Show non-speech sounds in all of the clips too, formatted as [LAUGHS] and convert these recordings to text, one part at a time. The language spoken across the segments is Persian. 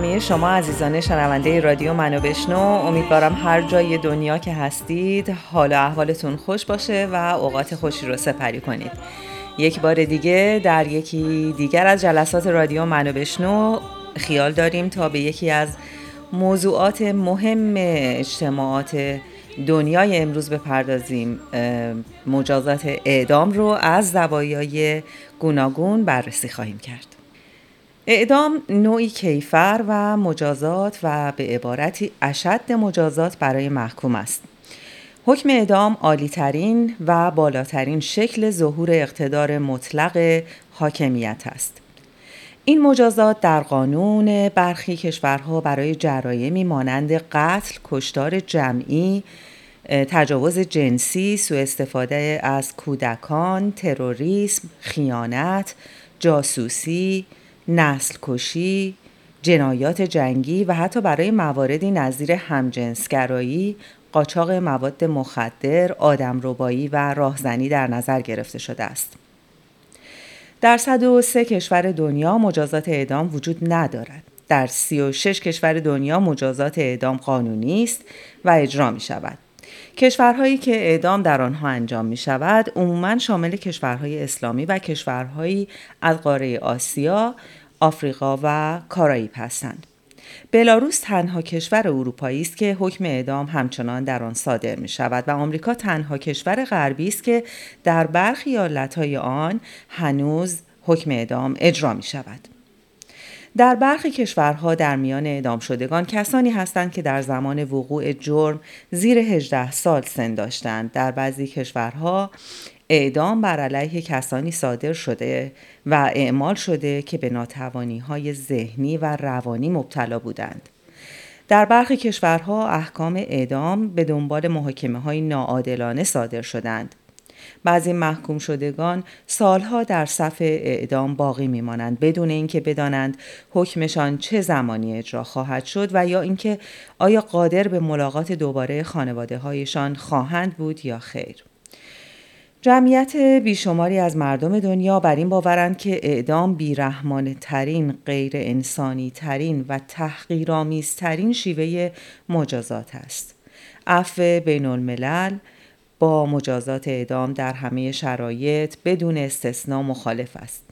همه شما عزیزان شنونده رادیو منو بشنو. امیدوارم هر جای دنیا که هستید حال و احوالتون خوش باشه و اوقات خوشی رو سپری کنید. یک بار دیگه در یکی دیگر از جلسات رادیو منو بشنو. خیال داریم تا به یکی از موضوعات مهم اجتماعات دنیای امروز بپردازیم. مجازات اعدام رو از زوایای گوناگون بررسی خواهیم کرد. اعدام نوعی کیفر و مجازات و به عبارتی اشد مجازات برای محکوم است. حکم اعدام عالیترین و بالاترین شکل ظهور اقتدار مطلق حاکمیت است. این مجازات در قانون برخی کشورها برای جرایمی مانند قتل، کشتار جمعی، تجاوز جنسی، سوء استفاده از کودکان، تروریسم، خیانت، جاسوسی، نسل کشی، جنایات جنگی و حتی برای مواردی نظیر همجنسگرایی، قاچاق مواد مخدر، آدمربایی و راهزنی در نظر گرفته شده است. در 103 کشور دنیا مجازات اعدام وجود ندارد. در 36 کشور دنیا مجازات اعدام قانونی است و اجرا می شود. کشورهایی که اعدام در آنها انجام می شود عموما شامل کشورهای اسلامی و کشورهایی از قاره آسیا، آفریقا و کارائیب هستند. بلاروس تنها کشور اروپایی است که حکم اعدام همچنان در آن صادر می شود و آمریکا تنها کشور غربی است که در برخی ایالتهای آن هنوز حکم اعدام اجرا می شود. در برخی کشورها در میان اعدام شدگان کسانی هستند که در زمان وقوع جرم زیر 18 سال سن داشتند. در بعضی کشورها اعدام بر علیه کسانی صادر شده و اعمال شده که به ناتوانی های ذهنی و روانی مبتلا بودند. در برخی کشورها احکام اعدام به دنبال محاکمه های ناعادلانه صادر شدند. بعضی محکوم شدگان سالها در صف اعدام باقی میمانند بدون اینکه بدانند حکمشان چه زمانی اجرا خواهد شد و یا اینکه آیا قادر به ملاقات دوباره خانواده هایشان خواهند بود یا خیر. جمعیت بیشماری از مردم دنیا بر این باورند که اعدام بیرحمانه ترین، غیر انسانی ترین و تحقیرآمیز ترین شیوه مجازات است. عفو بین الملل با مجازات اعدام در همه شرایط بدون استثنا مخالف است.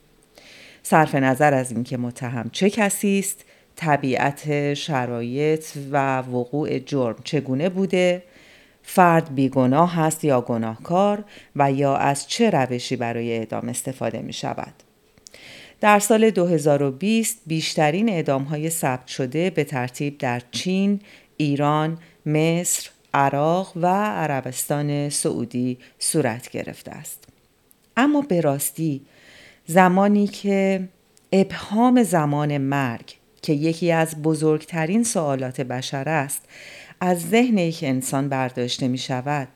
صرف نظر از اینکه متهم چه کسی است، طبیعت شرایط و وقوع جرم چگونه بوده، فرد بیگناه است یا گناهکار و یا از چه روشی برای اعدام استفاده می شود. در سال 2020 بیشترین اعدام های ثبت شده به ترتیب در چین، ایران، مصر، عراق و عربستان سعودی صورت گرفته است. اما به راستی زمانی که ابهام زمان مرگ که یکی از بزرگترین سوالات بشر است از ذهن یک انسان برداشته می شود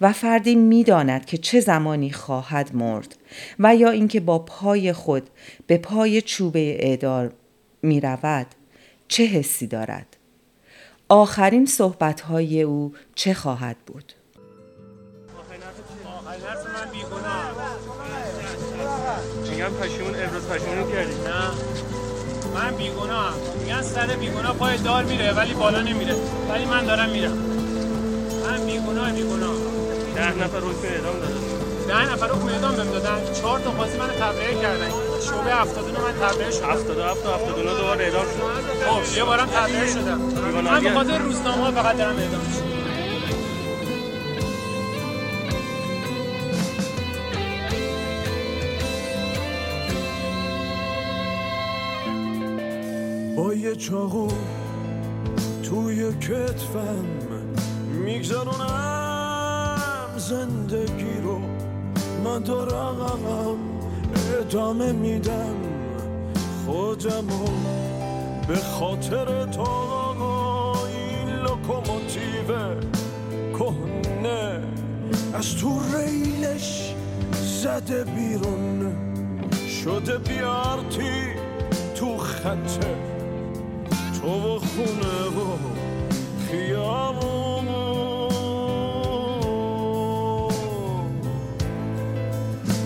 و فردی می داند که چه زمانی خواهد مرد و یا اینکه با پای خود به پای چوبه اعدار می رود چه حسی دارد؟ آخرین صحبت های او چه خواهد بود؟ میگم پشیمون ابراز پشیمون پای دار میره ولی بالا نمیره. ولی من دارم میرم. من بیگناه بیگناه. در نفر حکم اعدام داده ده نفر حکم اعدام بهم دادن چهار تا قاضی من تبرئه کردن. شعبه 79 من تبرئه شدم. 77 تا 79 دوباره اعدام شد. خب یه بارم تبرئه شدم. من به خاطر روزنامه فقط دارم اعدام میشم. چاقو توی کتفم میگذرونم. زندگی رو من دارم ادامه میدم. خودم رو به خاطر تو این لوکوموتیو کهنه از تو ریلش زده بیرون. شده بیارتی تو خطه. تو و خونه و خیابون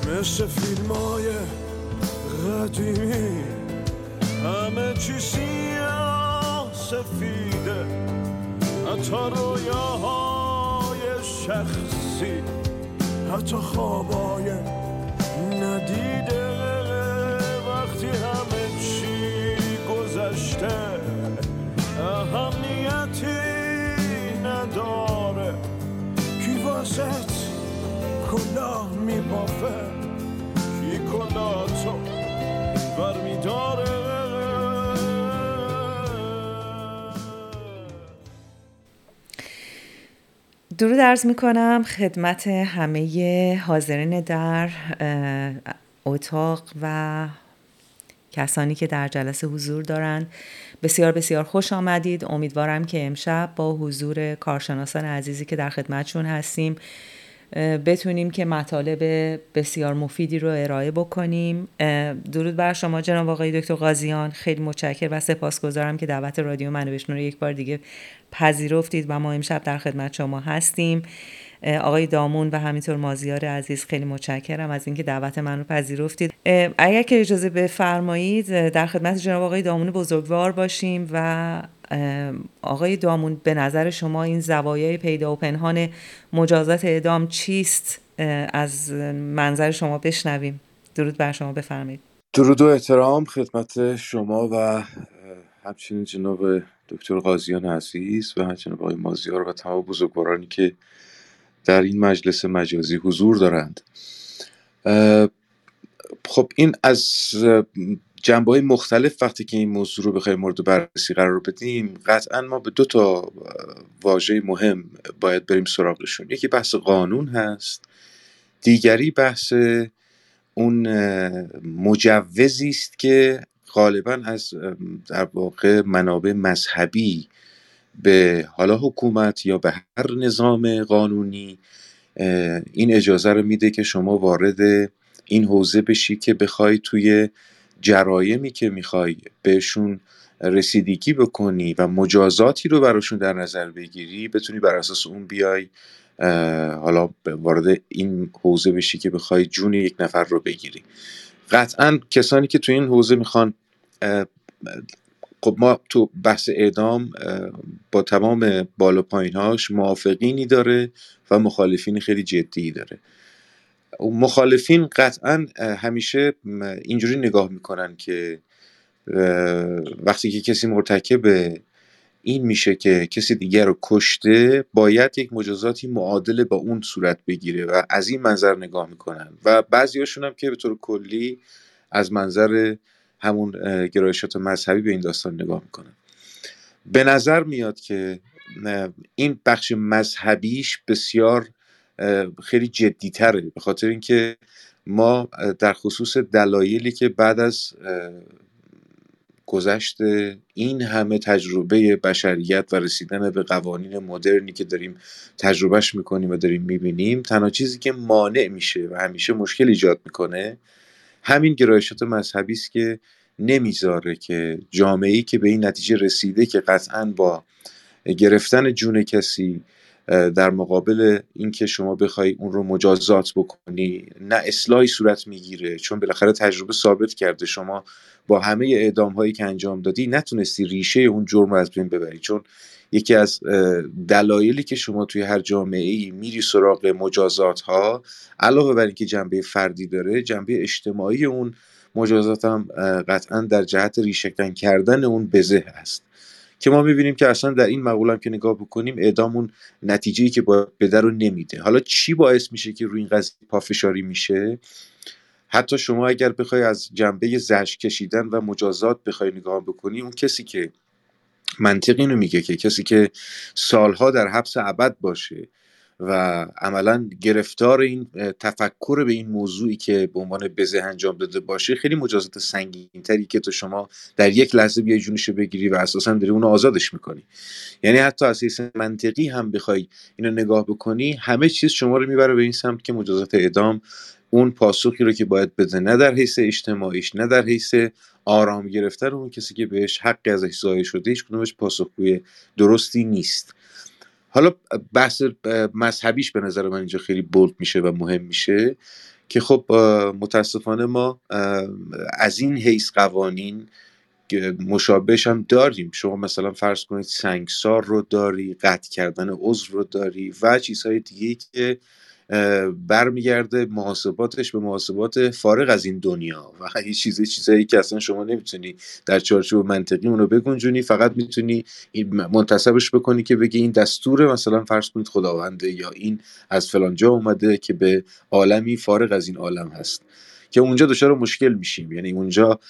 مثل فیلم های قدیمی همه چی سیاه سفیده حتی رویاهای شخصی حتی خوابای ندیده وقتی همه چی گذشته واسط کلاه میبافه کی کلاهتو برمیداره درود ارز می کنم خدمت همه حاضرین در اتاق و کسانی که در جلسه حضور دارند. بسیار بسیار خوش آمدید. امیدوارم که امشب با حضور کارشناسان عزیزی که در خدمتشون هستیم بتونیم که مطالب بسیار مفیدی رو ارائه بکنیم. درود بر شما جناب آقای دکتر قاضیان خیلی متشکر و سپاسگزارم که دعوت رادیو منو رو یک بار دیگه پذیرفتید و ما امشب در خدمت شما هستیم. آقای دامون و همینطور مازیار عزیز خیلی متشکرم از اینکه دعوت من رو پذیرفتید اگر که اجازه بفرمایید در خدمت جناب آقای دامون بزرگوار باشیم و آقای دامون به نظر شما این زوایای پیدا و پنهان مجازات اعدام چیست؟ از منظر شما بشنویم. درود بر شما بفرمایید. درود و احترام خدمت شما و همچنین جناب دکتر قاضیان عزیز و جناب آقای مازیار و تمام بزرگوارانی که در این مجلس مجازی حضور دارند. خب این از جنبه های مختلف وقتی که این موضوع رو بخوایم مورد بررسی قرار بدیم قطعا ما به دو تا واژه مهم باید بریم سراغشون. یکی بحث قانون هست دیگری بحث اون مجوزی است که غالبا از در واقع منابع مذهبی به حالا حکومت یا به هر نظام قانونی این اجازه رو میده که شما وارد این حوزه بشی که بخوای توی جرایمی که می‌خوای بهشون رسیدگی بکنی و مجازاتی رو براشون در نظر بگیری بتونی بر اساس اون بیای حالا وارد این حوزه بشی که بخوای جون یک نفر رو بگیری. قطعا کسانی که تو این حوزه می‌خوان خب ما تو بحث اعدام با تمام بالا پایینهاش موافقینی داره و مخالفین خیلی جدی داره. مخالفین قطعا همیشه اینجوری نگاه می‌کنن که وقتی که کسی مرتکب این میشه که کسی دیگر رو کشته باید یک مجازاتی معادل با اون صورت بگیره و از این منظر نگاه می‌کنن. و بعضی هم که به طور کلی از منظر همون گرایشات مذهبی به این داستان نگاه می‌کنن به نظر میاد که این بخش مذهبیش بسیار خیلی جدیتره به خاطر اینکه ما در خصوص دلایلی که بعد از گذشت این همه تجربه بشریت و رسیدن به قوانین مدرنی که داریم تجربهش می‌کنیم و داریم می‌بینیم تنها چیزی که مانع میشه و همیشه مشکل ایجاد می‌کنه همین گرایشات مذهبی است که نمی‌ذاره که جامعه ای که به این نتیجه رسیده که قطعا با گرفتن جون کسی در مقابل اینکه شما بخوای اون رو مجازات بکنی نه اصلاحی صورت می‌گیره چون بالاخره تجربه ثابت کرده شما با همه اعدام هایی که انجام دادی نتونستی ریشه اون جرم رو از بین ببری. چون یکی از دلایلی که شما توی هر جامعه ای میری سراغ مجازات ها علاوه بر اینکه جنبه فردی داره جنبه اجتماعی اون مجازات هم قطعا در جهت ریشکن کردن اون بزه هست که ما می‌بینیم که اصلا در این مقوله که نگاه بکنیم اعدام اون نتیجه که با بده رو نمیده. حالا چی باعث میشه که روی این قضیه پافشاری میشه؟ حتی شما اگر بخوای از جنبه زجر کشیدن و مجازات بخوای نگاه بکنی اون کسی که منطق اینو میگه که کسی که سالها در حبس ابد باشه و عملا گرفتار این تفکر به این موضوعی که به عنوان بزه انجام داده باشه خیلی مجازات سنگین تری که تو شما در یک لحظه بیای جونشو بگیری و اساسا داری اونو آزادش می‌کنی. یعنی حتی از حیث منطقی هم بخوای اینو نگاه بکنی همه چیز شما رو می‌بره به این سمت که مجازات اعدام اون پاسخی رو که باید بده نه در حیث اجتماعیش نه در حیث آرام گرفتن اون کسی که بهش حق ازش ضایع شده هیچ کدومش پاسخگوی درستی نیست. حالا بحث مذهبیش به نظر من اینجا خیلی بولد میشه و مهم میشه که خب متاسفانه ما از این حیث قوانین مشابهش هم داریم. شما مثلا فرض کنید سنگسار رو داری قطع کردن عضو رو داری و چیزهای دیگه که برمیگرده محاسباتش به محاسبات فارغ از این دنیا. و [LAUGHS] هیچ چیزی چیزایی که اصلا شما نمی‌تونی در چارچوب منطقی اونو بگنجونی فقط می‌تونی منتصبش بکنی که بگی این دستور مثلا فرض کنید خداونده یا این از فلان جا اومده که به عالمی فارغ از این عالم هست. که اونجا دچار مشکل میشیم. یعنی اونجا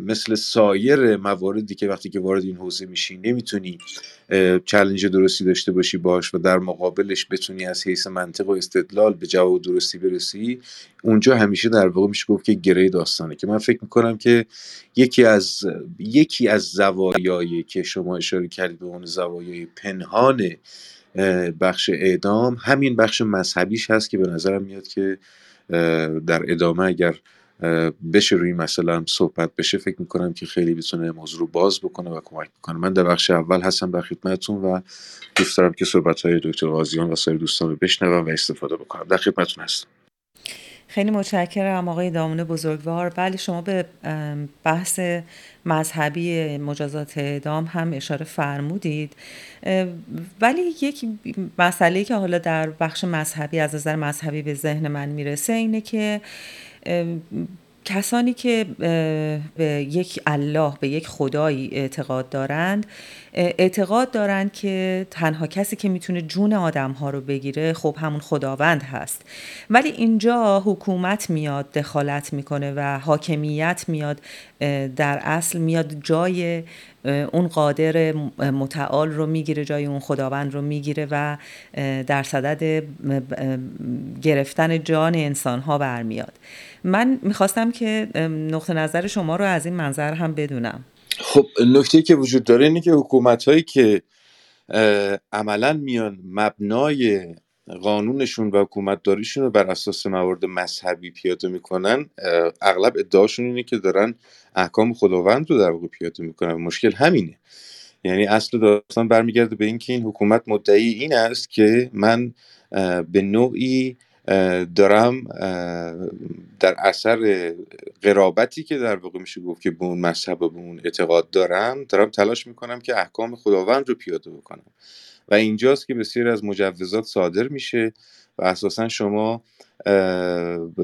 مثل سایر مواردی که وقتی که وارد این حوزه میشی نمی‌تونی چلنج درستی داشته باشی باش و در مقابلش بتونی از حیث منطق و استدلال به جواب درستی برسی اونجا همیشه در واقع میشه گفت که گره داستانه. که من فکر می‌کنم که یکی از یکی از زوایایی که شما اشاره کردید به اون زوایای پنهان بخش اعدام همین بخش مذهبیش هست که به نظرم میاد که در ادامه اگر بشه روی مثلا صحبت بشه فکر می‌کنم که خیلی بتونه موضوع رو باز بکنه و کمک بکنه. من در بخش اول هستم در خدمتتون و دوست دارم که صحبت های دکتر غازیان و سایر دوستان رو بشنوم و استفاده بکنم. در خدمتتون هستم. خیلی متشکرم آقای دامون بزرگوار. بله شما به بحث مذهبی مجازات اعدام هم اشاره فرمودید. ولی یک مسئله که حالا در بخش مذهبی از نظر مذهبی به ذهن من می‌رسه اینه که کسانی که به یک الله به یک خدایی اعتقاد دارند اعتقاد دارند که تنها کسی که می‌تونه جون آدم ها رو بگیره خب همون خداوند هست. ولی اینجا حکومت میاد دخالت می‌کنه و حاکمیت میاد در اصل میاد جای اون قادر متعال رو می‌گیره جای اون خداوند رو می‌گیره و در صدد گرفتن جان انسان ها برمیاد. من می‌خواستم که نقطه نظر شما رو از این منظر هم بدونم. خب نکته که وجود داره اینه که حکومت هایی که عملا میان مبنای قانونشون و حکومت داریشون رو بر اساس موارد مذهبی پیاده می‌کنن اغلب ادعاشون اینه که دارن احکام خداوند رو در واقع پیاده می‌کنن. مشکل همینه. یعنی اصل داستان برمیگرده به اینکه این حکومت مدعی این است که من به نوعی دارم در اثر قرابتی که در واقع میشه گفت که به اون مذهب و به اون اعتقاد دارم دارم تلاش می‌کنم که احکام خداوند رو پیاده بکنم. و اینجاست که بسیاری از مجوزات صادر میشه و اساسا شما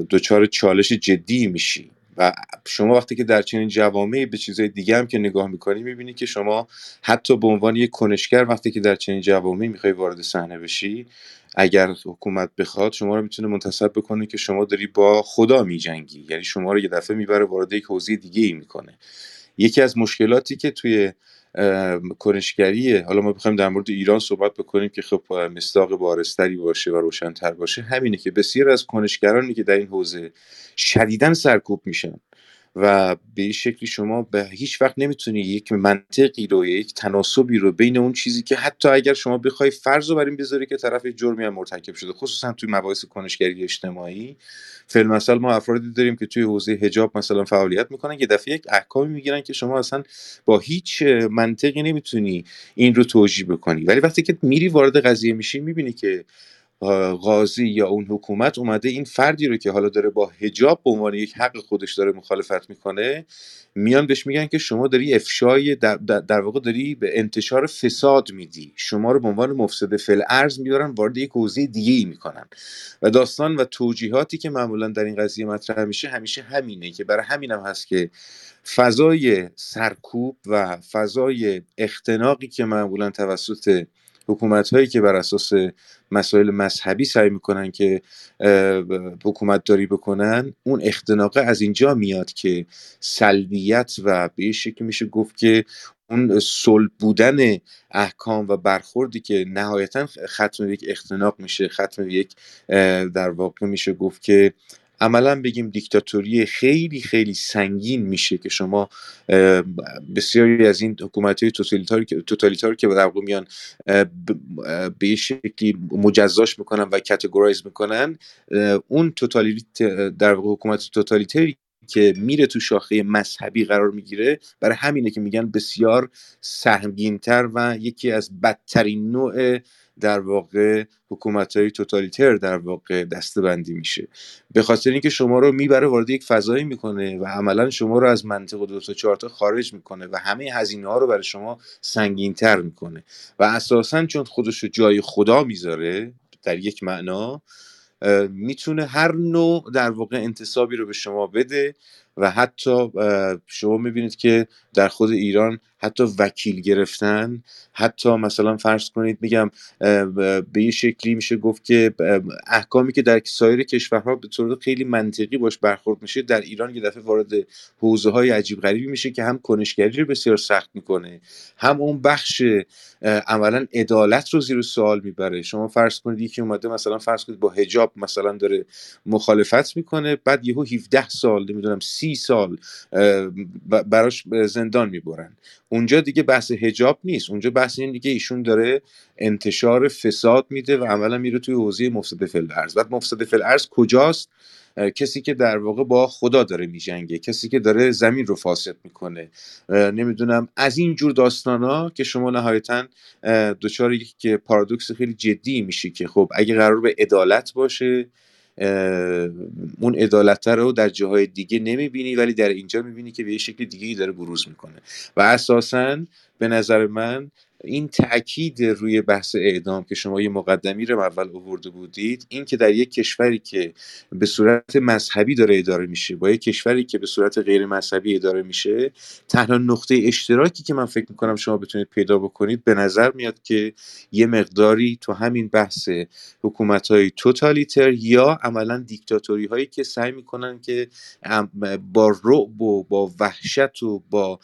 دچار چالش جدی میشی. و شما وقتی که در چنین جوامعی به چیزهای دیگه هم که نگاه می‌کنی می‌بینی که شما حتی به عنوان یک کنشگر وقتی که در چنین جوامعی می‌خوای وارد صحنه بشی اگر حکومت بخواد شما رو می‌تونه منتصب بکنه که شما داری با خدا میجنگی. یعنی شما رو یه دفعه می‌بره وارد یک حوزه دیگه ای می‌کنه. یکی از مشکلاتی که توی کنشگریه. حالا ما بخوایم در مورد ایران صحبت بکنیم که خب مصداق بارستری باشه و روشنتر باشه. همینه که بسیار از کنشگرانی که در این حوزه شدیدا سرکوب میشن. و به شکلی شما به هیچ وقت نمی‌تونی یک منطقی رو یک تناسبی رو بین اون چیزی که حتی اگر شما بخوای فرض رو بر این بذاری که طرف جرمی هم مرتکب شده خصوصا توی مباحث کنشگری اجتماعی. فعل مثلا ما افرادی داریم که توی حوزه حجاب مثلا فعالیت می‌کنن یه دفعه یک احکامی می‌گیرن که شما اصلا با هیچ منطقی نمی‌تونی این رو توجیه بکنی. ولی وقتی که میری وارد قضیه میشی می‌بینی که قاضی یا اون حکومت اومده این فردی رو که حالا داره با هجاب به عنوان یک حق خودش داره مخالفت می‌کنه میان بهش میگن که شما داری افشای در, در, واقع داری به انتشار فساد میدی. شما رو به عنوان مفسد فل ارز میدارن وارد یک حوزه دیگه ای می‌کنن. و داستان و توجیهاتی که معمولا در این قضیه مطرح میشه همیشه همینه که برای همینم هم هست که فضای سرکوب و فضای اختناقی که معمولا توسط حکومت هایی که بر اساس مسائل مذهبی سعی می‌کنن که حکومت داری بکنن اون اختناقه از اینجا میاد که سلبیت و به شکل میشه گفت که اون صلب بودن احکام و برخوردی که نهایتا ختم یک اختناق میشه ختم یک در واقع میشه گفت که عملا بگیم دیکتاتوری خیلی خیلی سنگین میشه که شما بسیاری از این حکومت های توتالیتاری که در میان به شکلی مجزاش می‌کنن و کتگورایز می‌کنن اون توتالیت در حکومت توتالیتری که میره تو شاخه مذهبی قرار می‌گیره. برای همینه که میگن بسیار سهمگینتر و یکی از بدترین نوع در واقع حکومت های توتالیتر در واقع بندی میشه. به خاطر اینکه شما رو می‌بره وارد یک فضایی می‌کنه و عملا شما رو از منطق دو تا چهار تا خارج می‌کنه و همه هزینه ها رو برای شما سنگینتر می‌کنه. و اساسا چون خودش رو جای خدا می‌ذاره در یک معنا می‌تونه هر نوع در واقع انتصابی رو به شما بده و حتی شما می‌بینید که در خود ایران حتی وکیل گرفتن. حتی مثلا فرض کنید میگم به یه شکلی میشه گفت که احکامی که در سایر کشورها به طور خیلی منطقی باش برخورد میشه در ایران یه دفعه وارد حوزه های عجیب غریبی میشه که هم کنشگری رو بسیار سخت می‌کنه هم اون بخش عملا عدالت رو زیر سوال می‌بره. شما فرض کنید یکی اومده مثلا فرض کنید با هجاب مثلا داره مخالفت می‌کنه بعد یهو 17 سال نمی‌دونم 30 سال براش زندان می‌برن. اونجا دیگه بحث هجاب نیست. اونجا بحث این دیگه ایشون داره انتشار فساد میده و عملا میره توی حوزه مفسد فل ارز بعد مفسد فل ارز کجاست کسی که در واقع با خدا داره میجنگه. کسی که داره زمین رو فاسد می‌کنه. نمی‌دونم. از این جور داستان که شما نهایتا دچار یک پارادوکس خیلی جدی میشی که خب اگه قرار به عدالت باشه اون عدالت رو در جاهای دیگه نمی‌بینی ولی در اینجا می‌بینی که به یه شکل دیگه داره بروز می‌کنه. و اساسا به نظر من این تاکید روی بحث اعدام که شما یه مقدمی رو اول آورده بودید این که در یک کشوری که به صورت مذهبی داره اداره میشه با یک کشوری که به صورت غیر مذهبی اداره میشه تنها نقطه اشتراکی که من فکر می‌کنم شما بتونید پیدا بکنید به نظر میاد که یه مقداری تو همین بحث حکومت های توتالیتر یا عملا دیکتاتوری هایی که سعی می‌کنن که با رعب و با وحشت و با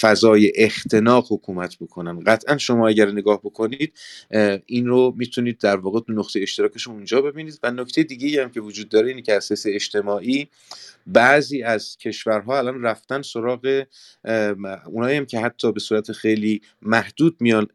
فضای اختناق حکومت بکنن. قطعا شما اگر نگاه بکنید این رو می‌تونید در واقع نقطه اشتراکش اونجا ببینید. و نکته دیگه هم که وجود داره اینه که اساس اجتماعی بعضی از کشورها الان رفتن سراغ اونایی هم که حتی به صورت خیلی محدود میان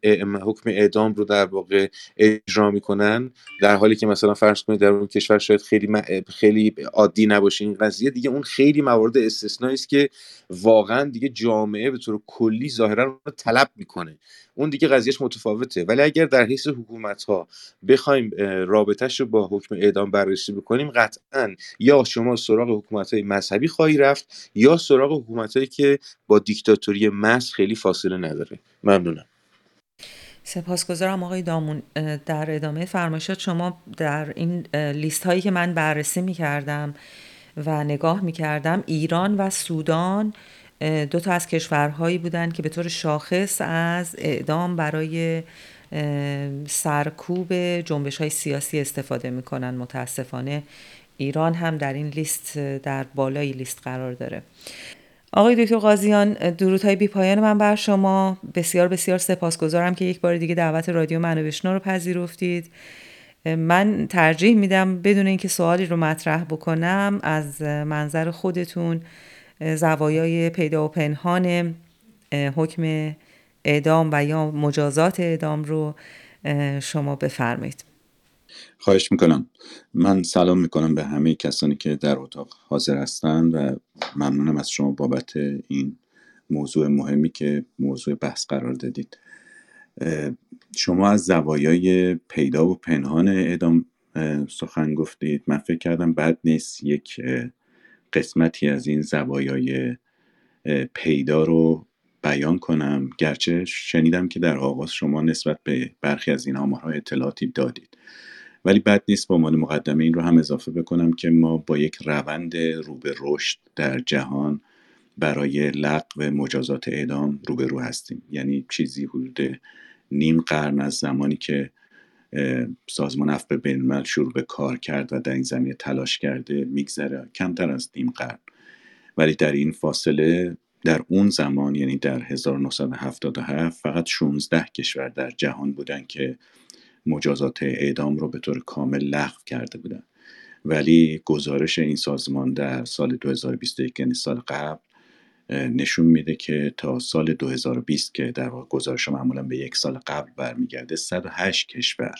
حکم اعدام رو در واقع اجرا می‌کنن. در حالی که مثلا فرض کنید در اون کشور شاید خیلی خیلی عادی نباشه این قضیه. دیگه اون خیلی موارد استثنایی است که واقعا دیگه جامعه به طور کلی ظاهرا طلب می‌کنه. اون دیگه قضیهش متفاوته. ولی اگر در حیث حکومت ها بخوایم رابطهش رو با حکم اعدام بررسی بکنیم قطعا یا شما سراغ حکومت های مذهبی خواهی رفت یا سراغ حکومت هایی که با دیکتاتوری محض خیلی فاصله نداره. ممنونم. سپاسگزارم آقای دامون. در ادامه فرمایشات شما در این لیست هایی که من بررسی می کردم و نگاه می کردم ایران و سودان دو تا از کشورهایی بودند که به طور شاخص از اعدام برای سرکوب جنبش های سیاسی استفاده می‌کنن. متاسفانه ایران هم در این لیست در بالای لیست قرار داره. آقای دکتر قاضیان درودهای بی پایان من بر شما. بسیار بسیار سپاسگزارم که یک بار دیگه دعوت رادیو منو رو پذیرفتید. من ترجیح میدم بدون اینکه سوالی رو مطرح بکنم از منظر خودتون زوایای پیدا و پنهان حکم اعدام و یا مجازات اعدام رو شما بفرمایید. خواهش می‌کنم. من سلام می‌کنم به همه کسانی که در اتاق حاضر هستند و ممنونم از شما بابت این موضوع مهمی که موضوع بحث قرار دادید. شما از زوایای پیدا و پنهان اعدام سخن گفتید. من فکر کردم بد نیست یک قسمتی از این زوایای پیدا رو بیان کنم. گرچه شنیدم که در آغاز شما نسبت به برخی از این آمارها اطلاعاتی دادید. ولی بد نیست با عنوان مقدمه این رو هم اضافه بکنم که ما با یک روند رو به رشد در جهان برای لغو مجازات اعدام روبرو هستیم. یعنی چیزی حدود نیم قرن از زمانی که سازمان عفو بین شروع به کار کرد و در این زمینه تلاش کرده میگذره. کمتر از نیم قرن. ولی در این فاصله در اون زمان یعنی در 1977 فقط 16 کشور در جهان بودن که مجازات اعدام رو به طور کامل لغو کرده بودن. ولی گزارش این سازمان در سال 2021 یعنی سال قبل نشون میده که تا سال 2020 که در واقع گزارش معمولا به یک سال قبل برمیگرده 108 کشور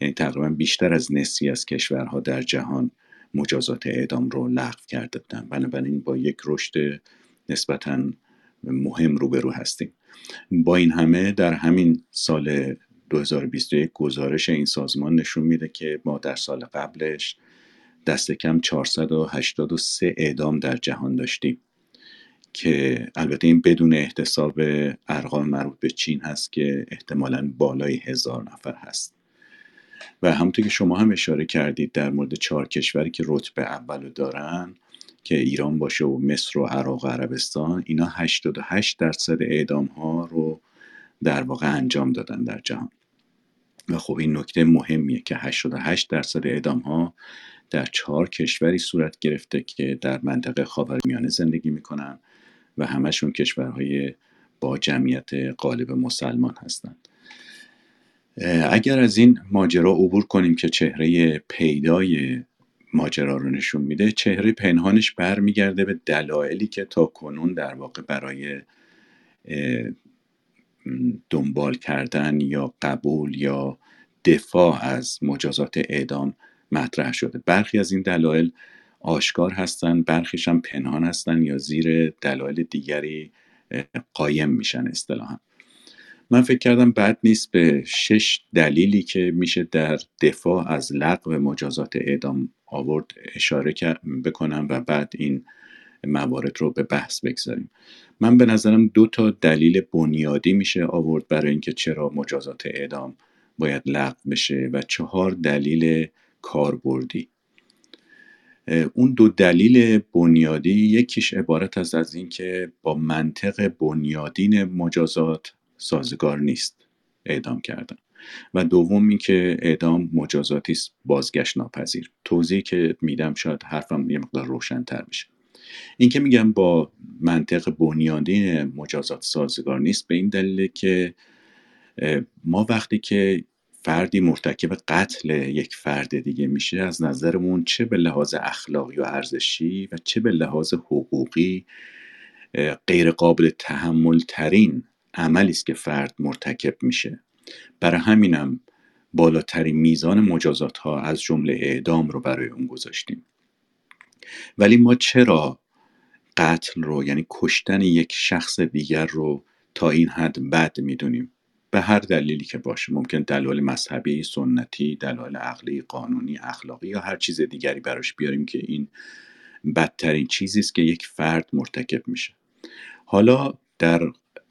یعنی تقریبا بیشتر از نصفی از کشورها در جهان مجازات اعدام رو لغو کرده بودن. بنابراین با یک رشد نسبتا مهم روبرو هستیم. با این همه در همین سال 2021 گزارش این سازمان نشون میده که ما در سال قبلش دست کم 483 اعدام در جهان داشتیم. که البته این بدون احتساب ارقام مربوط به چین هست که احتمالا بالای هزار نفر هست. و همونطور که شما هم اشاره کردید در مورد چهار کشوری که رتبه اولو دارن که ایران باشه و مصر و عراق و عربستان اینا 88 درصد اعدام ها رو در واقع انجام دادن در جهان. و خب این نکته مهمیه که 88 درصد اعدام ها در چهار کشوری صورت گرفته که در منطقه خاورمیانه زندگی می‌کنن. و همشون کشورهای با جمعیت غالب مسلمان هستند اگر از این ماجرا عبور کنیم که چهره پیدای ماجرا رو نشون میده چهره پنهانش برمیگرده به دلایلی که تا کنون در واقع برای دنبال کردن یا قبول یا دفاع از مجازات اعدام مطرح شده. برخی از این دلایل آشکار هستن برخیش هم پنهان هستن یا زیر دلایل دیگری قایم میشن اصطلاحا. من فکر کردم بد نیست به شش دلیلی که میشه در دفاع از لغو مجازات اعدام آورد اشاره بکنم و بعد این موارد رو به بحث بگذاریم. من به نظرم دو تا دلیل بنیادی میشه آورد برای اینکه چرا مجازات اعدام باید لغو بشه و چهار دلیل کاربردی. اون دو دلیل بنیادی یکیش عبارت از از اینکه با منطق بنیادین مجازات سازگار نیست اعدام کردن. و دوم اینکه اعدام مجازاتی است بازگشت ناپذیر. توضیحی که میدم شاید حرفم یه مقدار روشنتر بشه. این که میگم با منطق بنیادین مجازات سازگار نیست به این دلیل که ما وقتی که فردی مرتکب قتل یک فرد دیگه میشه از نظرمون چه به لحاظ اخلاقی و ارزشی و چه به لحاظ حقوقی غیر قابل تحمل ترین عملی است که فرد مرتکب میشه. برای همینم بالاترین میزان مجازات ها از جمله اعدام رو برای اون گذاشتیم. ولی ما چرا قتل رو یعنی کشتن یک شخص دیگر رو تا این حد بد می‌دونیم؟ به هر دلیلی که باشه ممکن دلایل مذهبی سنتی دلایل عقلی قانونی اخلاقی یا هر چیز دیگری براش بیاریم که این بدترین چیزی است که یک فرد مرتکب میشه. حالا در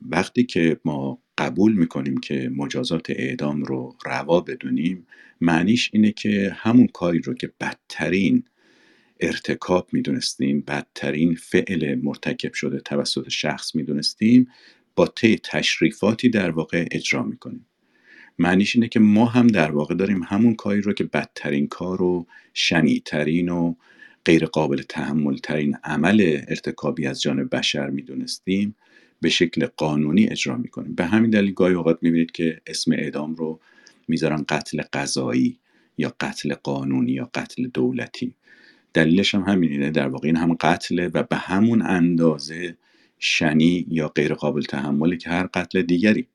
وقتی که ما قبول می‌کنیم که مجازات اعدام رو روا بدونیم معنیش اینه که همون کاری رو که بدترین ارتکاب می‌دونستیم بدترین فعل مرتکب شده توسط شخص می‌دونستیم با طی تشریفاتی در واقع اجرا می‌کنیم. معنیش اینه که ما هم در واقع داریم همون کاری رو که بدترین کار و شنیترین و غیر قابل تحمل ترین عمل ارتکابی از جانب بشر می‌دونستیم به شکل قانونی اجرا می‌کنیم. به همین دلیل گاهی اوقات می‌بینید که اسم اعدام رو می‌ذارن قتل قضایی یا قتل قانونی یا قتل دولتی. دلیلش هم همینه در واقع این هم قتله و به همون اندازه شنی یا غیر قابل تحمله که هر قتل دیگری.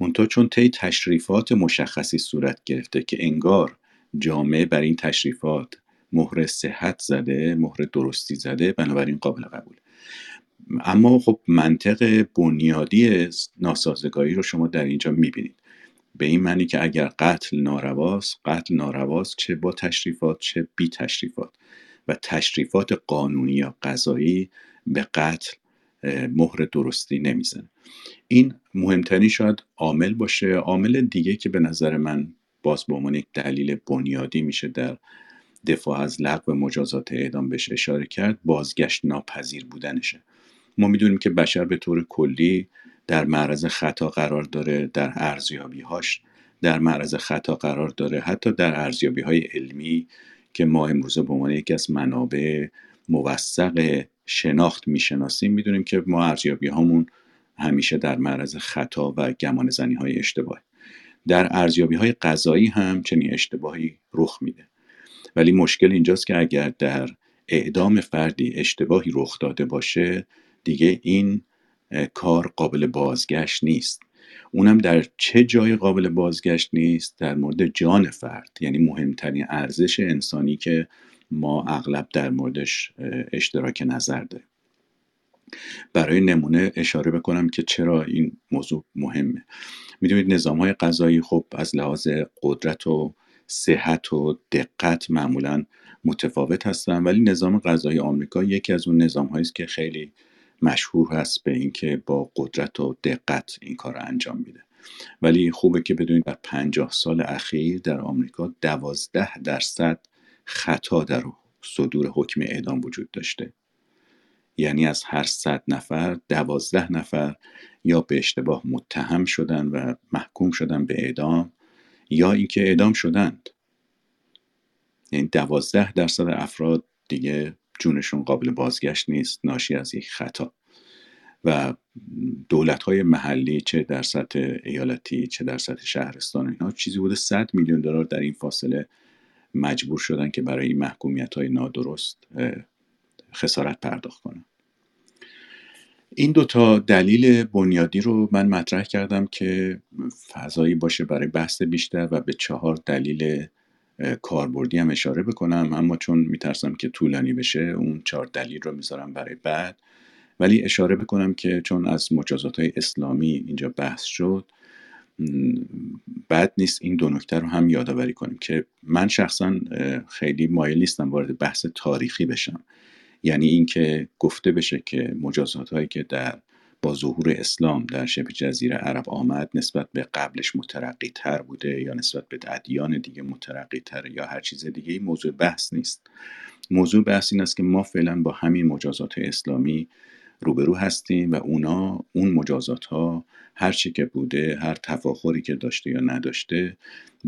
منتها چون طی تشریفات مشخصی صورت گرفته که انگار جامعه بر این تشریفات مهر صحت زده مهر درستی زده بنابراین قابل قبول. اما خب منطق بنیادی ناسازگاری رو شما در اینجا می‌بینید. به این معنی که اگر قتل نارواست قتل نارواست چه با تشریفات چه بی تشریفات. و تشریفات قانونی یا قضایی به قتل مهر درستی نمی‌زنه. این مهمترین شاید عامل باشه. عامل دیگه که به نظر من باز به عنوان یک دلیل بنیادی میشه در دفاع از لغو مجازات اعدام بهش اشاره کرد بازگشت ناپذیر بودنشه. ما می‌دونیم که بشر به طور کلی در معرض خطا قرار داره در ارزیابی هاش در معرض خطا قرار داره حتی در ارزیابی های علمی که ما امروزه به عنوان یکی از منابع موثق شناخت می‌شناسیم می‌دونیم که ما ارزیابی هامون همیشه در معرض خطا و گمان زنی های اشتباه در ارزیابی های قضایی هم چنین اشتباهی رخ میده. ولی مشکل اینجاست که اگر در اعدام فردی اشتباهی رخ داده باشه دیگه این کار قابل بازگشت نیست. اونم در چه جای قابل بازگشت نیست؟ در مورد جان فرد. یعنی مهمترین ارزش انسانی که ما اغلب در موردش اشتراک نظر داریم. برای نمونه اشاره بکنم که چرا این موضوع مهمه. می‌دونید نظام های قضایی خب از لحاظ قدرت و صحت و دقت معمولا متفاوت هستن ولی نظام قضایی آمریکا یکی از اون نظام است که خیلی مشهور هست به اینکه با قدرت و دقت این کار رو انجام میده. ولی خوبه که بدونید در پنجاه سال اخیر در آمریکا دوازده درصد خطا در صدور حکم اعدام وجود داشته. یعنی از هر صد نفر دوازده نفر یا به اشتباه متهم شدن و محکوم شدن به اعدام یا اینکه اعدام شدند. یعنی دوازده درصد افراد دیگه جونشون قابل بازگشت نیست ناشی از یک خطا. و دولت های محلی چه در سطح ایالتی چه در سطح شهرستان اینها چیزی بوده 100 میلیون دلار در این فاصله مجبور شدن که برای این محکومیت های نادرست خسارت پرداخت کنن. این دوتا دلیل بنیادی رو من مطرح کردم که فضایی باشه برای بحث بیشتر و به چهار دلیل کاربردی هم اشاره بکنم. اما چون میترسم که طولانی بشه اون چهار دلیل رو می‌ذارم برای بعد. ولی اشاره بکنم که چون از مجازات های اسلامی اینجا بحث شد بد نیست این دو نکته رو هم یادآوری کنیم که من شخصا خیلی مایل نیستم وارد بحث تاریخی بشم. یعنی اینکه گفته بشه که مجازات هایی که در با ظهور اسلام در شبه جزیره عرب آمد نسبت به قبلش مترقی تر بوده یا نسبت به ادیان دیگه مترقی تر یا هر چیز دیگه موضوع بحث نیست. موضوع بحث این است که ما فعلا با همین مجازات اسلامی روبرو هستیم و اونا اون مجازات ها هر چی که بوده هر تفاخری که داشته یا نداشته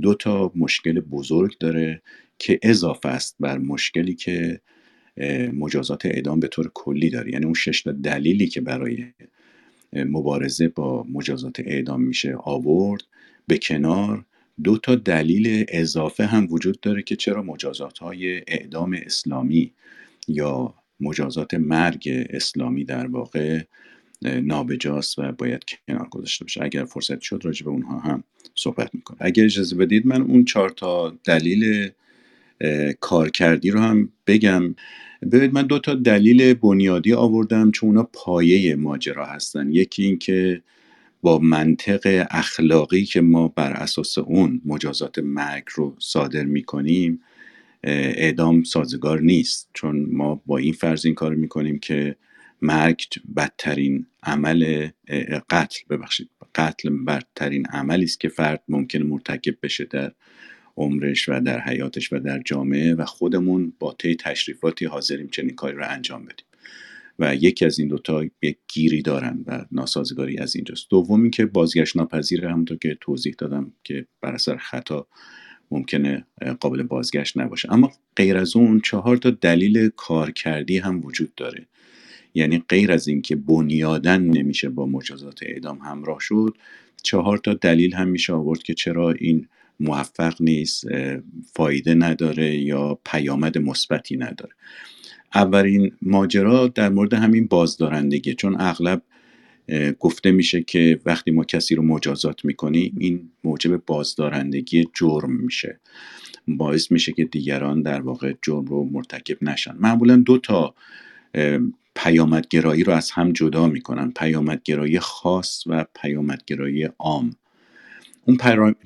دو تا مشکل بزرگ داره که اضافه است بر مشکلی که مجازات اعدام به طور کلی داره. یعنی اون شش دلیلی که برای مبارزه با مجازات اعدام میشه آورد. به کنار دو تا دلیل اضافه هم وجود داره که چرا مجازات های اعدام اسلامی یا مجازات مرگ اسلامی در واقع نابجاست و باید کنار گذاشته بشه اگر فرصت شد راجع به اونها هم صحبت می‌کنم. اگر اجازه بدید من اون چهار تا دلیل کارکردی رو هم بگم. ببینید من دو تا دلیل بنیادی آوردم چون اونا پایه ماجرا هستن. یکی این که با منطق اخلاقی که ما بر اساس اون مجازات مرگ رو صادر می‌کنیم اعدام سازگار نیست. چون ما با این فرض این کار می‌کنیم که مرگ بدترین عمل قتل ببخشید قتل بدترین عملی است که فرد ممکن مرتکب بشه در عمرش و در حیاتش و در جامعه و خودمون با طی تشریفاتی حاضریم چنین کاری رو انجام بدیم. و یکی از این دوتا یک گیری دارن و ناسازگاری از اینجاست. دومی که بازگشت ناپذیر همونطور که توضیح دادم که بر اثر خطا ممکنه قابل بازگشت نباشه. اما غیر از اون چهار تا دلیل کارکردی هم وجود داره. یعنی غیر از اینکه بنیادن نمیشه با مجازات اعدام همراه شد چهار تا دلیل هم میشه آورد که چرا این موفق نیست فایده نداره یا پیامد مثبتی نداره. اولین ماجرا در مورد همین بازدارندگی چون اغلب گفته میشه که وقتی ما کسی رو مجازات می‌کنیم این موجب بازدارندگی جرم میشه. باعث میشه که دیگران در واقع جرم رو مرتکب نشن. معمولا دو تا پیامدگرایی رو از هم جدا می‌کنن. پیامدگرایی خاص و پیامدگرایی عام. اون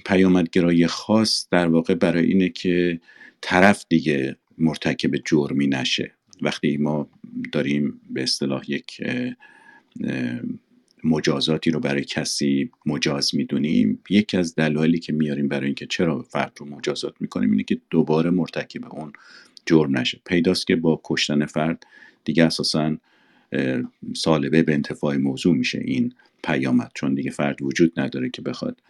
پیامدگرایی خاص در واقع برای اینه که طرف دیگه مرتکب جرمی نشه. وقتی ما داریم به اصطلاح یک مجازاتی رو برای کسی مجاز می‌دونیم. یکی از دلایلی که میاریم برای اینکه چرا فرد رو مجازات می‌کنیم اینه که دوباره مرتکب اون جرم نشه. پیداست که با کشتن فرد دیگه اساسا سالبه به انتفاع موضوع میشه این پیامد. چون دیگه فرد وجود نداره که بخواد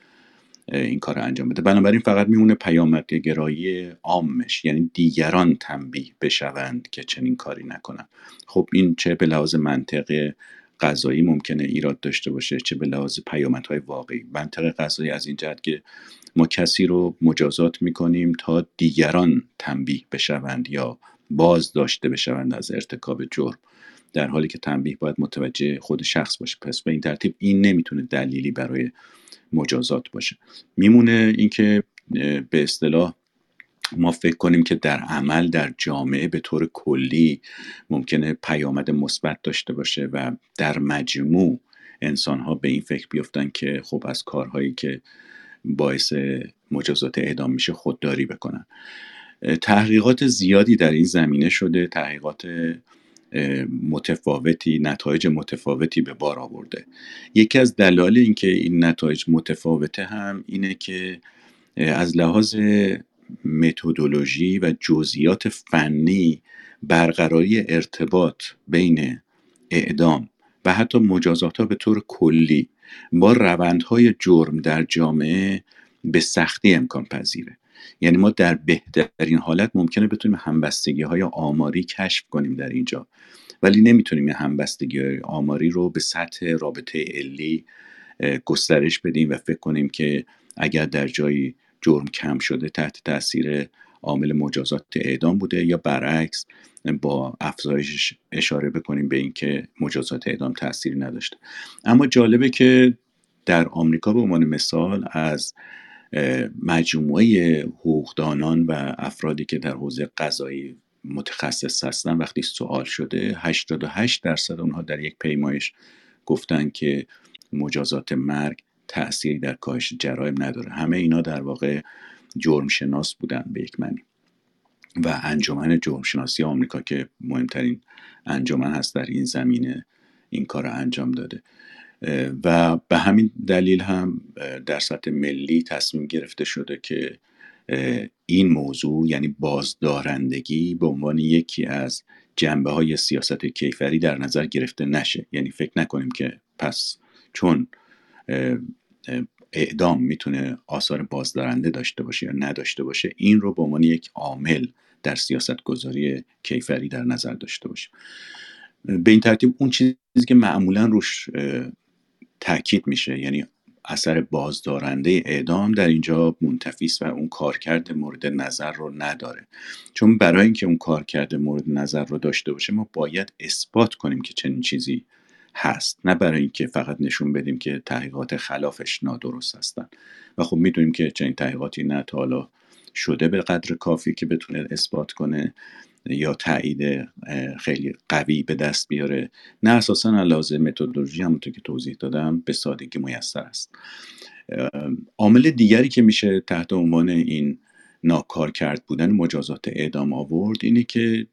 این کار رو انجام بده. بنابراین فقط میمونه پیامد گرایی عامش یعنی دیگران تنبیه بشوند که چنین کاری نکنن. خب این چه به لحاظ منطقه قضایی ممکنه ایراد داشته باشه چه به لحاظ پیامدهای واقعی. منطق قضایی از این جهت که ما کسی رو مجازات می‌کنیم تا دیگران تنبیه بشوند یا باز داشته بشوند از ارتکاب جرم. در حالی که تنبیه باید متوجه خود شخص باشه. پس به این ترتیب این نمی‌تونه دلیلی برای مجازات باشه. میمونه اینکه به اصطلاح ما فکر کنیم که در عمل در جامعه به طور کلی ممکنه پیامد مثبت داشته باشه و در مجموع انسان ها به این فکر بیفتن که خب از کارهایی که باعث مجازات اعدام میشه خودداری بکنن. تحقیقات زیادی در این زمینه شده تحقیقات متفاوتی نتایج متفاوتی به بار آورده. یکی از دلایل اینکه این نتایج متفاوته هم اینه که از لحاظ متدولوژی و جزئیات فنی برقراری ارتباط بین اعدام و حتی مجازات ها به طور کلی با روندهای جرم در جامعه به سختی امکان پذیره. یعنی ما در بهترین حالت ممکنه بتونیم همبستگی های آماری کشف کنیم در اینجا ولی نمی‌تونیم این همبستگی های آماری رو به سطح رابطه علی گسترش بدیم و فکر کنیم که اگر در جایی جرم کم شده تحت تاثیر عامل مجازات اعدام بوده یا برعکس با افزایش اشاره بکنیم به اینکه مجازات اعدام تاثیری نداشته. اما جالبه که در آمریکا به عنوان مثال از مجموعه حقوقدانان و افرادی که در حوزه قضایی متخصص هستن وقتی سوال شده 88 درصد اونها در یک پیمایش گفتن که مجازات مرگ تأثیری در کاهش جرایم نداره. همه اینا در واقع جرم شناس بودن به یک معنی. و انجمن جرم شناسی آمریکا که مهمترین انجمن هست در این زمینه این کار رو انجام داده. و به همین دلیل هم در سطح ملی تصمیم گرفته شده که این موضوع یعنی بازدارندگی به عنوان یکی از جنبه های سیاست کیفری در نظر گرفته نشه. یعنی فکر نکنیم که پس چون اعدام می‌تونه آثار بازدارنده داشته باشه یا نداشته باشه این رو به عنوان یک عامل در سیاست گذاری کیفری در نظر داشته باشه. به این ترتیب اون چیزی که معمولا روش تاکید میشه یعنی اثر بازدارنده اعدام در اینجا منتفیس و اون کارکرد مورد نظر رو نداره. چون برای اینکه اون کارکرد مورد نظر رو داشته باشه ما باید اثبات کنیم که چنین چیزی هست. نه برای اینکه فقط نشون بدیم که تحقیقات خلافش نادرست هستن. و خب می‌دونیم که چنین تحقیقاتی نه تا حالا شده به قدر کافی که بتونه اثبات کنه یا تایید خیلی قوی به دست بیاره. نه اساسا لازم متدولوژی همونطور که توضیح دادم به سادگی میسر است. عامل دیگری که میشه تحت عنوان این ناکار کرد بودن مجازات اعدام آورد اینه که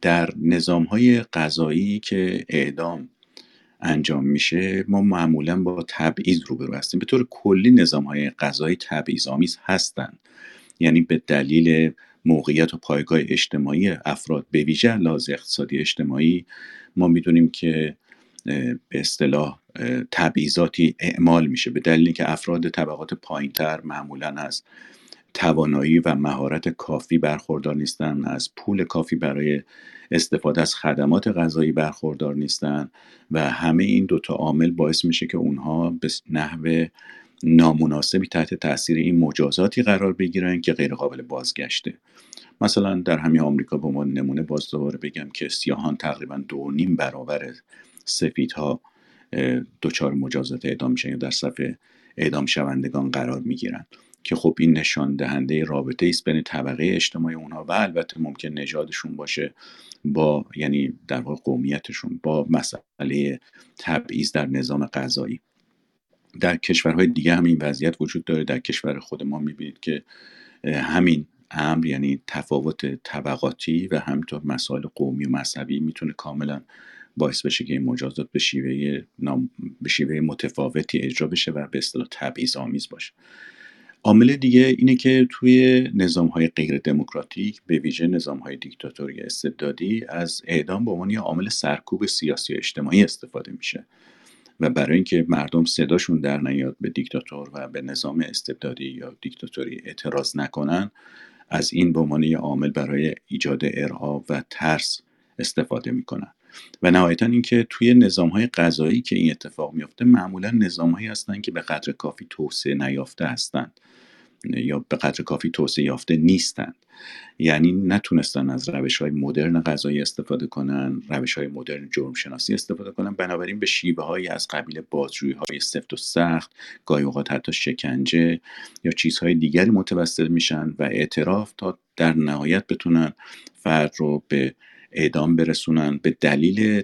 در نظام های قضایی که اعدام انجام میشه ما معمولا با تبعیض روبرو هستیم. به طور کلی نظام های قضایی تبعیض آمیز هستند یعنی به دلیل موقعیت و پایگاه اجتماعی افراد به ویژه لحاظ اقتصادی اجتماعی ما می‌دونیم که به اصطلاح تبعیضاتی اعمال میشه. به دلیل که افراد طبقات پایینتر معمولا از توانایی و مهارت کافی برخوردار نیستن از پول کافی برای استفاده از خدمات غذایی برخوردار نیستن و همه این دوتا عامل باعث میشه که اونها به نحو نامناسبی تحت تاثیر این مجازاتی قرار بگیرن که غیر قابل بازگشته. مثلا در همین آمریکا به عنوان نمونه باز دوباره بگم که سیاهان تقریبا دو نیم برابر سفیدها دچار مجازات اعدام میشن یا در صفحه اعدام شوندگان قرار می‌گیرن. که خب این نشان دهنده رابطه است بین طبقه اجتماعی اونها و البته ممکن نژادشون باشه با یعنی در واقع قومیتشون با مسئله تبعیض در نظام غذایی در کشورهای دیگه هم این وضعیت وجود داره. در کشور خود ما می‌بینید که همین امر یعنی تفاوت طبقاتی و همینطور مسائل قومی و مذهبی می‌تونه کاملا باعث بشه که این مجازات به شیوه, نام... به شیوه متفاوتی اجرا بشه و به اصطلاح تبعیض آمیز باشه. عامل دیگه اینه که توی نظام های غیر دموکراتیک به ویژه نظام های دیکتاتوری استبدادی از اعدام به عنوان عامل سرکوب سیاسی و اجتماعی استفاده میشه. و برای اینکه مردم صداشون در نیاد به دیکتاتور و به نظام استبدادی یا دیکتاتوری اعتراض نکنن از این به عنوان عامل برای ایجاد ارعاب و ترس استفاده می‌کنن. و نهایتا اینکه توی نظام های غذایی که این اتفاق میفته معمولا نظام هایی هستند که به قدر کافی توسعه نیافته هستند یا به قدر کافی توسعه یافته نیستند. یعنی نتونستن از روش های مدرن غذایی استفاده کنن روش های مدرن جرم شناسی استفاده کنن. بنابراین به شیوه های از قبیل بازجویی های سفت و سخت گاهی اوقات حتی شکنجه یا چیزهای دیگری متوسل میشن و اعتراف تا در نهایت بتونن فرد رو به اعدام برسونن. به دلیل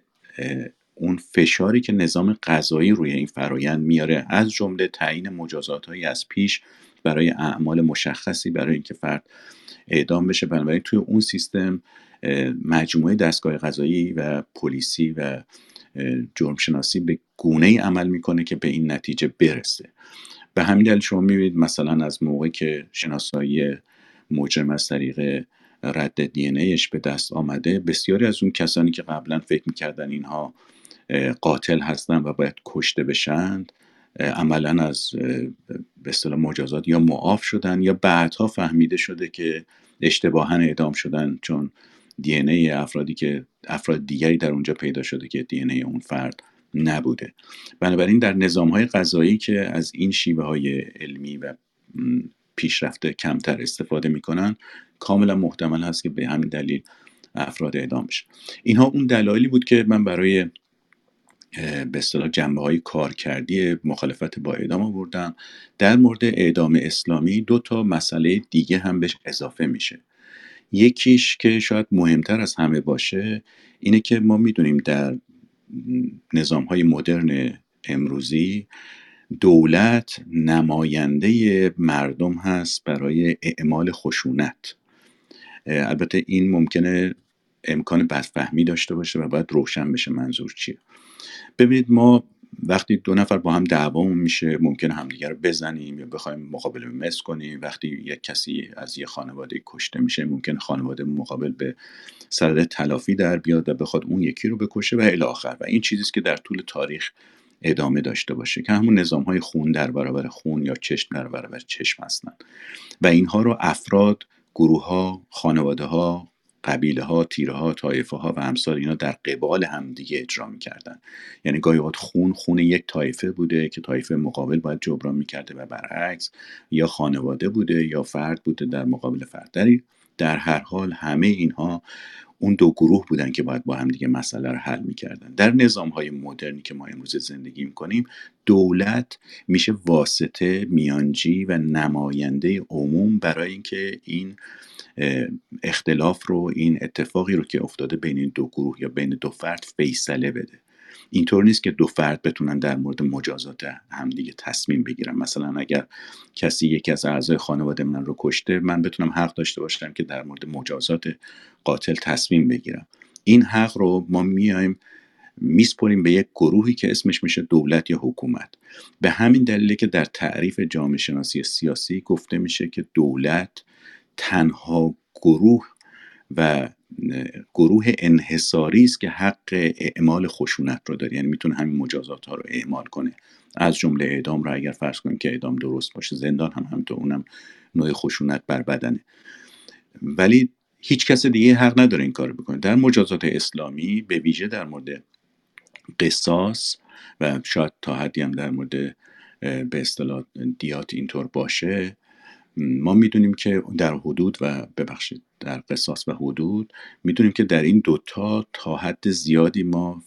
اون فشاری که نظام قضایی روی این فرایند میاره. از جمله تعیین مجازات هایی از پیش برای اعمال مشخصی برای اینکه فرد اعدام بشه. بنابراین توی اون سیستم مجموعه دستگاه قضایی و پلیسی و جرم شناسی به گونه ای عمل می‌کنه که به این نتیجه برسه. به همین دلیل شما می‌بینید مثلا از موقع که شناسایی مجرم از طریق رد دی ایش به دست آمده بسیاری از اون کسانی که قبلا فکر می‌کردن اینها قاتل هستن و باید کشته بشند عملا از به اصطلاح مجازات یا معاف شدن یا بعدها فهمیده شده که اشتباها اعدام شدن چون دی ای افرادی که افراد دیگری در اونجا پیدا شده که دی ای اون فرد نبوده. بنابراین در نظام های غذایی که از این شیوه های علمی و پیشرفته کمتر استفاده می‌کنن کاملا محتمل هست که به همین دلیل افراد اعدام بشه. اینها اون دلایلی بود که من برای به اصطلاح جنبه های کارکردی مخالفت با اعدام آوردم در مورد اعدام اسلامی دو تا مسئله دیگه هم بهش اضافه میشه. یکیش که شاید مهمتر از همه باشه اینه که ما می‌دونیم در نظام های مدرن امروزی دولت نماینده مردم هست برای اعمال خشونت. البته این ممکنه امکان بدفهمی داشته باشه و باید روشن بشه منظور چیه. ببینید ما وقتی دو نفر با هم دعوامون میشه ممکنه همدیگه رو بزنیم یا بخوایم مقابل مس کنیم. وقتی یک کسی از یه خانواده کشته میشه ممکن خانواده مقابل به صدد تلافی در بیاد و بخواد اون یکی رو بکشه و الی آخر. و این چیزیست که در طول تاریخ ادامه داشته باشه که همون نظام های خون در برابر خون یا چشم در برابر چشم هستند و اینها رو افراد گروه ها خانواده ها قبیله ها تیره ها طایفه ها و امثال اینا در قبال هم دیگه اجرا می‌کردن. یعنی گاهی اوقات خون خون یک طایفه بوده که طایفه مقابل باید جبران می‌کرده و برعکس یا خانواده بوده یا فرد بوده در مقابل فرد. در هر حال همه اینها اون دو گروه بودن که باید با هم دیگه مسئله رو حل می‌کردن. در نظام های مدرنی که ما امروز زندگی می‌کنیم دولت میشه واسطه میانجی و نماینده عموم برای اینکه این اختلاف رو این اتفاقی رو که افتاده بین این دو گروه یا بین دو فرد فیصله بده. اینطور نیست که دو فرد بتونن در مورد مجازات همدیگه تصمیم بگیرن. مثلا اگر کسی یکی از اعضای خانواده من رو کشته من بتونم حق داشته باشم که در مورد مجازات قاتل تصمیم بگیرم. این حق رو ما میایم میسپریم به یک گروهی که اسمش میشه دولت یا حکومت. به همین دلیله که در تعریف جامعه شناسی سیاسی گفته میشه که دولت تنها گروه و گروه انحصاری است که حق اعمال خشونت رو داره. یعنی می‌تونه همین مجازات ها رو اعمال کنه. از جمله اعدام رو اگر فرض کنیم که اعدام درست باشه زندان هم همینطور اونم نوع خشونت بر بدنه. ولی هیچ کس دیگه حق نداره این کار بکنه. در مجازات اسلامی به ویژه در مورد قصاص و شاید تا حدی هم در مورد به اصطلاح دیات اینطور باشه ما می‌دونیم که در حدود و ببخشید در قصاص و حدود می‌دونیم که در این دوتا تا حد زیادی ما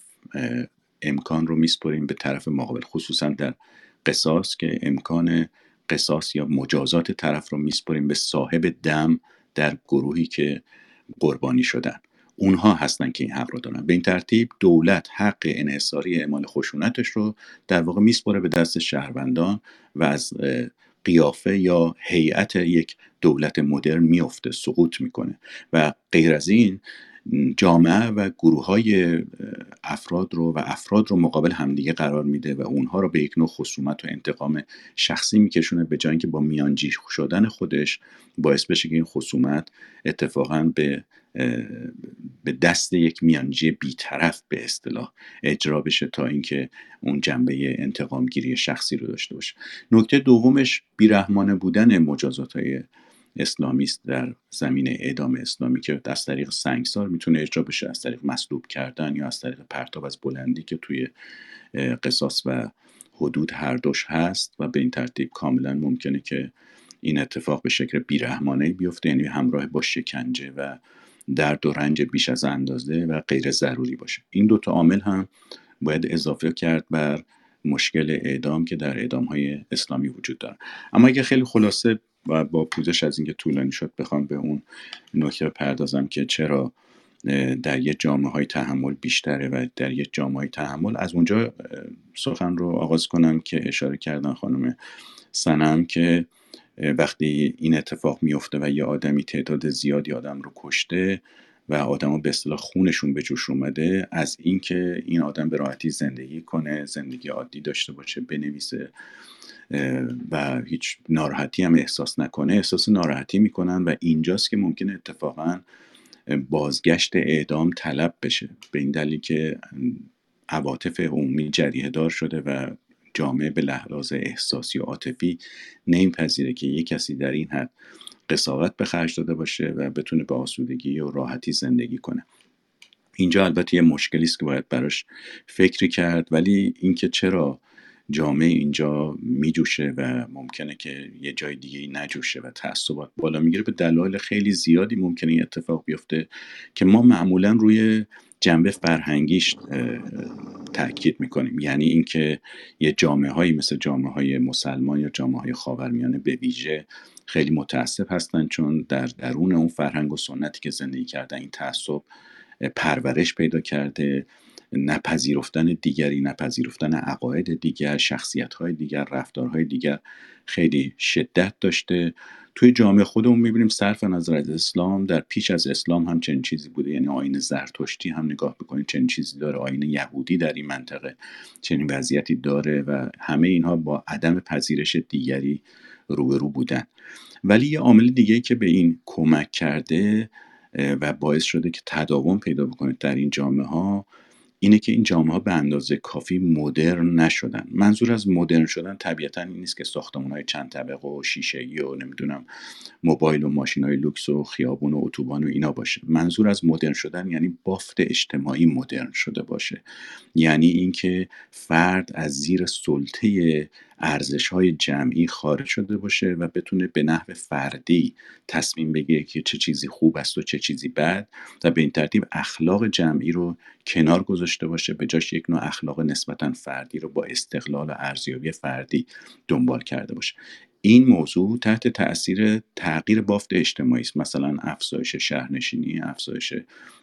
امکان رو میسپریم به طرف مقابل خصوصا در قصاص که امکان قصاص یا مجازات طرف رو میسپریم به صاحب دم در گروهی که قربانی شدن. اونها هستن که این حق رو دارن. به این ترتیب دولت حق انحصاری اعمال خشونتش رو در واقع میسپره به دست شهروندان و از قیافه یا هیئت یک دولت مدرن میفته سقوط می‌کنه. و غیر از این جامعه و گروه های افراد رو و افراد رو مقابل همدیگه قرار میده و اونها رو به یک نوع خصومت و انتقام شخصی میکشونه به جای اینکه با میانجی شدن خودش باعث بشه که این خصومت اتفاقا به به دست یک میانجی بیطرف به اصطلاح اجرا بشه تا اینکه اون جنبه انتقامگیری شخصی رو داشته باشه. نکته دومش بیرحمانه بودن مجازات های اسلامی است در زمین اعدام اسلامی که از طریق سنگسار می‌تونه اجرا بشه از طریق مصلوب کردن یا از طریق پرتاب از بلندی که توی قصاص و حدود هر دوش هست و به این ترتیب کاملا ممکنه که این اتفاق به شکل بیرحمانه بیفته یعنی همراه با شکنجه و درد و رنج بیش از اندازه و غیر ضروری باشه. این دوتا عامل هم باید اضافه کرد بر مشکل اعدام که در اعدام های اسلامی وجود داره اما اگه خیلی خلاصه و با پوزش از اینکه طولانی شد بخوام به اون نکته پردازم که چرا در یه جامعه های تحمل بیشتره و در یه جامعه های تحمل از اونجا سخن رو آغاز کنم که اشاره کردن خانم سنم که وقتی این اتفاق میفته و یه آدمی تعداد زیادی آدم رو کشته و آدما به اصطلاح خونشون به جوش اومده از اینکه این آدم به راحتی زندگی کنه زندگی عادی داشته باشه بنویسه و هیچ ناراحتی هم احساس نکنه احساس ناراحتی می‌کنن و اینجاست که ممکنه اتفاقا بازگشت اعدام طلب بشه. به این دلیل که عواطف عمومی جریه دار شده و جامعه به لحاظ احساسی و عاطفی نمیپذیره که یک کسی در این حد قصاوت به خرج داده باشه و بتونه به آسودگی و راحتی زندگی کنه. اینجا البته یه مشکلی است که باید براش فکری کرد ولی اینکه چرا جامعه اینجا میجوشه و ممکنه که یه جای دیگه نجوشه و تعصبات بالا می‌گیره به دلایل خیلی زیادی ممکنه این اتفاق بیفته که ما معمولا روی جنبه فرهنگیش تاکید می‌کنیم. یعنی اینکه یه جامعه هایی مثل جامعه های مسلمان یا جامعه های خاورمیانه به ویژه خیلی متاسف هستن چون در درون اون فرهنگ و سنتی که زندگی کردن این تعصب پرورش پیدا کرده. نپذیرفتن دیگری نپذیرفتن عقاید دیگر شخصیت های دیگر رفتارهای دیگر خیلی شدت داشته. توی جامعه خودمون می‌بینیم صرف نظر از اسلام در پیش از اسلام هم چنین چیزی بوده. یعنی آین زرتشتی هم نگاه بکنید چنین چیزی داره. آین یهودی در این منطقه چنین وضعیتی داره و همه اینها با عدم پذیرش دیگری روبرو بودن. ولی یه عامل دیگه که به این کمک کرده و باعث شده که تداوم پیدا بکنه در این جامعه ها اینه که این جامعه ها به اندازه کافی مدرن نشدن. منظور از مدرن شدن طبیعتا این نیست که ساختمان های چند طبقه و شیشه و نمی‌دونم موبایل و ماشین های لوکس و خیابون و اتوبان و اینا باشه. منظور از مدرن شدن یعنی بافت اجتماعی مدرن شده باشه. یعنی اینکه فرد از زیر سلطه ارزش های جمعی خارج شده باشه و بتونه به نحو فردی تصمیم بگیره که چه چیزی خوب است و چه چیزی بد و به این ترتیب اخلاق جمعی رو کنار گذاشته باشه به جاش یک نوع اخلاق نسبتا فردی رو با استقلال و ارزیابی فردی دنبال کرده باشه. این موضوع تحت تاثیر تغییر بافت اجتماعی است. مثلا افزایش شهرنشینی افزایش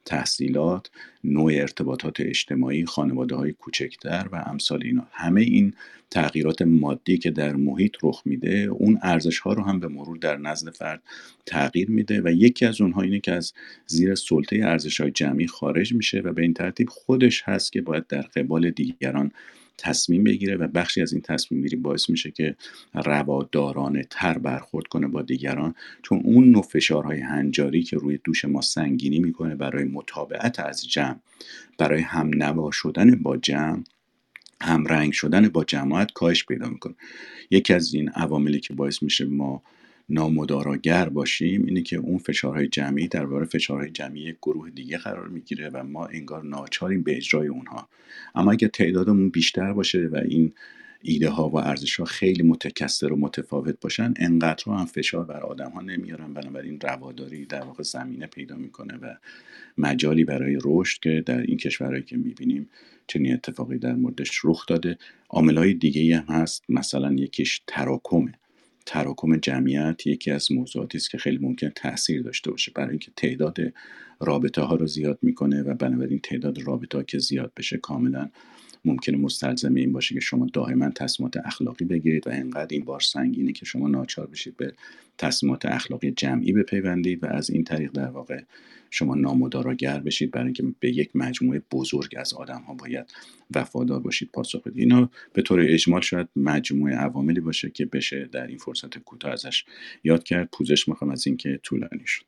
تحصیلات نوع ارتباطات اجتماعی خانواده های کوچکتر و امثال اینا. همه این تغییرات مادی که در محیط رخ میده اون ارزش ها رو هم به مرور در نزد فرد تغییر میده و یکی از اونها اینه که از زیر سلطه ارزش های جمعی خارج میشه و به این ترتیب خودش هست که باید در قبال دیگران تصمیم بگیره و بخشی از این تصمیم گیری باعث میشه که روادارانه تر برخورد کنه با دیگران. چون اون نوع فشارهای هنجاری که روی دوش ما سنگینی می‌کنه برای مطابقت از جمع برای هم نوا شدن با جمع همرنگ شدن با جماعت کاهش پیدا می‌کنه. یکی از این عواملی که باعث میشه ما نامداراگر باشیم اینه که اون فشارهای جمعی در برابر فشارهای جمعی گروه دیگه قرار می‌گیره و ما انگار ناچاریم به اجرای اونها. اما اگر تعدادمون بیشتر باشه و این ایده ها و ارزش ها خیلی متکثر و متفاوت باشن انقدر هم فشار بر آدم ها نمیارن. بنابراین رواداری در واقع زمینه پیدا می‌کنه و مجالی برای رشد که در این کشورهایی که می‌بینیم چنین اتفاقی در موردش رخ داده. های دیگه هم هست. مثلا یکیش تراکمه. تراکم جمعیت یکی از موضوعاتی است که خیلی ممکن تاثیر داشته باشه برای اینکه تعداد رابطه ها رو زیاد می‌کنه و بنابراین تعداد رابطه ها که زیاد بشه کاملا ممکنه مستلزم این باشه که شما دائما تصمیمات اخلاقی بگیرید و انقدر این بار سنگینه که شما ناچار بشید به تصمیمات اخلاقی جمعی بپیوندید و از این طریق در واقع شما نامداراگر بشید برای اینکه به یک مجموعه بزرگ از آدم ها باید وفادار باشید پاسخ بدید. اینا به طور اجمال شاید مجموعه عواملی باشه که بشه در این فرصت کوتاه ازش یاد کرد. پوزش می‌خوام از اینکه طولانی شد.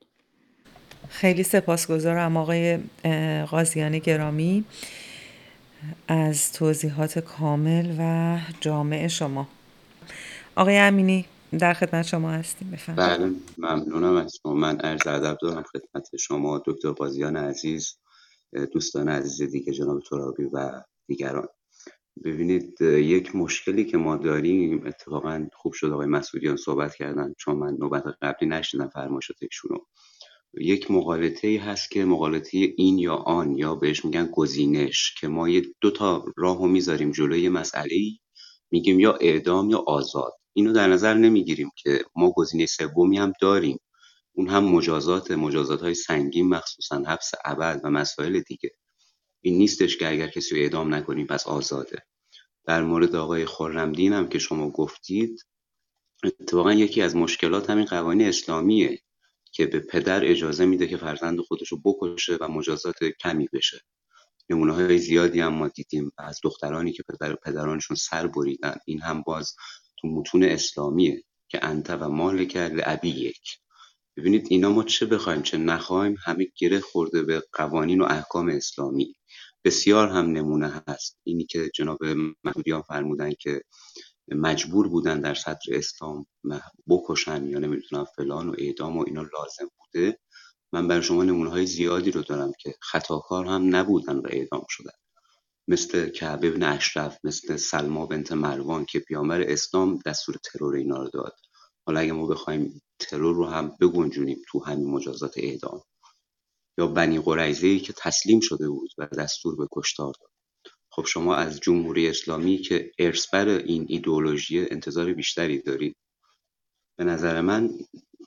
خیلی سپاسگزارم آقای قاضیان گرامی. از توضیحات کامل و جامع شما. آقای امینی در خدمت شما هستیم. بفهم بله ممنونم از شما. من عرض ادب دارم خدمت شما دکتر قاضیان عزیز دوستان عزیز دیگه جناب ترابی و دیگران. ببینید یک مشکلی که ما داریم اتفاقا خوب شد آقای مسئولیان صحبت کردن چون من نوبت قبلی نشدم فرمایشاتشون رو. یک مقالطه ای هست که مقالطه این یا آن یا بهش میگن گزینش که ما یه دو تا راهو می‌ذاریم جلوی مسئله ای میگیم یا اعدام یا آزاد. اینو در نظر نمی‌گیریم که ما گزینه سومی هم داریم. اون هم مجازات مجازات های سنگین مخصوصا حبس ابد و مسائل دیگه. این نیستش که اگر کسی رو اعدام نکنیم پس آزاده. در مورد آقای خرمدین هم که شما گفتید اتفاقا یکی از مشکلات همین قوانین اسلامیه. که به پدر اجازه میده که فرزند خودش رو بکشه و مجازات کمی بشه. نمونه های زیادی هم ما دیدیم از دخترانی که پدر پدرانشون سر بریدن این هم باز تو متون اسلامیه که انت و مال کرد ابی یک. ببینید اینا ما چه بخوایم چه نخوایم همه گره خورده به قوانین و احکام اسلامی. بسیار هم نمونه هست. اینی که جناب مسئولیان فرمودن که مجبور بودن در سطر اسلام بکشن یا نمی‌دونم فلان و اعدام و اینا لازم بوده. من برای شما نمونه های زیادی رو دارم که خطاکار هم نبودن و اعدام شدن. مثل کعب ابن اشرف مثل سلما بنت مروان که پیامبر اسلام دستور ترور اینا رو داد. حالا اگه ما بخوایم ترور رو هم بگنجونیم تو همین مجازات اعدام. یا بنی قریزه که تسلیم شده بود و دستور به کشتار داد. خب شما از جمهوری اسلامی که ارثبر این ایدئولوژی انتظار بیشتری دارید. به نظر من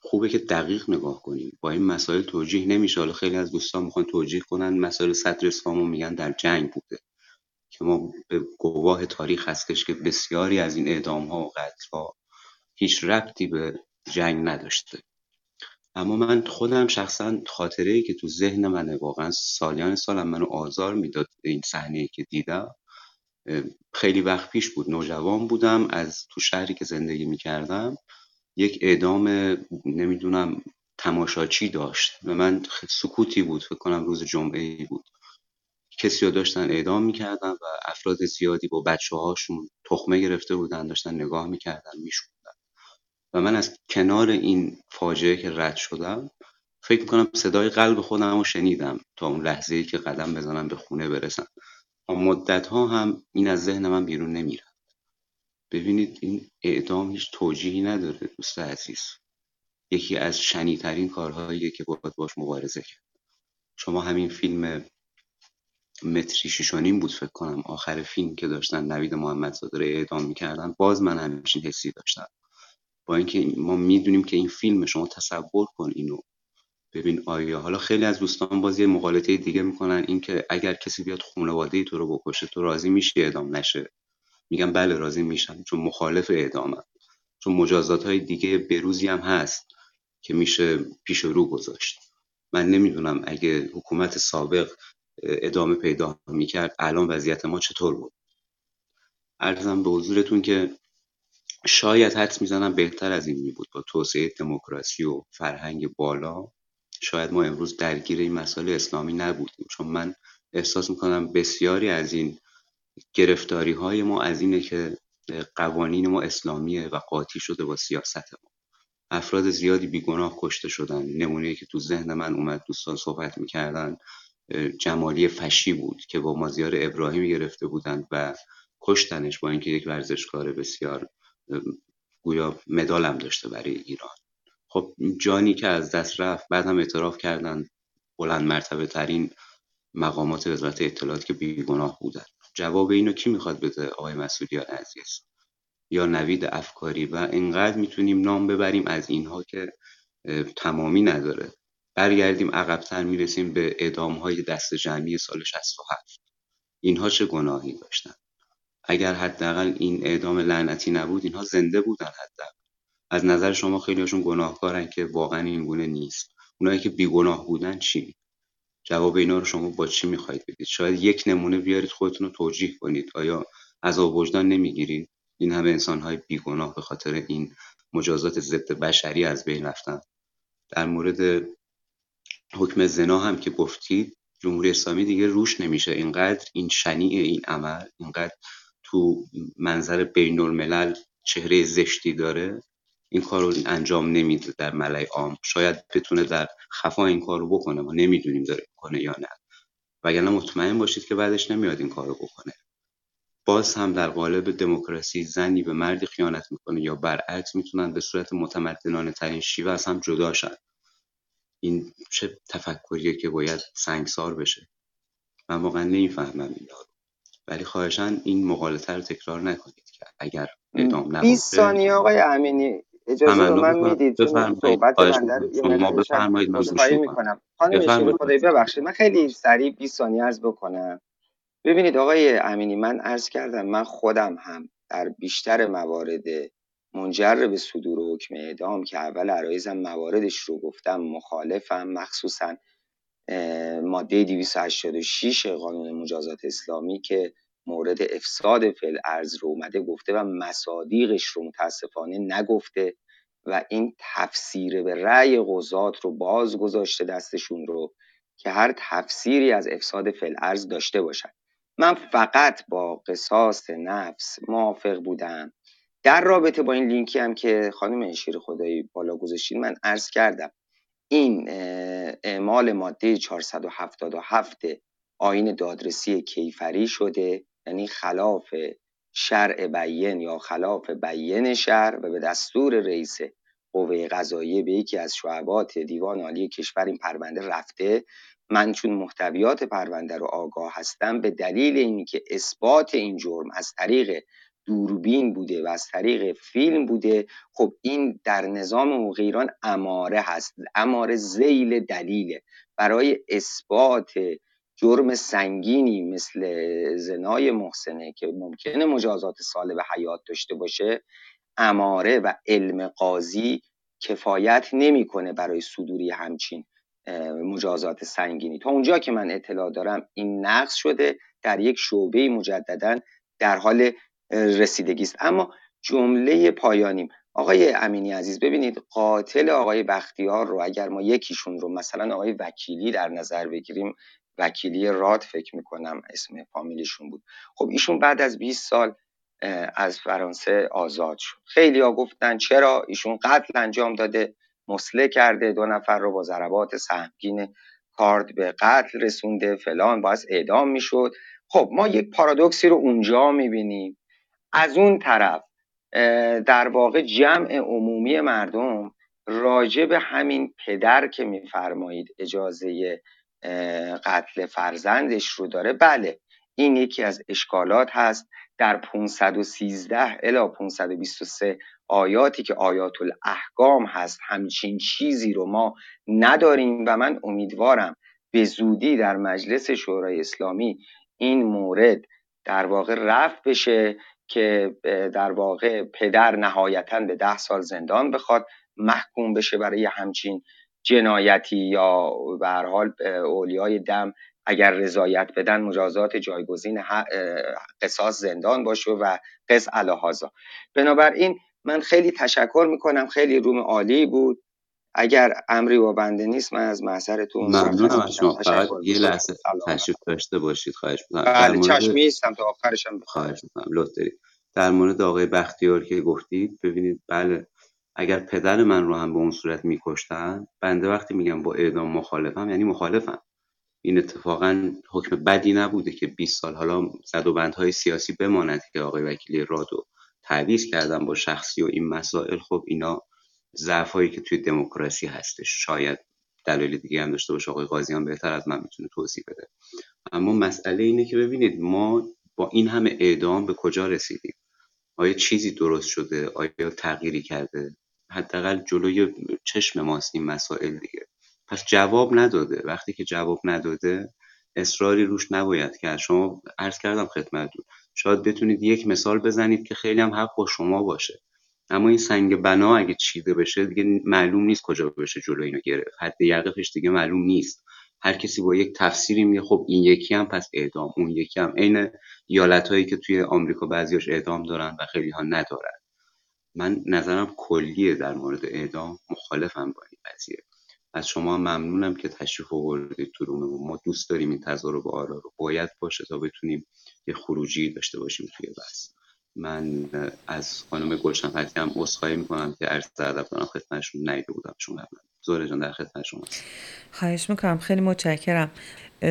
خوبه که دقیق نگاه کنیم. با این مسائل توجیه نمیشه. حالا خیلی از دوستان می‌خوان توجیه کنن. مسائل صدر اسلام رو میگن در جنگ بوده. که ما به گواه تاریخ هستش که بسیاری از این اعدام ها و قتل ها هیچ ربطی به جنگ نداشته. اما من خودم شخصا خاطره ای که تو ذهن منه واقعا سالیان سالم منو آزار می‌داد این صحنه که دیدم. خیلی وقت پیش بود نوجوان بودم از تو شهری که زندگی می‌کردم یک اعدام نمی‌دونم تماشاچی داشت و من سکوتی بود فکر کنم روز جمعه ای بود. کسی رو داشتن اعدام می‌کردن و افراد زیادی با بچه هاشون تخمه گرفته بودن داشتن نگاه می‌کردن میشوندن و من از کنار این فاجعه که رد شدم فکر می‌کنم صدای قلب خودم رو شنیدم تا اون لحظه ای که قدم بزنم به خونه برسم. مدت ها هم این از ذهن من بیرون نمیره ببینید این اعدام هیچ توجیهی نداره دوست عزیز. یکی از شنیترین کارهاییه که باید باش مبارزه کرد. شما همین فیلم متری شیشانیم بود فکر کنم آخر فیلم که داشتن نوید محمدزاده رو اعدام می‌کردن باز من همچین حسی داشتم. با اینکه ما می‌دونیم که این فیلم شما تصور کن اینو. ببین آیا حالا خیلی از دوستان باز یه مقالطه دیگه می‌کنن اینکه اگر کسی بیاد خانواده تو رو بکشه تو راضی میشی اعدام نشه؟ میگم بله راضی میشم چون مخالف اعدامم. چون مجازات های دیگه بروزی هم هست که میشه پیش رو گذاشت. من نمی‌دونم اگه حکومت سابق ادامه پیدا می‌کرد الان وضعیت ما چطور بود؟ ارزم به حضورتون که شاید حدس می‌زنم بهتر از این می بود با توسعه دموکراسی و فرهنگ بالا شاید ما امروز درگیر این مسائل اسلامی نبودیم. چون من احساس می‌کنم بسیاری از این گرفتاری های ما از اینه که قوانین ما اسلامیه و قاطی شده با سیاست ما. افراد زیادی بیگناه کشته شدن. نمونه که تو ذهن من اومد دوستان صحبت می‌کردن جمالی فشی بود که با مازیار ابراهیمی گرفته بودند و کشتنش با اینکه یک ورزشکار بسیار گویا مدالم داشته برای ایران. خب جانی که از دست رفت بعد هم اعتراف کردن بلند مرتبه ترین مقامات وزارت اطلاعات که بیگناه بودن. جواب اینو کی می‌خواد بده آقای مسئولیان عزیز؟ یا نوید افکاری؟ و انقدر می‌تونیم نام ببریم از اینها که تمامی نداره. برگردیم عقبتر می‌رسیم به اعدام های دست جمعی سال 67 اینها چه گناهی داشتن؟ اگر حداقل این اعدام لعنتی نبود اینها زنده بودن حداقل. از نظر شما خیلیشون گناهکارن که واقعا این گونه نیست. اونایی که بیگناه بودن چی؟ جواب اینا رو شما با چی می‌خواهید بدید؟ شاید یک نمونه بیارید خودتون رو توجیه کنید. آیا عذاب وجدان نمی‌گیرید؟ این همه انسانهای بیگناه به خاطر این مجازات ضد بشری از بین رفتن. در مورد حکم زنا هم که گفتید جمهوری اسلامی دیگه روش نمیشه. اینقدر این شنیع این عمل اینقدر تو منظر بین الملل چهره زشتی داره این کار رو انجام نمیده در ملای عام. شاید بتونه در خفا این کار رو بکنه ما نمی‌دونیم داره کنه یا نه. وگرنه مطمئن باشید که بعدش نمیاد این کار رو بکنه. باز هم در قالب دموکراسی زنی به مردی خیانت می‌کنه یا برعکس می‌تونن به صورت متمدنانه ترین شیوه از هم جدا شن. این چه تفکریه که باید سنگسار بشه. من واقعا نمی‌فهمم این رو ولی خواهشان این مقالطه رو تکرار نکنید که اگر ادام نباشه. 20 ثانیه آقای امینی اجازه رو من می‌دید. صحبت شما بفرمایید من می‌کنم. خانم خدایی ببخشید. من خیلی سریع 20 ثانیه از بکنم. ببینید آقای امینی من عرض کردم من خودم هم در بیشتر موارد منجر به صدور حکم اعدام که اول عرایزم مواردش رو گفتم مخالفم مخصوصا ماده 286 قانون مجازات اسلامی که مورد افساد فعل ارز رو اومده گفته و مصادیقش رو متاسفانه نگفته و این تفسیر به رأی قضات رو باز گذاشته دستشون رو که هر تفسیری از افساد فعل ارز داشته باشد من فقط با قصاص نفس موافق بودم. در رابطه با این لینکی هم که خانم شیر خدایی بالا گذاشتین من عرض کردم این اعمال ماده 477 آین دادرسی کیفری شده یعنی خلاف شرع بیین یا خلاف بیین شرع و به دستور رئیس قوه قضاییه به یکی از شعبات دیوان عالی کشور این پرونده رفته. من چون محتویات پرونده رو آگاه هستم به دلیل اینکه اثبات این جرم از طریق دوربین بوده و از طریق فیلم بوده. خب این در نظام حقوق ایران اماره هست اماره زیل دلیله. برای اثبات جرم سنگینی مثل زنای محسنه که ممکنه مجازات سال به حیات داشته باشه اماره و علم قاضی کفایت نمی‌کنه برای صدوری همچین مجازات سنگینی. تا اونجا که من اطلاع دارم این نقص شده در یک شعبه مجددا در حال رسیدگی است اما جمله پایانیم. آقای امینی عزیز ببینید قاتل آقای بختیار رو اگر ما یکیشون رو مثلا آقای وکیلی در نظر بگیریم وکیلی راد فکر می‌کنم اسم فامیلیشون بود. خب ایشون بعد از 20 سال از فرانسه آزاد شد. خیلی ها گفتن چرا؟ ایشون قتل انجام داده مسله کرده دو نفر رو با ضربات سهمگین کارد به قتل رسونده فلان باعث اعدام می‌شد. خب ما یک پارادوکسی رو اونجا می‌بینیم. از اون طرف در واقع جمع عمومی مردم راجع به همین پدر که میفرمایید اجازه قتل فرزندش رو داره. بله این یکی از اشکالات هست. در 513 الی 523 آیاتی که آیات الاحکام هست همچین چیزی رو ما نداریم و من امیدوارم به زودی در مجلس شورای اسلامی این مورد در واقع رفت بشه. که در واقع پدر نهایتا به ده سال زندان بخواد محکوم بشه برای همچین جنایتی یا به حال اولیای دم اگر رضایت بدن مجازات جایگزین قصاص زندان باشه و قص الهازا بنابراین من خیلی تشکر می‌کنم خیلی روم عالی بود. اگر امری و بنده نیست من از محضرتون ممنونم از شما. فقط یه لحظه تشریف داشته باشید. خواهش می‌کنم. بله چشمی هستم تا آخرشم خواهش می‌کنم. لطف دارید در مورد آقای بختیار که گفتید ببینید بله اگر پدر من رو هم به اون صورت میکشتن بنده وقتی میگم با اعدام مخالفم یعنی مخالفم. این اتفاقا حکم بدی نبوده که 20 سال حالا زد و بندهای سیاسی بماند که آقای وکیلی رادو تعویض کردن با شخصی و این مسائل. خب اینا ضعفایی که توی دموکراسی هستش. شاید دلایل دیگه هم داشته باشه آقای قاضیان بهتر از من می‌تونه توضیح بده. اما مسئله اینه که ببینید ما با این همه اعدام به کجا رسیدیم؟ آیا چیزی درست شده؟ آیا تغییری کرده؟ حداقل جلوی چشم ماست این مسائل دیگه. پس جواب نداده. وقتی که جواب نداده اصراری روش نباید کرد. شما عرض کردم خدمتتون شاید بتونید یک مثال بزنید که خیلی هم حق با شما باشه. اما این سنگ بنا اگه چیده بشه دیگه معلوم نیست کجا بشه جلو اینو گرفت. حد یقفش دیگه معلوم نیست. هر کسی با یک تفسیری میگه خب این یکی هم پس اعدام اون یکی هم. عین ایالت هایی که توی آمریکا بعضیاش اعدام دارن و خیلی ها ندارن. من نظرم کلیه در مورد اعدام مخالفم با این قضیه. از شما ممنونم که تشریف آوردید تو روم ما دوست داریم این تضارب آرا رو باید باشه تا بتونیم یه خروجی داشته باشیم توی بحث. من از خانم گلشن فتی هم عذرخواهی می‌کنم که عرض ادب دارم خدمتشون نیده بودم شما قبلا. زهره جان در خدمت شما. خواهش می‌کنم. خیلی متشکرم.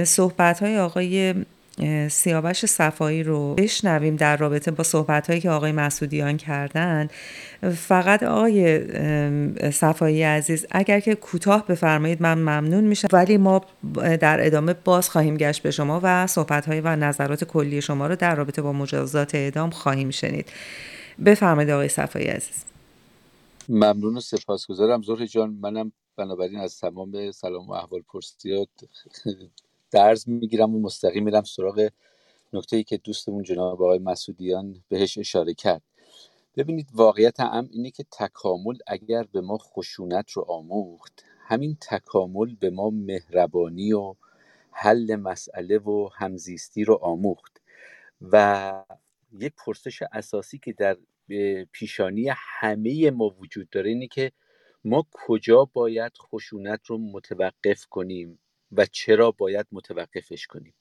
صحبت های آقای سیاوش صفایی رو بشنویم در رابطه با صحبت هایی که آقای مسعودیان کردن. فقط آقای صفایی عزیز اگر که کوتاه بفرمایید من ممنون میشم. ولی ما در ادامه باز خواهیم گشت به شما و صحبت های و نظرات کلی شما رو در رابطه با مجازات اعدام خواهیم شنید. بفرمایید آقای صفایی عزیز. ممنون و سپاسگزارم. زهر جان منم بنابراین از تمام سلام و احوال پرسیات درز می‌گیرم و مستقیم میرم سراغ نکته ای که دوستمون جناب آقای مسعودیان بهش اشاره کرد. ببینید واقعیت هم اینه که تکامل اگر به ما خشونت رو آموخت همین تکامل به ما مهربانی و حل مسئله و همزیستی رو آموخت و یک پرسش اساسی که در پیشانی همه ما وجود داره اینه که ما کجا باید خشونت رو متوقف کنیم؟ و چرا باید متوقفش کنیم.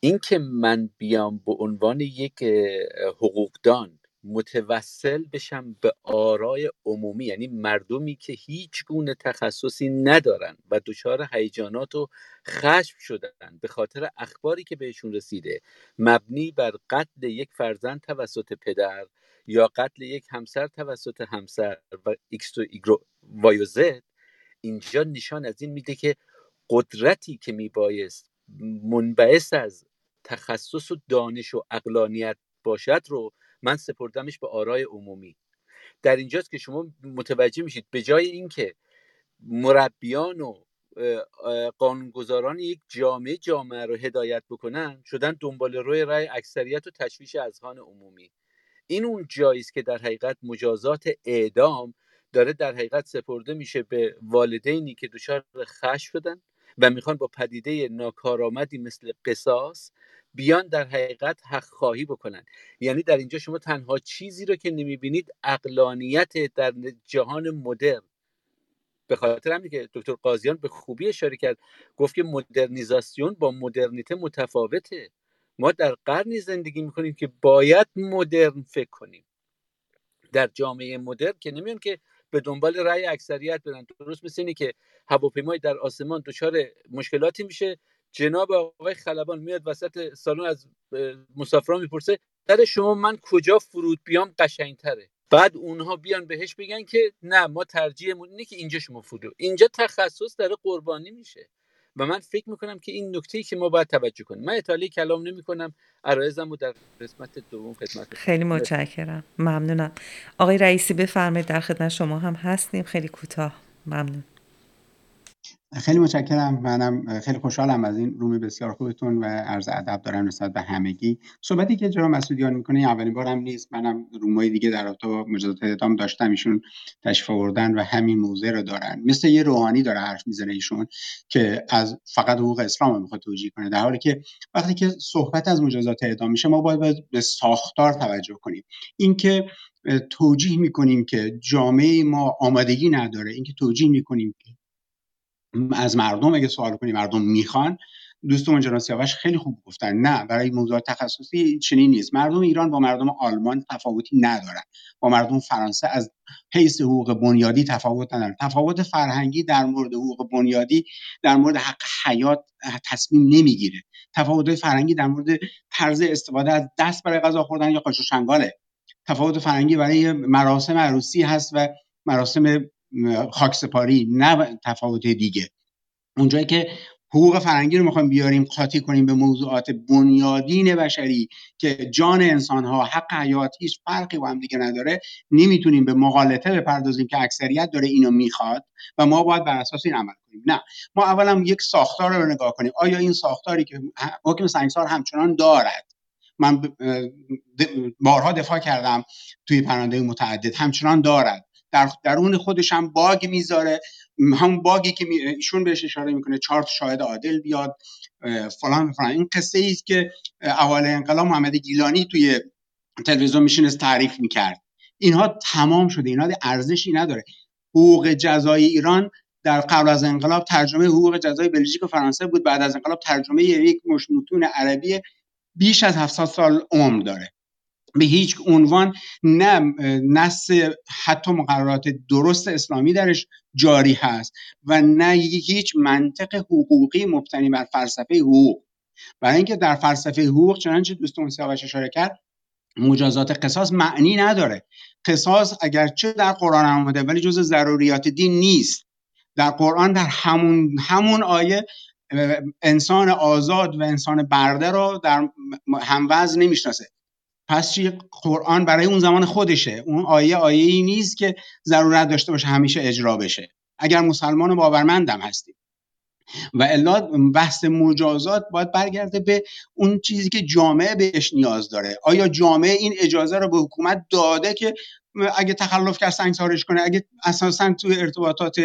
این که من بیام به عنوان یک حقوقدان متوسل بشم به آرای عمومی یعنی مردمی که هیچ گونه تخصصی ندارن و دچار هیجانات و خشم شدن به خاطر اخباری که بهشون رسیده مبنی بر قتل یک فرزند توسط پدر یا قتل یک همسر توسط همسر و ایکس و ایگرگ وایو اینجا نشان از این میده که قدرتی که میبایست منبعث از تخصص و دانش و عقلانیت باشد رو من سپردمش به آرای عمومی. در اینجاست که شما متوجه میشید به جای اینکه مربیان و قانونگذاران یک جامعه جامعه رو هدایت بکنن شدن دنبال روی رای اکثریت و تشویش اذهان عمومی. این اون جایی است که در حقیقت مجازات اعدام داره در حقیقت سپرده میشه به والدینی که دچار خش شدن و می‌خوان با پدیده ناکارآمدی مثل قصاص بیان در حقیقت حق خواهی بکنن. یعنی در اینجا شما تنها چیزی رو که نمی‌بینید اقلانیت در جهان مدرن. به خاطر همین که دکتر قاضیان به خوبی اشاره کرد گفت که مدرنیزاسیون با مدرنیته متفاوته. ما در قرنی زندگی می‌کنیم که باید مدرن فکر کنیم. در جامعه مدرن که نمیان که به دنبال رأی اکثریت برن. درست مثل اینه که هواپیمای در آسمان دچار مشکلاتی میشه. جناب آقای خلبان میاد وسط سالن از مسافران می‌پرسه در شما من کجا فرود بیام قشنگتره؟ بعد اونها بیان بهش بگن که نه ما ترجیحمون اینه که اینجا شما فرود اینجا تخصص داره قربانی میشه. و من فکر می‌کنم که این نکته که ما باید توجه کنیم. من اطالی کلام نمی کنم عرایزم رو در قسمت دوم خدمت خیلی متشکرم. ممنونم. آقای رئیسی بفرمایید در خدمت شما هم هستیم. خیلی کوتاه. ممنون. خیلی متشکرم. منم خیلی خوشحالم از این رومی بسیار خوبتون و عرض ادب دارم نسبت به همگی. صحبتی که جناب مسعودیان می‌کنه اولین بارم نیست. منم رومای دیگه در رابطه با مجازات اعدام داشتم. ایشون تشریف آوردن و همین موضوع رو دارن. مثل یه روحانی داره حرف می‌زنه ایشون که از فقط حقوق اسلام می‌خواد توجیه کنه. در حالی که وقتی که صحبت از مجازات اعدام میشه ما باید به ساختار توجه کنیم. اینکه توجیه می‌کنیم که جامعه ما آمادگی نداره اینکه توجیه می‌کنیم که از مردم اگه سوال کنی مردم می‌خوان. دوستمون جناب سیاوش خیلی خوب گفتن نه برای موضوع تخصصی چنین نیست. مردم ایران با مردم آلمان تفاوتی ندارن. با مردم فرانسه از حیث حقوق بنیادی تفاوت ندارن. تفاوت فرهنگی در مورد حقوق بنیادی در مورد حق حیات تصمیم نمی‌گیره. تفاوت فرهنگی در مورد طرز استفاده از دست برای غذا خوردن یا قاچ و شنگاله تفاوت فرهنگی برای مراسم عروسی هست و مراسم خاکسپاری نه تفاوت دیگه. اونجایی که حقوق فرنگی رو می‌خوایم بیاریم قاطی کنیم به موضوعات بنیادین بشری که جان انسان ها حق حیات هیچ فرقی با هم دیگه نداره نمی‌تونیم به مقالطه بپردازیم که اکثریت داره اینو می‌خواد و ما باید بر اساس این عمل کنیم. نه. ما اولا یک ساختار رو نگاه کنیم. آیا این ساختاری که حکم سنگسار همچنان دارد؟ من بارها دفاع کردم توی پرونده متعدد. همچنان دارد. در درون خودش هم باگ می‌ذاره. همون باگی که ایشون بهش اشاره می‌کنه چهار شاهد عادل بیاد فلان فلان. این قصه ای است که اول انقلاب محمد گیلانی توی تلویزیون میشینست تعریف می‌کرد. اینها تمام شده. اینها ارزشی نداره. حقوق جزای ایران در قبل از انقلاب ترجمه حقوق جزای بلژیک و فرانسه بود. بعد از انقلاب ترجمه یک مش متون عربی بیش از 700 سال عمر داره. به هیچ عنوان نه نص حتی مقررات درست اسلامی درش جاری هست و نه هیچ منطق حقوقی مبتنی بر فلسفه حقوق. برای اینکه در فلسفه حقوق چنانچه دوستمون سیاوش اشاره کرد مجازات قصاص معنی نداره. قصاص اگرچه در قرآن آمده ولی جز ضروریات دین نیست. در قرآن در همون همون آیه انسان آزاد و انسان برده رو در هموز نمی‌شناسه. پس چی؟ قرآن برای اون زمان خودشه. اون آیه آیه ای نیست که ضرورت داشته باشه همیشه اجرا بشه. اگر مسلمان باورمندم هستیم. و الا بحث مجازات باید برگرده به اون چیزی که جامعه بهش نیاز داره. آیا جامعه این اجازه رو به حکومت داده که اگه تخلف کرد سنگسارش کنه؟ اگه اساسا توی ارتباطات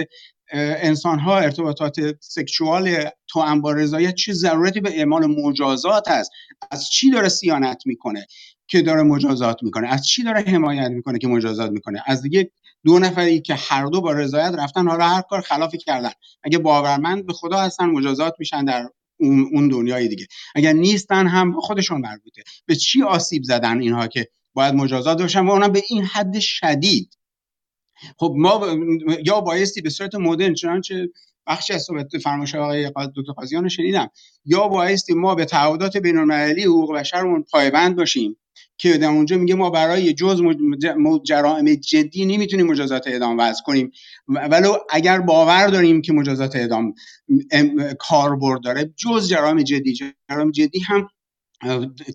انسان ها ارتباطات سکشوال تو انبار رضایت چه ضرورتی به اعمال مجازات هست؟ از چی داره سیانت می‌کنه؟ که داره مجازات می‌کنه. از چی داره حمایت می‌کنه که مجازات می‌کنه؟ از دیگه دو نفری که هر دو با رضایت رفتن حالا هر کار خلافی کردن. اگه باورمند به خدا هستن مجازات میشن در اون دنیای دیگه. اگر نیستن هم خودشون مربوطه. به چی آسیب زدن اینها که باید مجازات باشن و اونم به این حد شدید؟ خب ما یا بایستی به صورت مدرن چنانچه بخشی از صحبت فرمایش آقای دکتر قاضیان شنیدم. یا بایستی ما به تعهدات بین المللی حقوق بشرمون پایبند باشیم. که در اونجا میگه ما برای جز جرائم جدی نمی‌تونیم مجازات اعدام وضع کنیم. ولو اگر باور داریم که مجازات اعدام کاربرد داره جز جرائم جدی جرائم جدی هم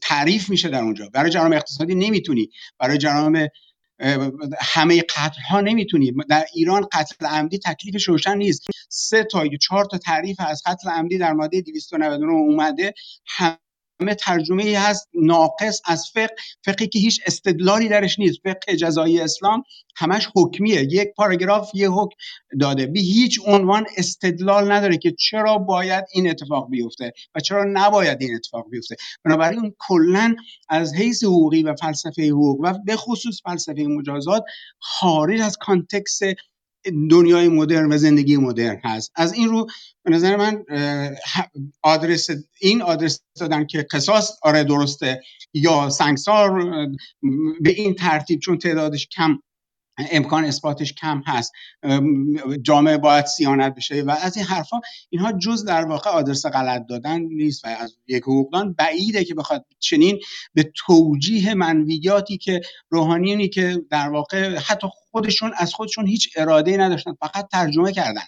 تعریف میشه در اونجا. برای جرائم اقتصادی نمی‌تونی. برای جرائم همه قتل ها نمی‌تونی. در ایران قتل عمدی تکلیفش روشن نیست. سه تا یا چهار تا تعریف از قتل عمدی در ماده 299 اومده. همه ترجمه ای هست ناقص از فقه. فقهی که هیچ استدلالی درش نیست. فقه جزایی اسلام همش حکمیه. یک پاراگراف یه حکم داده. به هیچ عنوان استدلال نداره که چرا باید این اتفاق بیفته و چرا نباید این اتفاق بیفته. بنابراین کلا از حیث حقوقی و فلسفه حقوق و به خصوص فلسفه مجازات خارج از کانتکس دنیای مدرن و زندگی مدرن هست. از این رو به نظر من آدرس این آدرس دادن که قصاص آره درسته یا سنگسار به این ترتیب چون تعدادش کم امکان اثباتش کم هست. جامعه باید سیانت بشه و از این حرفا اینها جز در واقع آدرس غلط دادن نیست و از یک حقوقدان بعیده که بخواد چنین به توجیه منویاتی که روحانیونی که در واقع حتی خودشون از خودشون هیچ اراده نداشتن فقط ترجمه کردن.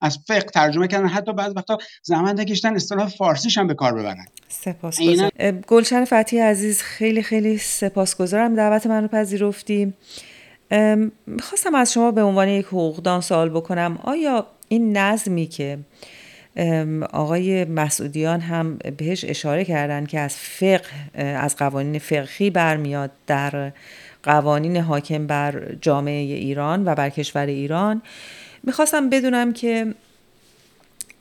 از فقه ترجمه کردن. حتی بعض وقتا زمان نکشتن اصطلاح فارسیش هم به کار ببرن. سپاس گلشن فتی عزیز خیلی خیلی سپاسگزارم. دعوت منو پذیرفتی می‌خواستم از شما به عنوان یک حقوقدان سوال بکنم. آیا این نظمی که آقای مسعودیان هم بهش اشاره کردن که از فقه از قوانین فقهی برمیاد در قوانین حاکم بر جامعه ایران و بر کشور ایران می‌خواستم بدونم که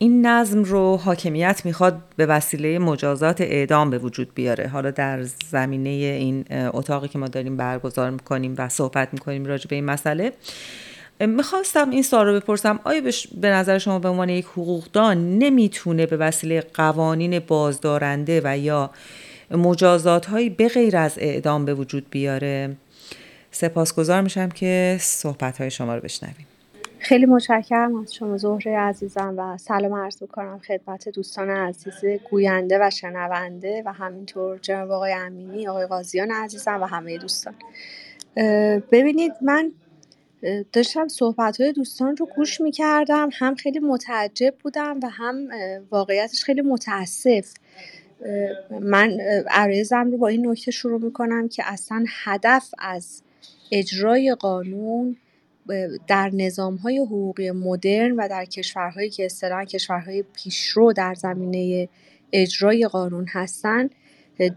این نظم رو حاکمیت می‌خواد به وسیله مجازات اعدام به وجود بیاره. حالا در زمینه این اتاقی که ما داریم برگزار می‌کنیم و صحبت می‌کنیم راجع به این مسئله می‌خواستم این سوال رو بپرسم. آیا به نظر شما به عنوان یک حقوقدان نمی‌تونه به وسیله قوانین بازدارنده و یا مجازات هایی به غیر از اعدام به وجود بیاره؟ سپاسگزار میشم که صحبت های شما رو بشنویم. خیلی متشکرم از شما زهره عزیزم و سلام عرض می‌کنم خدمت دوستان عزیز گوینده و شنونده و همینطور جناب آقای امینی آقای قاضیان عزیزم و همه دوستان. ببینید من داشتم صحبت های دوستان رو گوش می‌کردم هم خیلی متعجب بودم و هم واقعیتش خیلی متاسف. من عرایزم رو با این نکته شروع می‌کنم که اصلا هدف از اجرای قانون در نظام های حقوقی مدرن و در کشورهایی که اصطلاحا کشورهای پیشرو در زمینه اجرای قانون هستند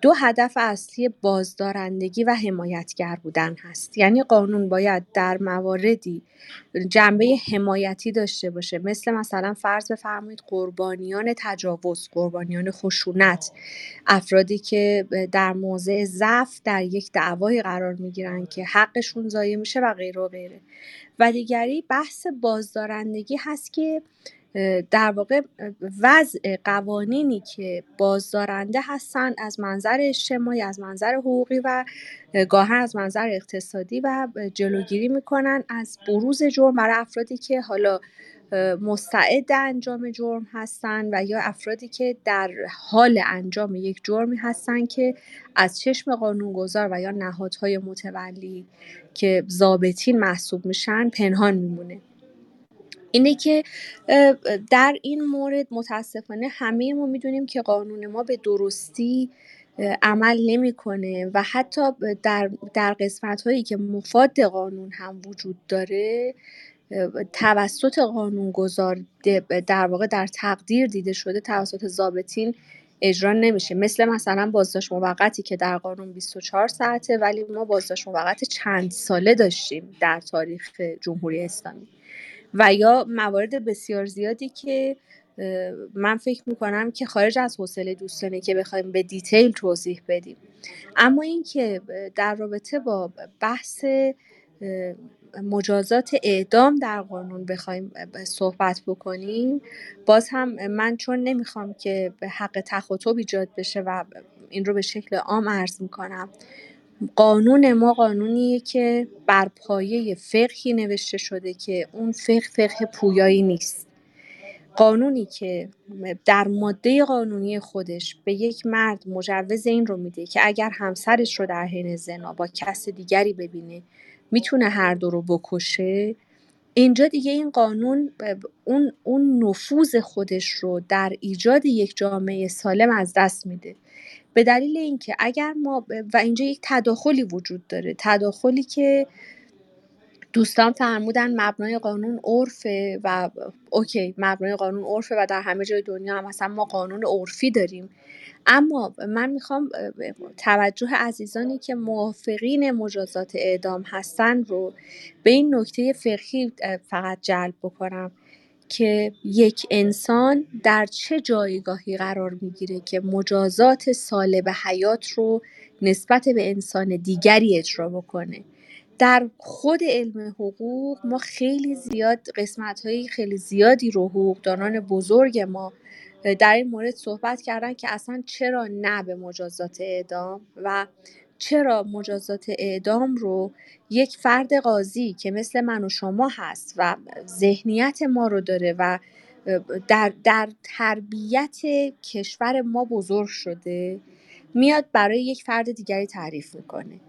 دو هدف اصلی بازدارندگی و حمایتگر بودن هست. یعنی قانون باید در مواردی جنبه حمایتی داشته باشه. مثل مثلا فرض بفرمایید قربانیان تجاوز قربانیان خشونت افرادی که در موضع ضعف در یک دعوای قرار می‌گیرن که حقشون ضایع میشه و غیره و غیره. و دیگری بحث بازدارندگی هست که در واقع وضع قوانینی که بازدارنده هستند از منظر اجتماعی از منظر حقوقی و گاهن از منظر اقتصادی و جلوگیری می‌کنن از بروز جرم برای افرادی که حالا مستعد انجام جرم هستند و یا افرادی که در حال انجام یک جرمی هستند که از چشم قانونگذار و یا نهادهای متولی که ضابطین محسوب میشن پنهان میمونه. اینه که در این مورد متاسفانه همه ما می‌دونیم که قانون ما به درستی عمل نمی‌کنه و حتی در در قسمت هایی که مفاد قانون هم وجود داره توسط قانونگذار در واقع در تقدیر دیده شده توسط ضابطین اجرا نمیشه. مثل مثلا بازداشت موقتی که در قانون 24 ساعته ولی ما بازداشت موقت چند ساله داشتیم در تاریخ جمهوری اسلامی. و یا موارد بسیار زیادی که من فکر می‌کنم که خارج از حوصله دوستانه که بخوایم به دیتیل توضیح بدیم. اما اینکه در رابطه با بحث مجازات اعدام در قانون بخوایم صحبت بکنیم باز هم من چون نمی‌خوام که به حق تخاطب ایجاد بشه و این رو به شکل عام عرض می‌کنم قانون ما قانونیه که بر پایه فقهی نوشته شده که اون فقه فقه پویایی نیست. قانونی که در ماده قانونی خودش به یک مرد مجوز این رو میده که اگر همسرش رو در حین زنا با کس دیگری ببینه می‌تونه هر دو رو بکشه. اینجا دیگه این قانون اون, اون نفوذ خودش رو در ایجاد یک جامعه سالم از دست میده. به دلیل اینکه اگر ما و اینجا یک تداخلی وجود داره تداخلی که دوستان فرمودن مبنای قانون عرفه و اوکی مبنای قانون عرفه و در همه جای دنیا هم مثلا ما قانون عرفی داریم. اما من می‌خوام توجه عزیزانی که موافقین مجازات اعدام هستن رو به این نکته فقهی فقط جلب بکنم. که یک انسان در چه جایگاهی قرار می‌گیره که مجازات سالب حیات رو نسبت به انسان دیگری اجرا بکنه. در خود علم حقوق ما خیلی زیاد قسمت خیلی زیادی رو حقوقدانان بزرگ ما در این مورد صحبت کردن که اصلا چرا نه به مجازات اعدام و چرا مجازات اعدام رو یک فرد قاضی که مثل من و شما هست و ذهنیت ما رو داره و در, در تربیت کشور ما بزرگ شده میاد برای یک فرد دیگری تعریف می‌کنه.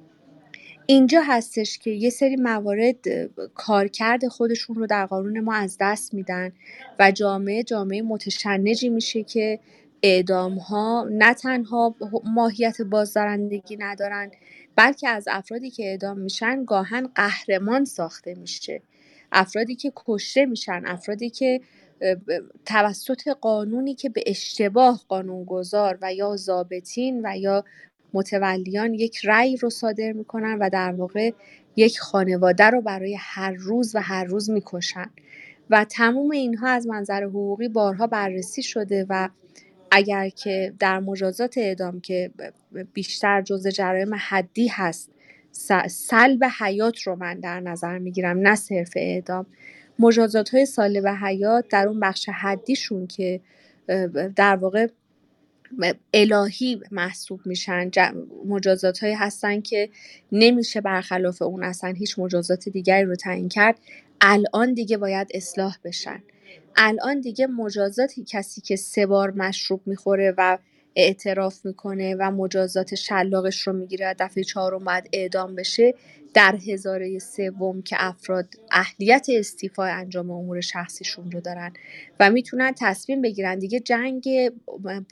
اینجا هستش که یه سری موارد کارکرد خودشون رو در قانون ما از دست میدن و جامعه جامعه متشنجی میشه که ها نه تنها ماهیت بازدارندگی ندارن بلکه از افرادی که اعدام میشن گاهن قهرمان ساخته میشه. افرادی که کشته میشن افرادی که توسط قانونی که به اشتباه قانونگذار و یا ضابطین و یا متولیان یک رأی رو صادر می‌کنن و در واقع یک خانواده رو برای هر روز و هر روز می‌کشن. و تموم اینها از منظر حقوقی بارها بررسی شده و اگر که در مجازات اعدام که بیشتر جزء جرایم حدی هست سلب حیات رو من در نظر می‌گیرم نه صرف اعدام. مجازات های سالب حیات در اون بخش حدیشون که در واقع الهی محسوب میشن مجازات هایی هستن که نمیشه برخلاف اون اصلا هیچ مجازات دیگری رو تعیین کرد الان دیگه باید اصلاح بشن. الان دیگه مجازاتی کسی که سه بار مشروب می‌خوره و اعتراف می‌کنه و مجازات شلاقش رو می‌گیره دفعه چهارم باید اعدام بشه در هزاره سوم که افراد اهلیت استیفای انجام امور شخصیشون رو دارن و می‌تونن تصمیم بگیرن. دیگه جنگ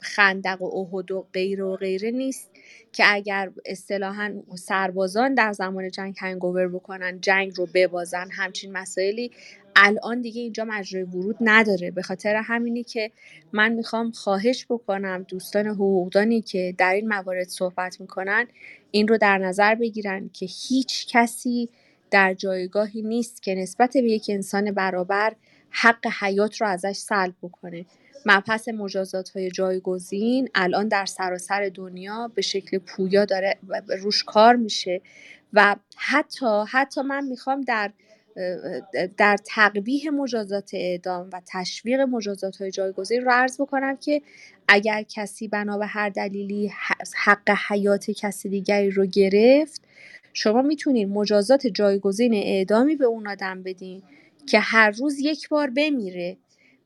خندق و احد و غیره و غیره نیست که اگر اصطلاحا سربازان در زمان جنگ هنگوور بکنن جنگ رو ببازن همچین مسائلی الان دیگه اینجا مجرای ورود نداره. به خاطر همینی که من می‌خوام خواهش بکنم دوستان حقوقدانی که در این موارد صحبت می‌کنن این رو در نظر بگیرن که هیچ کسی در جایگاهی نیست که نسبت به یک انسان برابر حق حیات رو ازش سلب بکنه. مبحث مجازات های جایگزین الان در سراسر دنیا به شکل پویا داره روش کار میشه و حتی حتی من می‌خوام در در تقبیح مجازات اعدام و تشویق مجازات های جایگزین رو عرض بکنم که اگر کسی بنا به هر دلیلی حق حیات کسی دیگری رو گرفت شما می‌تونید مجازات جایگزین اعدامی به اون آدم بدین که هر روز یک بار بمیره.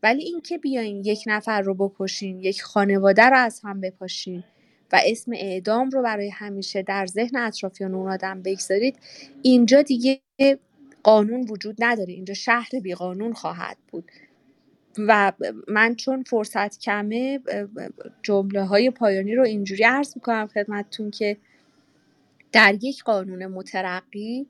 ولی اینکه بیاین یک نفر رو بکشین یک خانواده رو از هم بپاشین و اسم اعدام رو برای همیشه در ذهن اطرافیان اون آدم بگذارید اینجا دیگه قانون وجود نداره. اینجا شهر بی قانون خواهد بود. و من چون فرصت کمه جمله های پایانی رو اینجوری عرض می‌کنم خدمتتون که در یک قانون مترقی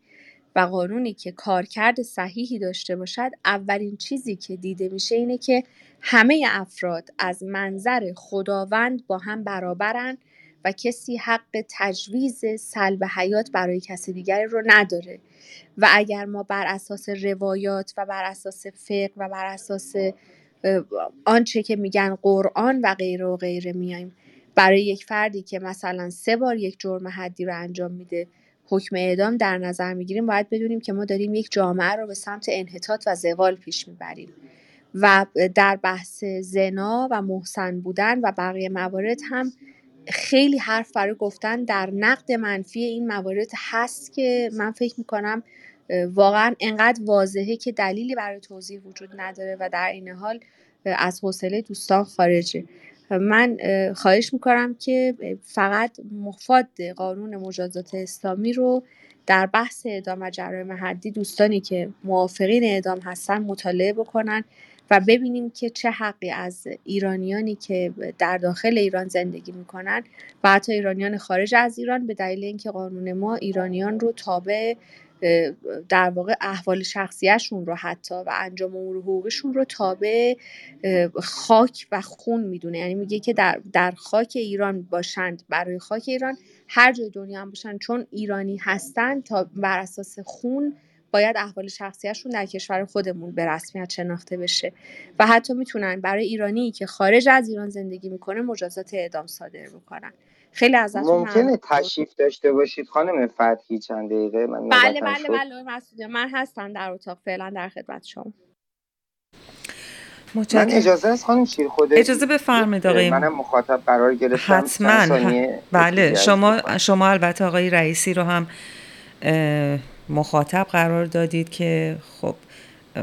و قانونی که کارکرد صحیحی داشته باشد اولین چیزی که دیده میشه اینه که همه افراد از منظر خداوند با هم برابرن و کسی حق تجویز سلب حیات برای کسی دیگری رو نداره. و اگر ما بر اساس روایات و بر اساس فقه و بر اساس آنچه که میگن قرآن و غیره و غیره میایم برای یک فردی که مثلا سه بار یک جرم حدی رو انجام میده حکم اعدام در نظر می‌گیریم باید بدونیم که ما داریم یک جامعه رو به سمت انحطاط و زوال پیش می‌بریم. و در بحث زنا و محسن بودن و بقیه موارد هم خیلی حرف برای گفتن در نقد منفی این موارد هست که من فکر می‌کنم واقعا انقدر واضحه که دلیلی برای توضیح وجود نداره و در این حال از حوصله دوستان خارجه. من خواهش می‌کنم که فقط مفاد قانون مجازات اسلامی رو در بحث اعدام و جرایم حدی دوستانی که موافقین اعدام هستن مطالعه بکنن. و ببینیم که چه حقی از ایرانیانی که در داخل ایران زندگی می‌کنن و حتی ایرانیان خارج از ایران به دلیل اینکه قانون ما ایرانیان رو تابع در واقع احوال شخصیشون رو حتی و انجام امور حقوقشون رو تابع خاک و خون می‌دونه. یعنی میگه که در, در خاک ایران باشند برای خاک ایران هر جای دنیا هم باشن چون ایرانی هستن تا بر اساس خون باید احوال شخصیشون در کشور خودمون به رسمیت شناخته بشه. و حتی می‌تونن برای ایرانی که خارج از ایران زندگی می‌کنه مجازات اعدام صادر بکنن. خیلی ازتون ممکنه تشریف داشته باشید خانم فتحی چند دقیقه؟ من بله بله بله مسئول من هستم در اتاق. فعلا در خدمت شما. من اجازه است خانم شیر خوده اجازه بفرمایید آقای منم مخاطب قرار گرفتم. حتما. بله شما شما البته آقای رئیسی رو هم مخاطب قرار دادید که خب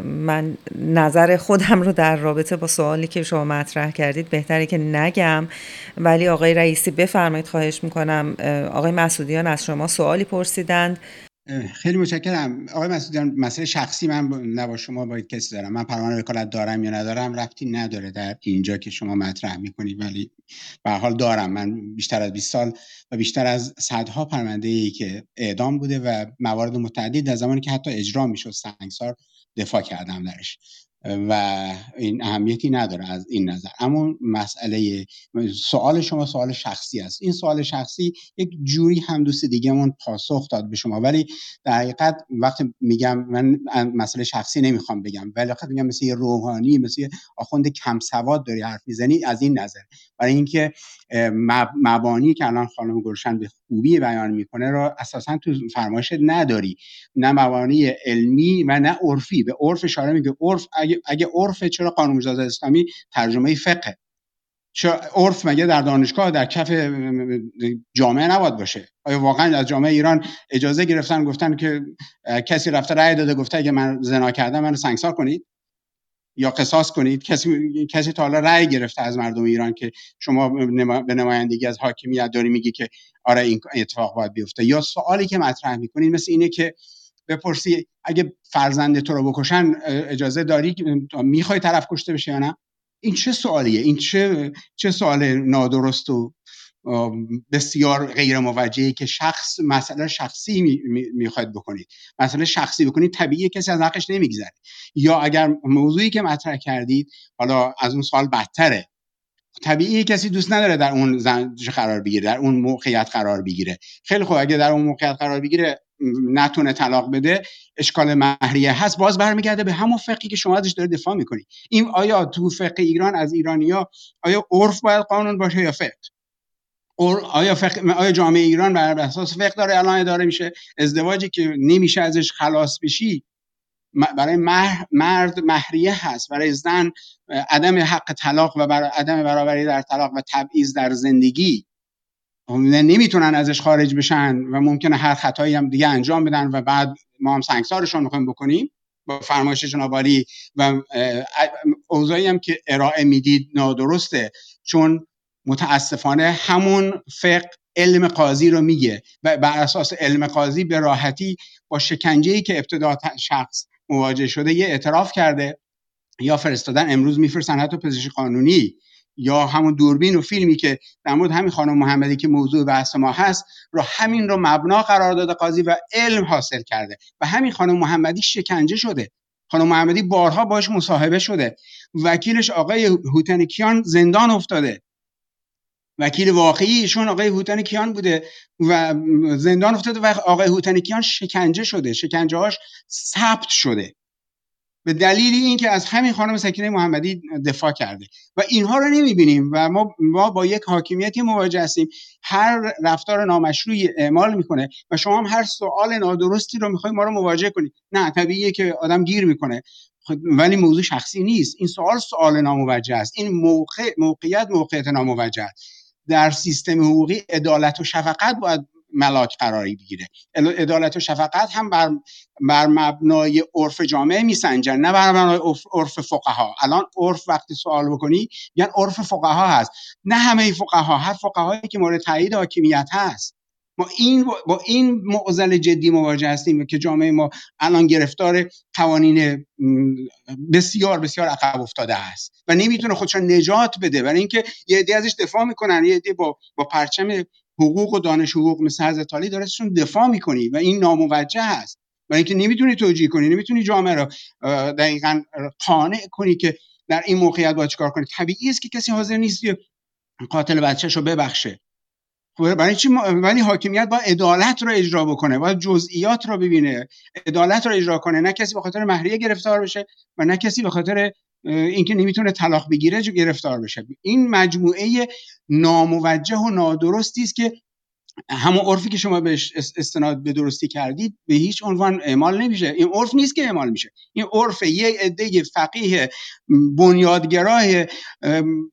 من نظر خودم رو در رابطه با سوالی که شما مطرح کردید بهتره که نگم. ولی آقای رئیسی بفرمایید خواهش می‌کنم آقای مسعودیان از شما سوالی پرسیدند. خیلی متشکرم. آقای مسعودیان مسئله شخصی من نه با شما باید کسی دارم. من پروانه وکالت دارم یا ندارم؟ رفتی نداره در اینجا که شما مطرح می‌کنید ولی به حال دارم. من بیشتر از 20 سال و بیشتر از صدها پرونده ای که اعدام بوده و موارد متعدد در زمانی که حتی اجرا می‌شد سنگسار دفاع کردم درش. و این اهمیتی نداره از این نظر. اما مسئله سوال شما سوال شخصی است. این سوال شخصی یک جوری هم دوست دیگهمون پاسخ داد به شما. ولی در حقیقت وقتی میگم من مسئله شخصی نمی‌خوام بگم. ولی وقتی میگم مثل یه روحانی مثل یه آخوند کم سواد داری حرف می‌زنی از این نظر. برای اینکه مبانی که الان خانم گلشن خوبی بیان می‌کنه رو اساسا تو فرمایش نداری. نه مبانی علمی و نه عرفی. به عرف اشاره میگه. عرف اگه, اگه عرف چرا قانون مجازات اسلامی؟ ترجمه فقه. چرا عرف مگه در دانشگاه در کف جامعه نباید باشه؟ آیا واقعا از جامعه ایران اجازه گرفتن گفتن که کسی رفته رأی داده گفته اگه من زنا کردم منو سنگسار کنید؟ یا قصاص کنید. کسی کسی تا حالا رأی گرفته از مردم ایران که شما به نمایندگی از حاکمیت داری میگی که آره این اتفاق باید بیفته. یا سوالی که مطرح می‌کنید مثل اینه که بپرسی اگه فرزند تو رو بکشن اجازه داری؟ می‌خوای طرف کشته بشه یا نه؟ این چه سوالیه؟ این چه چه سوال نادرست و بسیار غیر موجهی که شخص مسئله شخصی می‌خواید بکنید. مسئله شخصی بکنید طبیعی کسی از حقش نمیگذره. یا اگر موضوعی که مطرح کردید حالا از اون سوال بدتره. طبیعی کسی دوست نداره در اون زنج قرار بگیره در اون موقعیت قرار بگیره. خیلی خوب اگه در اون موقعیت قرار بگیره نتونه طلاق بده اشکال مهریه هست باز برمیگرده به همون فقی که شما ازش داره دفاع می‌کنی این آیا تو فقه ایران از ایرانیا آیا عرف باید قانون باشه یا فقه؟ آیا, فقه، آیا جامعه ایران بر اساس فقه داره الان اداره میشه؟ ازدواجی که نمیشه ازش خلاص بشی برای مرد مهریه هست برای زن عدم حق طلاق و برای عدم برابری در طلاق و تبعیض در زندگی. نمی‌تونن ازش خارج بشن و ممکنه هر خطایی هم دیگه انجام بدن و بعد ما هم سنگسارشون می‌خوایم بکنیم با فرمایش جنابالی و اوضاعی هم که ارائه می‌دید نادرسته. چون متاسفانه همون فقه علم قاضی رو میگه و بر اساس علم قاضی به راحتی با شکنجه ای که ابتدا شخص مواجه شده یه اعتراف کرده. یا فرستادن امروز میفرستن حتی پزشک قانونی یا همون دوربین و فیلمی که در مورد همین خانم محمدی که موضوع بحث ما هست رو همین رو مبنا قرار داده قاضی و علم حاصل کرده و همین خانم محمدی شکنجه شده. خانم محمدی بارها باش مصاحبه شده. وکیلش آقای هوتنکیان زندان افتاده. وکیل واقعی ایشون آقای هوتنکیان بوده و زندان افتاده و آقای هوتنکیان شکنجه شده. شکنجه هاش ثبت شده. به دلیل اینکه از همین خانم سکینه محمدی دفاع کرده. و اینها رو نمی‌بینیم و ما, ما با یک حاکمیتی مواجه هستیم. هر رفتار نامشروعی اعمال می‌کنه و شما هم هر سوال نادرستی رو می‌خوای ما رو مواجه کنید نه طبیعیه که آدم گیر می‌کنه. خب، ولی موضوع شخصی نیست. این سوال سوال ناموجه است. این موقع موقعیت موقعیت ناموجه است. در سیستم حقوقی عدالت و شفقت باید ملاک قراری بگیره. عدالت و شفقت هم بر, بر مبنای عرف جامعه میسنجن نه بر مبنای عرف فقها. الان عرف وقتی سوال بکنی یعنی عرف فقها هست. نه همه فقها هر فقهایی که مورد تایید حاکمیت هست. ما این با این معضل جدی مواجه هستیم که جامعه ما الان گرفتار قوانین بسیار بسیار عقب افتاده است و نمی‌تونه خودش نجات بده. برای اینکه یه عده ازش دفاع می‌کنن یه عده با با پرچم حقوق و دانش حقوق مثل حضرت علی داره ازشون دفاع می‌کنی و این ناموجه هست برای اینکه نمی‌تونی توجیه کنی نمی‌تونی جامعه رو دقیقا قانع کنی که در این موقعیت باید چیکار کنی. طبیعی است که کسی حاضر نیست قاتل بچهش رو ببخشه. برای چی ولی حاکمیت با عدالت رو اجرا بکنه باید جزئیات رو ببینه. عدالت رو اجرا کنه نه کسی به خاطر مهریه گرفتار بشه و نه کسی به خاطر اینکه نمی‌تونه طلاق بگیره گرفتار بشه. این مجموعه ناموجه و نادرستی است که همون عرفی که شما بهش استناد به درستی کردید به هیچ عنوان اعمال نمیشه. این عرف نیست که اعمال میشه. این عرف یک عده فقیه بنیادگراه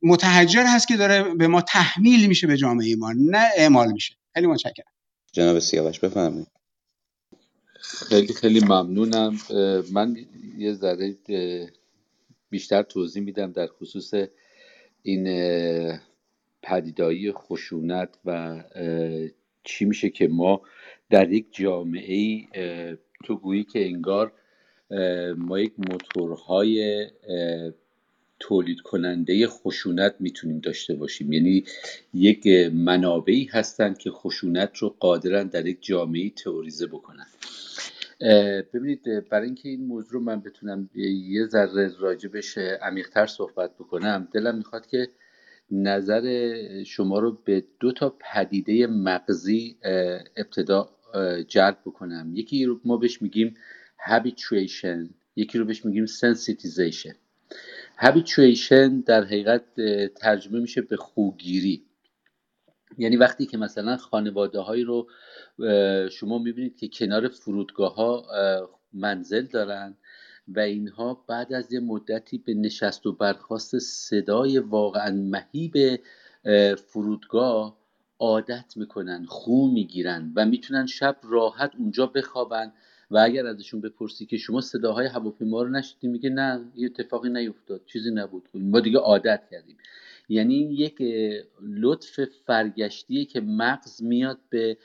متحجر هست که داره به ما تحمیل میشه به جامعه ما نه اعمال میشه. خیلی متشکرم. جناب سیاوش بفرمایید. خیلی خیلی ممنونم. من یه ذره بیشتر توضیح میدم در خصوص این پدیدایی خشونت و چی میشه که ما در یک جامعه ای تو گویی که انگار ما یک موتورهای تولید کننده خشونت می‌تونیم داشته باشیم. یعنی یک منابعی هستند که خشونت رو قادرن در یک جامعه تئوریزه بکنن. ببینید برای اینکه این موضوع رو من بتونم یه ذره راجبش عمیقتر صحبت بکنم دلم می‌خواد که نظر شما رو به دو تا پدیده مغزی ابتدا جلب بکنم. یکی رو ما بهش میگیم habituation یکی رو بهش میگیم sensitization. habituation در حقیقت ترجمه میشه به خوگیری. یعنی وقتی که مثلا خانواده هایی رو شما می‌بینید که کنار فرودگاه ها منزل دارن و اینها بعد از یه مدتی به نشست و برخواست صدای واقعا مهیب فرودگاه عادت می‌کنن خو می‌گیرن و می‌تونن شب راحت اونجا بخوابن و اگر ازشون بپرسی که شما صداهای هواپیما رو نشنیدید میگه نه یه اتفاقی نیفتاد چیزی نبود. ما دیگه عادت کردیم. یعنی یک لطف فرگشتیه که مغز میاد به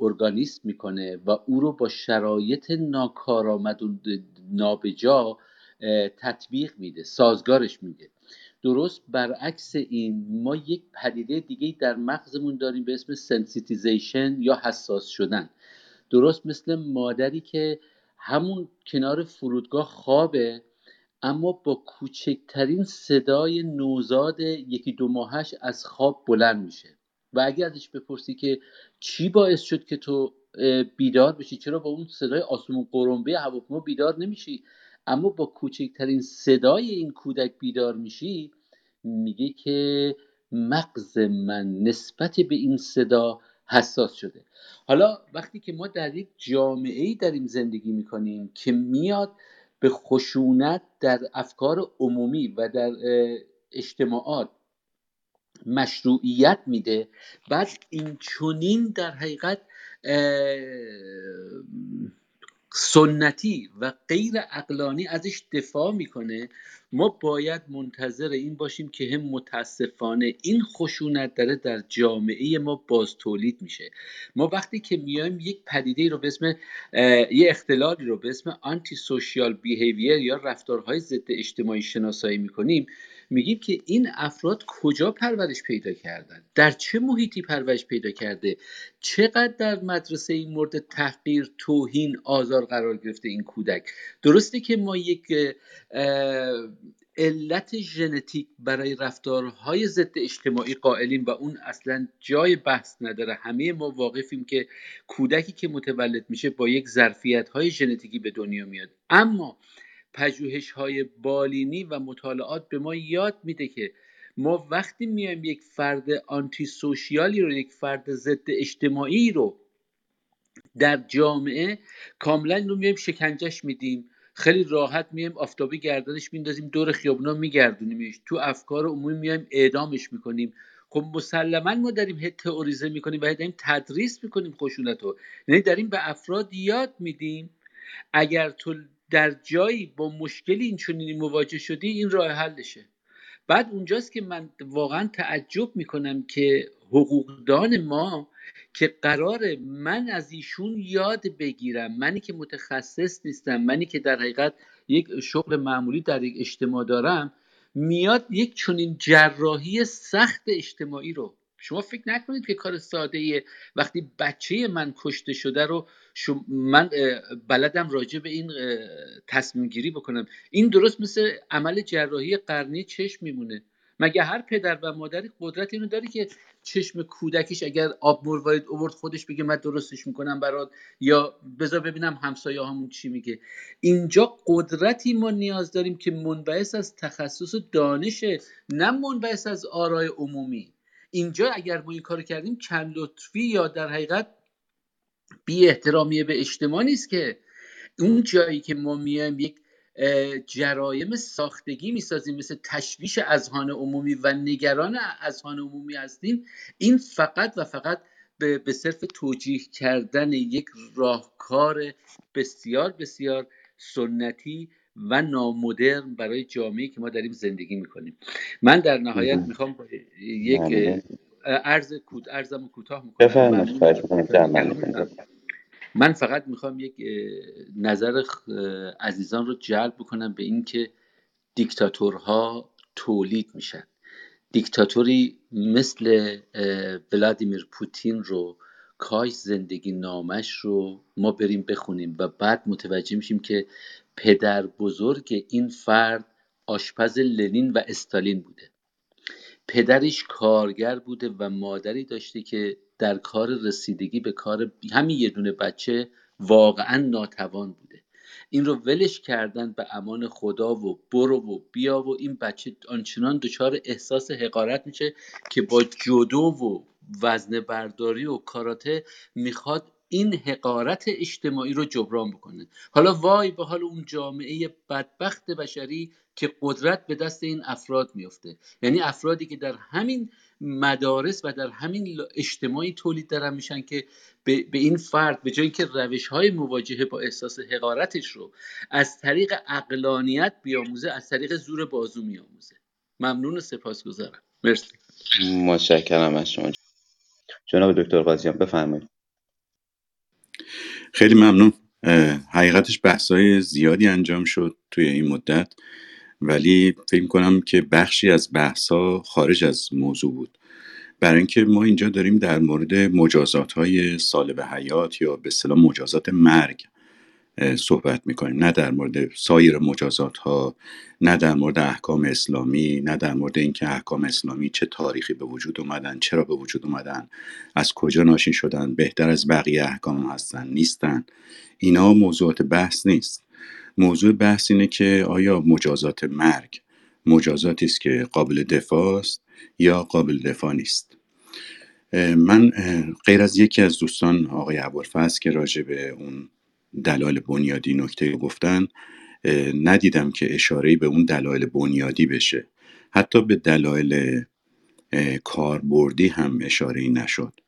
ارگانیسم می‌کنه و او رو با شرایط ناکارآمد و نابجا تطبیق میده سازگارش میده. درست برعکس این ما یک پدیده دیگه در مغزمون داریم به اسم sensitization یا حساس شدن. درست مثل مادری که همون کنار فرودگاه خوابه اما با کوچکترین صدای نوزاد یکی دو ماهش از خواب بلند میشه. و اگه ازش بپرسی که چی باعث شد که تو بیدار بشی. چرا با اون صدای آسمون قرنبه هواپیما بیدار نمیشی؟ اما با کوچکترین صدای این کودک بیدار میشی میگه که مغز من نسبت به این صدا حساس شده. حالا وقتی که ما در یک جامعه ای داریم زندگی می‌کنیم که میاد به خشونت در افکار عمومی و در اجتماعات مشروعیت میده بعد این چونین در حقیقت سنتی و غیر اقلانی ازش دفاع می‌کنه. ما باید منتظر این باشیم که هم متاسفانه این خشونت داره در جامعه ما باز تولید میشه. ما وقتی که میایم یک پدیده رو به اسم یه اختلالی رو به اسم آنتی سوشیال بیهیویر یا رفتارهای ضد اجتماعی شناسایی می‌کنیم میگیم که این افراد کجا پرورش پیدا کردن؟ در چه محیطی پرورش پیدا کرده؟ چقدر در مدرسه این مورد تحقیر توهین آزار قرار گرفته این کودک؟ درسته که ما یک علت ژنتیک برای رفتارهای ضد اجتماعی قائلیم و اون اصلا جای بحث نداره. همه ما واقفیم که کودکی که متولد میشه با یک ظرفیت های ژنتیکی به دنیا میاد. اما پژوهش های بالینی و مطالعات به ما یاد میده که ما وقتی میایم یک فرد آنتی سوشیالی رو یک فرد ضد اجتماعی رو در جامعه کاملا رو میایم شکنجش میدیم. خیلی راحت میایم آفتابی گردنش میندازیم دور خیابونا میگردونیمش. تو افکار عمومی میایم اعدامش می‌کنیم. خب مسلما ما داریم هی تئوریزه می‌کنیم و داریم تدریس می‌کنیم خشونت رو یعنی داریم به افراد یاد میدیم. اگر تو در جایی با مشکلی این چنینی مواجه شدی این راه حلشه. بعد اونجاست که من واقعا تعجب می‌کنم که حقوقدان ما که قرار من از ایشون یاد بگیرم منی که متخصص نیستم منی که در حقیقت یک شغل معمولی در یک اجتماع دارم میاد یک چنین جراحی سخت اجتماعی رو. شما فکر نکنید که کار ساده وقتی بچه من کشته شده رو من بلدم راجع به این تصمیم گیری بکنم. این درست مثل عمل جراحی قرنی چشم میمونه. مگه هر پدر و مادری قدرت اینو داره که چشم کودکیش اگر آب مروارید اوورد خودش بگه من درستش می‌کنم برات؟ یا بذار ببینم همسایه همون چی میگه. اینجا قدرتی ما نیاز داریم که منبعث از تخصص و دانشه نه منبعث از آرای عمومی. اینجا اگر ما این کار کردیم کم یا در حقیقت بی احترامی به اجتماع نیست که اون جایی که ما میایم یک جرایم ساختگی می‌سازیم مثل تشویش اذهان عمومی و نگران اذهان عمومی هستیم. این فقط و فقط به, به صرف توجیه کردن یک راهکار بسیار بسیار سنتی و نامدرن برای جامعه که ما داریم زندگی می‌کنیم. من در نهایت می‌خوام یک عرض کود ارزم کوتاه می‌کنم. من فقط می‌خوام یک نظر عزیزان رو جلب بکنم به اینکه دیکتاتورها تولید میشن. دیکتاتوری مثل ولادیمیر پوتین رو کاش زندگی نامش رو ما بریم بخونیم و بعد متوجه میشیم که پدر بزرگ این فرد آشپز لنین و استالین بوده. پدرش کارگر بوده و مادری داشته که در کار رسیدگی به کار همین یه دونه بچه واقعا ناتوان بوده. این رو ولش کردن به امان خدا و برو و بیا و این بچه آنچنان دچار احساس حقارت میشه که با جودو و وزن برداری و کاراته می‌خواد این حقارت اجتماعی رو جبران بکنه. حالا وای به حال اون جامعه بدبخت بشری که قدرت به دست این افراد میفته یعنی افرادی که در همین مدارس و در همین اجتماعی تولید دارن میشن که به, این فرد به جایی که روش های مواجهه با احساس حقارتش رو از طریق اقلانیت بیاموزه از طریق زور بازو میاموزه ممنون و سپاسگزارم. مرسی. متشکرم از شما. جناب دکتر قاضیان بفرمایید. خیلی ممنون. حقیقتش بحثای زیادی انجام شد توی این مدت. ولی فکر کنم که بخشی از بحثا خارج از موضوع بود. برای اینکه ما اینجا داریم در مورد مجازات های سالب حیات یا به اصطلاح مجازات مرگ صحبت می‌کنیم. نه در مورد سایر مجازات ها نه در مورد احکام اسلامی نه در مورد اینکه احکام اسلامی چه تاریخی به وجود اومدن چرا به وجود اومدن از کجا ناشین شدن بهتر از بقیه احکام هستن نیستن. اینا موضوعات بحث نیست. موضوع بحث اینه که آیا مجازات مرگ مجازاتی است که قابل دفاع است یا قابل دفاع نیست. من غیر از یکی از دوستان آقای ابوالفضل که راجع به اون دلایل بنیادی نکته گفتن ندیدم که اشاره به اون دلایل بنیادی بشه. حتی به دلایل کاربردی هم اشاره نشد.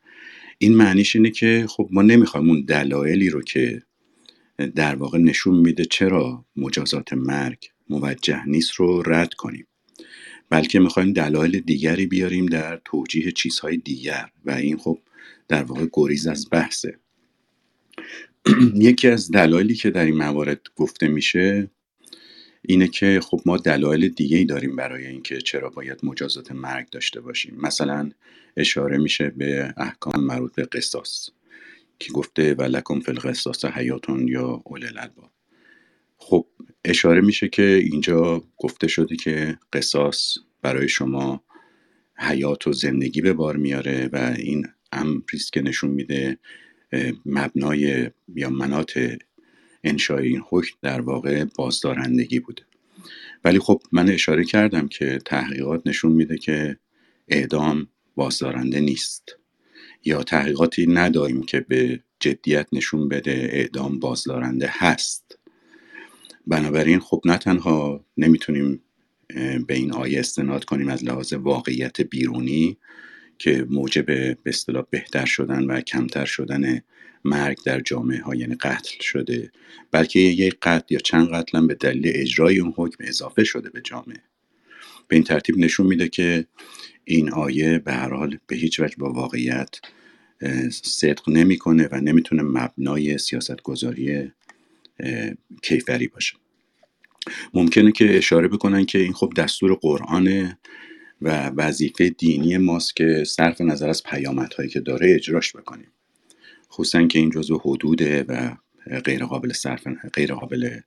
این معنیش اینه که خب ما نمی‌خوایم اون دلایلی رو که در واقع نشون میده چرا مجازات مرگ موجه نیست رو رد کنیم. بلکه می‌خوایم دلایل دیگری بیاریم در توجیه چیزهای دیگر و این خب در واقع گریز از بحثه. [CLEARS THROAT] یکی از دلایلی که در این موارد گفته میشه اینه که خب ما دلایل دیگه ای داریم برای اینکه چرا باید مجازات مرگ داشته باشیم. مثلا اشاره میشه به احکام مربوط به قصاص. که گفته و لکم القصاص حیاتون یا اول الالباب. خب اشاره میشه که اینجا گفته شده که قصاص برای شما حیات و زندگی به بار میاره و این امریست که نشون میده مبنای یا منات انشای این حکم در واقع بازدارندگی بوده. ولی خب من اشاره کردم که تحقیقات نشون میده که اعدام بازدارنده نیست. یا تحقیقاتی نداریم که به جدیت نشون بده اعدام بازدارنده هست. بنابراین خب نه تنها نمی‌تونیم به این آیه استناد کنیم از لحاظ واقعیت بیرونی که موجب به اصطلاح بهتر شدن و کمتر شدن مرگ در جامعه ها یعنی قتل شده بلکه یک قتل یا چند قتل هم به دلیل اجرای اون حکم اضافه شده به جامعه. به این ترتیب نشون میده که این آیه به هر حال به هیچ وجه با واقعیت صدق نمی‌کنه و نمی‌تونه مبنای سیاست گذاری کیفری باشه. ممکنه که اشاره بکنن که این خب دستور قرآنه و وظیفه دینی ماست که صرف نظر از پیامدهایی که داره اجراش بکنیم. خصوصا که این جزو حدوده و غیر قابل صرف غیر قابل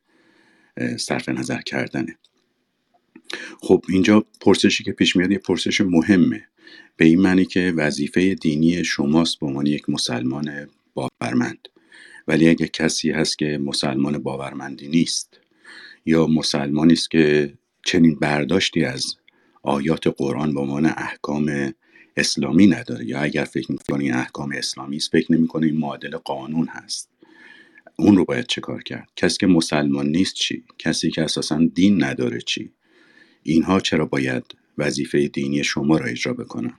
صرف نظر کردنه. خب اینجا پرسشی که پیش میاد یه پرسش مهمه. به این معنی که وظیفه دینی شماست به عنوان یک مسلمان باورمند. ولی اگه کسی هست که مسلمان باورمندی نیست یا مسلمانی است که چنین برداشتی از آیات قرآن به عنوان احکام اسلامی نداره یا اگر فکر می‌کنه این احکام اسلامی است فکر نمی‌کنه این معادل قانون هست اون رو باید چه کار کرد؟ کسی که مسلمان نیست چی؟ کسی که اساسا دین نداره چی؟ اینها چرا باید وظیفه دینی شما را اجرا بکنن؟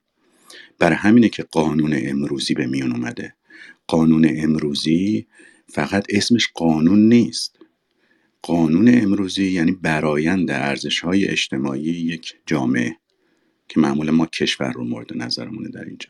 بر همینه که قانون امروزی به میون اومده. قانون امروزی فقط اسمش قانون نیست. قانون امروزی یعنی برایند ارزش های اجتماعی یک جامعه که معمولا ما کشور رو مورد نظرمونه در اینجا.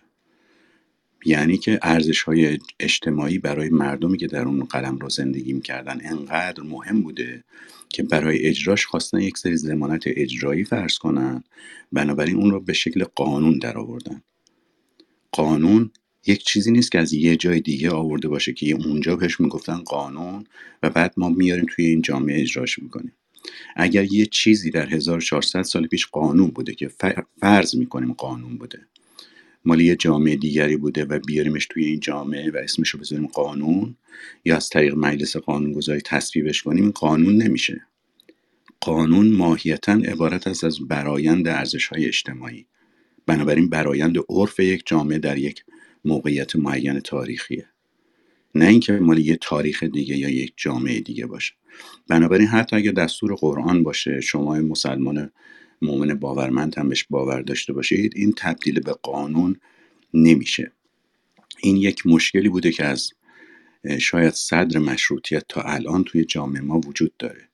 یعنی که ارزش های اجتماعی برای مردمی که در اون قلم رو زندگی می‌کردن انقدر مهم بوده که برای اجراش خواستن یک سری زمانت اجرایی فرض کنن بنابراین اون رو به شکل قانون در آوردن قانون یک چیزی نیست که از یه جای دیگه آورده باشه که اونجا بهش می‌گفتن قانون و بعد ما میاریم توی این جامعه اجراش می‌کنیم. اگر یه چیزی در 1400 سال پیش قانون بوده که فرض می‌کنیم قانون بوده مال یه جامعه دیگری بوده و بیاریمش توی این جامعه و اسمش رو بذاریم قانون یا از طریق مجلس قانونگذاری تصویبش کنیم این قانون نمیشه. قانون ماهیتا عبارت است از برایند ارزش های اجتماعی. بنابراین برایند عرف یک جامعه در یک موقعیت معین تاریخیه. نه اینکه مال یه تاریخ دیگه یا یک جامعه دیگه باشه. بنابراین حتی اگه دستور قرآن باشه شما مسلمان مؤمن باورمند هم بهش باور داشته باشید این تبدیل به قانون نمیشه. این یک مشکلی بوده که از شاید صدر مشروطیت تا الان توی جامعه ما وجود داره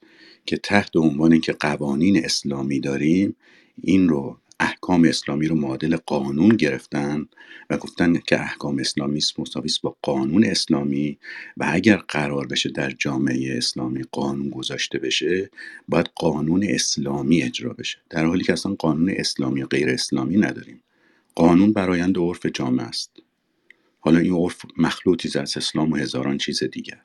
که تحت عنوان اینکه قوانین اسلامی داریم این رو احکام اسلامی رو معادل قانون گرفتن و گفتن که احکام اسلامی مساوی با قانون اسلامی و اگر قرار بشه در جامعه اسلامی قانون گذاشته بشه باید قانون اسلامی اجرا بشه. در حالی که اصلا قانون اسلامی غیر اسلامی نداریم. قانون برایند عرف جامعه است. حالا این عرف مخلوطی از اسلام و هزاران چیز دیگر.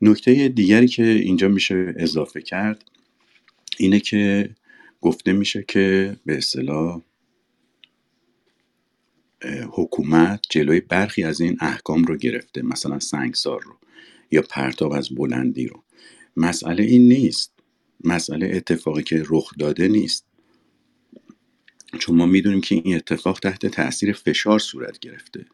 نکته دیگری که اینجا میشه اضافه کرد اینه که گفته میشه که به اصطلاح حکومت جلوی برخی از این احکام رو گرفته مثلا سنگسار رو یا پرتاب از بلندی رو. مسئله این نیست. مسئله اتفاقی که رخ داده نیست. چون ما می‌دونیم که این اتفاق تحت تاثیر فشار صورت گرفته.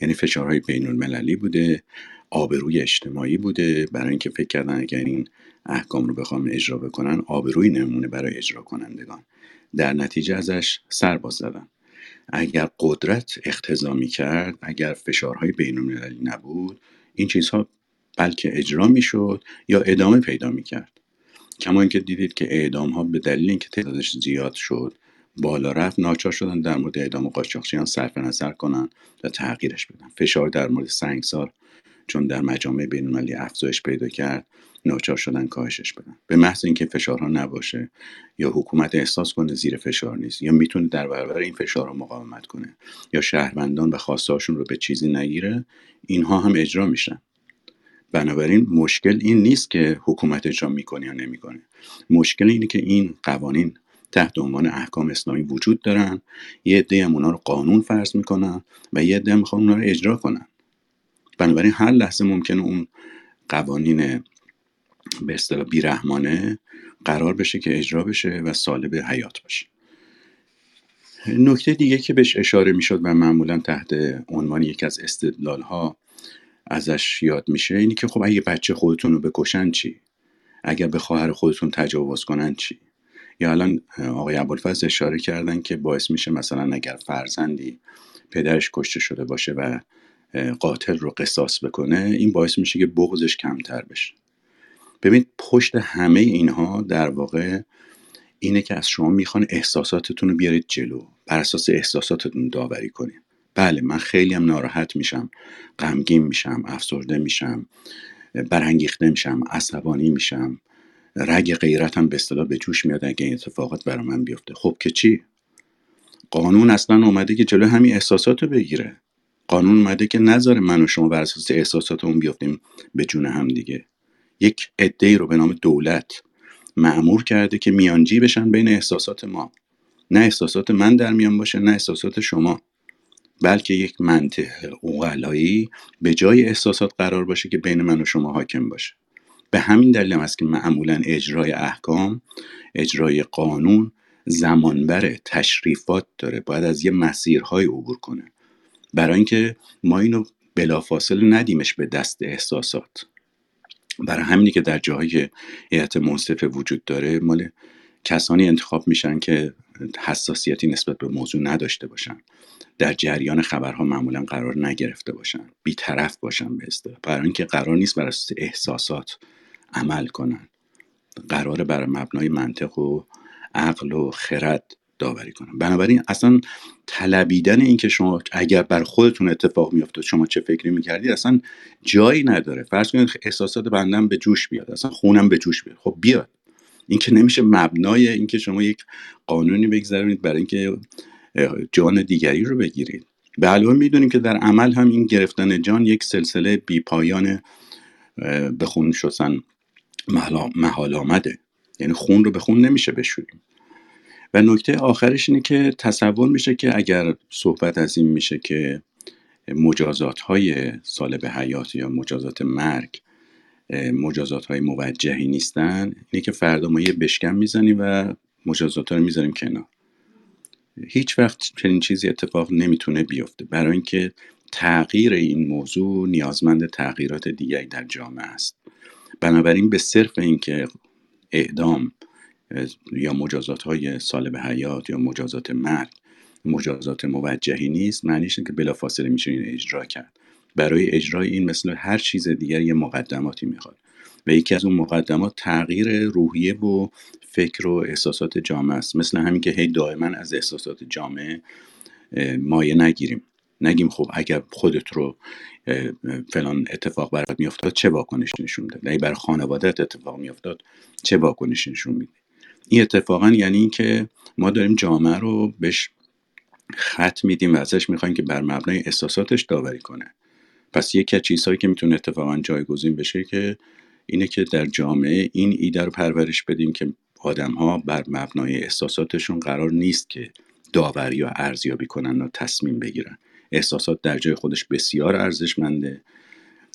یعنی فشارهای بین المللی بوده. آبروی اجتماعی بوده. برای اینکه فکر کردن اگر این احکام رو بخوام اجرا بکنن آبروی نمونه برای اجرا کنندگان. در نتیجه ازش سر باز زدن. اگر قدرت اختزا کرد اگر فشارهای بین نبود این چیزها بلکه اجرا می‌شد یا ادامه پیدا می‌کرد. کما اینکه دیدید که اعدام ها به دلیل اینکه تعدادش زیاد شد بالا رفت ناچار شدن در مورد اعدام قاچاقچیان صرف نظر کنن و تغییرش بدن. فشار در مورد سنگسار چون در مجامع بینالمللی افزایش پیدا کرد ناچار شدن کاهشش بدن. به محض اینکه فشارها نباشه یا حکومت احساس کنه زیر فشار نیست یا می‌تونه در برابر این فشارها مقاومت کنه یا شهروندان و خواستهاشون رو به چیزی نگیره اینها هم اجرا میشن. بنابراین مشکل این نیست که حکومت اجرا می‌کنه یا نمی‌کنه. مشکل اینه که این قوانین تحت عنوان احکام اسلامی وجود دارن یه عده هم اونا رو قانون فرض می‌کنن و یه عده هم می‌خوان اونا رو اجرا کنن. بنابراین هر لحظه ممکنه اون قوانین به اصطلاح بیرحمانه قرار بشه که اجرا بشه و سالب حیات باشه. نکته دیگه که بهش اشاره می‌شد و معمولا تحت عنوان یکی از استدلال ها ازش یاد میشه اینی که خب اگه بچه خودتون رو بکشن چی؟ اگر به خواهر خودتون تجاوز کنن چی؟ یا الان آقای ابوالفضل اشاره کردن که باعث میشه مثلا اگر فرزندی پدرش کشته شده باشه و قاتل رو قصاص بکنه این باعث میشه که بغضش کمتر بشه. ببین پشت همه اینها در واقع اینه که از شما می‌خوان احساساتتون رو بیارید جلو. بر اساس احساساتتون داوری کنید. بله من خیلی هم ناراحت میشم غمگین میشم افسرده میشم برانگیخته میشم عصبانی میشم. رگ غیرتم به اصطلاح به جوش میاد اگه این اتفاقات برای من بیفته. خب که چی؟ قانون اصلا اومده که جلو همین احساسات رو بگیره. قانون اومده که نذاره من و شما بر اساس احساساتمون بیفتیم به جون هم دیگه. یک عده رو به نام دولت معمور کرده که میانجی بشن بین احساسات ما. نه احساسات من در میان باشه نه احساسات شما. بلکه یک منطق اوغلایی به جای احساسات قرار باشه که بین من و شما حاکم باشه. به همین دلیل است که معمولا اجرای احکام اجرای قانون زمانبره تشریفات داره. باید از یه مسیرهای عبور کنه. برای اینکه ما اینو بلافاصله ندیمش به دست احساسات. برای همینی که در جاهایی که هیئت منصفه وجود داره مال کسانی انتخاب میشن که حساسیتی نسبت به موضوع نداشته باشن. در جریان خبرها معمولا قرار نگرفته باشن. بیطرف باشن به برای اینکه قرار نیست بر اساس احساسات عمل کنن. قرار بر مبنای منطق و عقل و خرد داوری کنن بنابراین اصلا طلبیدن این که شما اگر بر خودتون اتفاق میافتاد شما چه فکری می‌کردید اصلا جایی نداره. فرض کنید احساسات بندم به جوش بیاد اصلا خونم به جوش بیاد. خب بیاد. این که نمیشه مبنای اینکه شما یک قانونی بگذارید برای اینکه جان دیگری رو بگیرید. به علاوه می‌دونیم که در عمل هم این گرفتن جان یک سلسله بی پایان به خون شدن محال آمده. یعنی خون رو به خون نمیشه بشوریم. و نکته آخرش اینه که تصور میشه که اگر صحبت از این میشه که مجازات های سالب حیات یا مجازات مرگ مجازات های موجهی نیستن اینه که فردا ما یه بشکم می‌زنیم و مجازات ها رو می‌ذاریم کنار. هیچ وقت چنین چیزی اتفاق نمی‌تونه بیفته. برای اینکه تغییر این موضوع نیازمند تغییرات دیگری در جامعه است. بنابراین به صرف اینکه اعدام یا مجازات های سالب حیات یا مجازات مرگ. مجازات موجهی نیست معنیش که بلافاصله میشه این اجرا کرد. برای اجرای این مثل هر چیز دیگر یه مقدماتی می‌خواد. و یکی از اون مقدمات تغییر روحیه و فکر و احساسات جامعه است. مثل همین که هی دائما از احساسات جامعه مایه نگیریم. نگیم خب اگر خودت رو فلان اتفاق برات میافتاد چه واکنش نشون میده اگه بر خانوادت اتفاق میافتاد چه واکنش نشون میده این اتفاقا یعنی اینکه ما داریم جامعه رو بهش خط میدیم و ازش می‌خوایم که بر مبنای احساساتش داوری کنه. پس یکی از چیزهایی که می‌تونه اتفاقا جایگزین بشه که اینه که در جامعه این ایده رو پرورش بدیم که آدم ها بر مبنای احساساتشون قرار نیست که داوری یا ارزیابی کنن و تصمیم بگیرن. احساسات در جای خودش بسیار ارزشمنده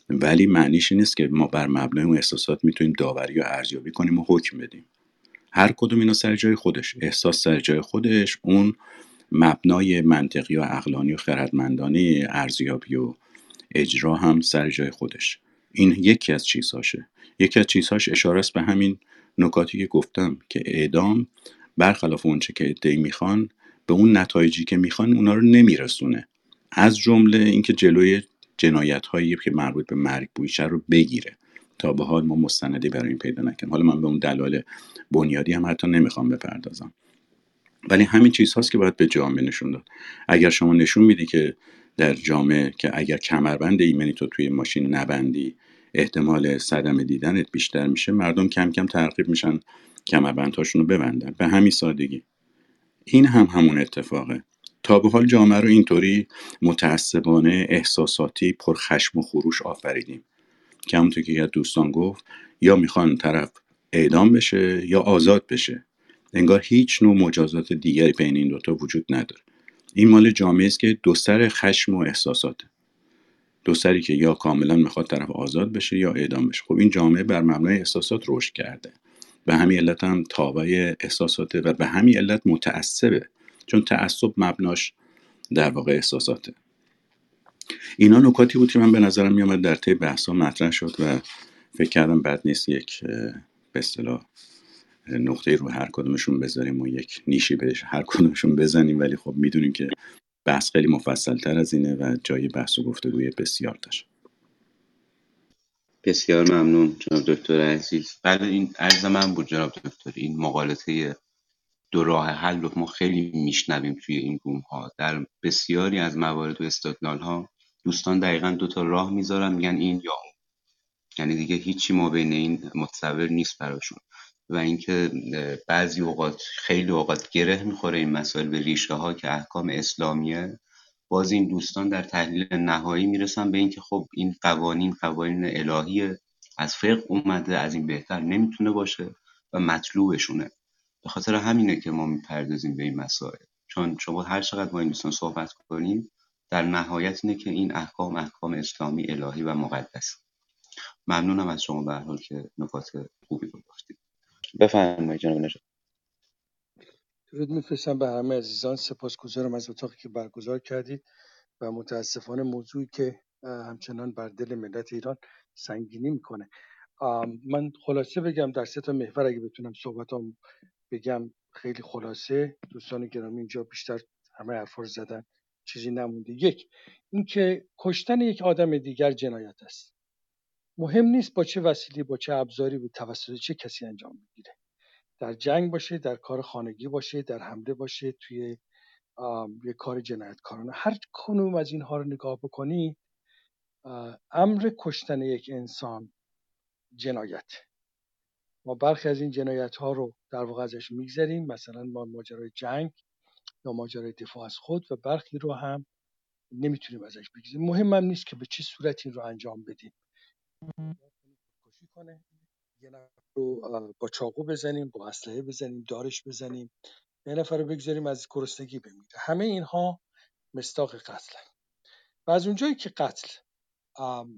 ولی معنیش نیست که ما بر مبنای اون احساسات می‌تونیم داوری یا ارزیابی کنیم و حکم بدیم. هر کدوم اینا سر جای خودش. احساس سر جای خودش اون مبنای منطقی و عقلانی و خردمندانه ارزیابی و اجرا هم سر جای خودش. این یکی از چیزهاشه. یکی از چیزهاش اشاره است به همین نکاتی که گفتم که اعدام برخلاف اونچه که ادعی می‌خوان به اون نتایجی که می‌خوان اونا رو نمیرسونه. از جمله اینکه جلوی جنایت هایی که مربوط به مرگ بویشه رو بگیره. تا به حال ما مستندی برای این پیدا نکنیم حالا من به اون دلایل بنیادی هم حتی نمی‌خوام بپردازم. ولی همین چیز هاست که باید به جامعه نشون داد. اگر شما نشون میدی که در جامعه که اگر کمربند ایمنی تو توی ماشین نبندی احتمال صدمه دیدنت بیشتر میشه مردم کم کم ترغیب میشن کمربندهاشون رو ببندن. به همین سادگی. این هم همون اتفاقه. تا به حال جامعه رو اینطوری متعصبانه احساساتی پرخشم و خروش آفریدیم. که همونطور که یاد دوستان گفت یا می‌خوان طرف اعدام بشه یا آزاد بشه. انگار هیچ نوع مجازات دیگری بین این دوتا وجود نداره. این مال جامعه است که دو سر خشم و احساساته. دو سری که یا کاملا می‌خواد طرف آزاد بشه یا اعدام بشه. خب این جامعه بر مبنای احساسات رشد کرده. به همین علت هم تابع احساساته و به همین علت متعصبه. چون تعصب مبناش در واقع احساساته. اینا نکاتی بود که من به نظرم میامد در طی بحثا مطرح شد و فکر کردم بد نیست یک به اصطلاح نقطه رو هر کدومشون بذاریم و یک نیشی بهش هر کدومشون بزنیم. ولی خب می‌دونیم که بحث خیلی مفصل تر از اینه و جای بحث و گفتگوی بسیار داشت. بسیار ممنون جناب دکتر عزیز. بعد این عرض من بود جناب دکتر. این مقالطه دو راه حل رو ما خیلی میشنویم توی این روم ها در بسیاری از موارد و استدلال ها دوستان دقیقا دو تا راه می‌ذارن میگن این یا اون. یعنی دیگه هیچی ما بین این متصور نیست براشون. و اینکه بعضی اوقات خیلی اوقات گره می‌خوره این مسائل به ریشه ها که احکام اسلامیه. باز این دوستان در تحلیل نهایی می‌رسن به اینکه خب این قوانین قوانین الهیه. از فقه اومده از این بهتر نمی‌تونه باشه و مطلوبشونه. به خاطر همینه که ما می‌پردازیم به این مسائل. چون شما هر چقدر با این دوستان صحبت کنیم در نهایت اینه که این احکام احکام اسلامی الهی و مقدس. ممنونم از شما به حال که نکات خوبی رو گفتید بفرمایید جناب نجات درود میفرستم به همه عزیزان. سپاسگزارم از اتاقی که برگزار کردید و متاسفانه موضوعی که همچنان بر دل ملت ایران سنگینی می‌کنه. من خلاصه بگم در سه تا محور اگه بتونم صحبتام بگم خیلی خلاصه. دوستان گرامی اینجا بیشتر همه حرفا رو زدن. چیزی نمونده. یک اینکه کشتن یک آدم دیگر جنایت است. مهم نیست با چه وسیله با چه ابزاری به توسط چه کسی انجام بگیره در جنگ باشه در کار خانگی باشه در حمله باشه توی یه کار جنایتکارانه. هر کنوم از اینها رو نگاه بکنی امر کشتن یک انسان جنایت. ما برخی از این جنایت ها رو در واقع ازش میگذریم. مثلا ما ماجرای جنگ یا ماجرای دفاع از خود و برخی رو هم نمی‌تونیم ازش بگذریم مهم هم نیست که به چه صورت این رو انجام بدیم. کنه. یه نفر رو با چاقو بزنیم با اسلحه بزنیم دارش بزنیم. یه نفر رو بگذاریم از گرسنگی بمیره. همه اینها مستاق قتل و از اونجایی که قتل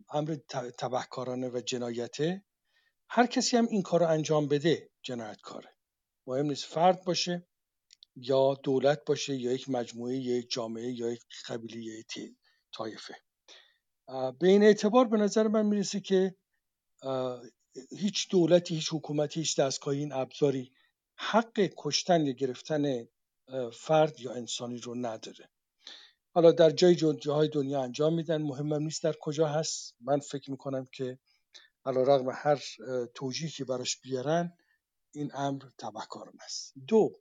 امر تبهکارانه و جنایته هر کسی هم این کار رو انجام بده جنایتکاره. مهم نیست فرد باشه. یا دولت باشه یا یک مجموعه یک جامعه یا یک قبیله یا یک طایفه. به این اعتبار به نظر من می‌رسه که هیچ دولتی هیچ حکومتی هیچ دستگاهی این ابزاری حق کشتن یا گرفتن فرد یا انسانی رو نداره. حالا در جای جاهای دنیا انجام میدن. مهمم نیست در کجا هست. من فکر می‌کنم که علا رغم هر توجیهی که براش بیارن این امر تبهکارانه است. دو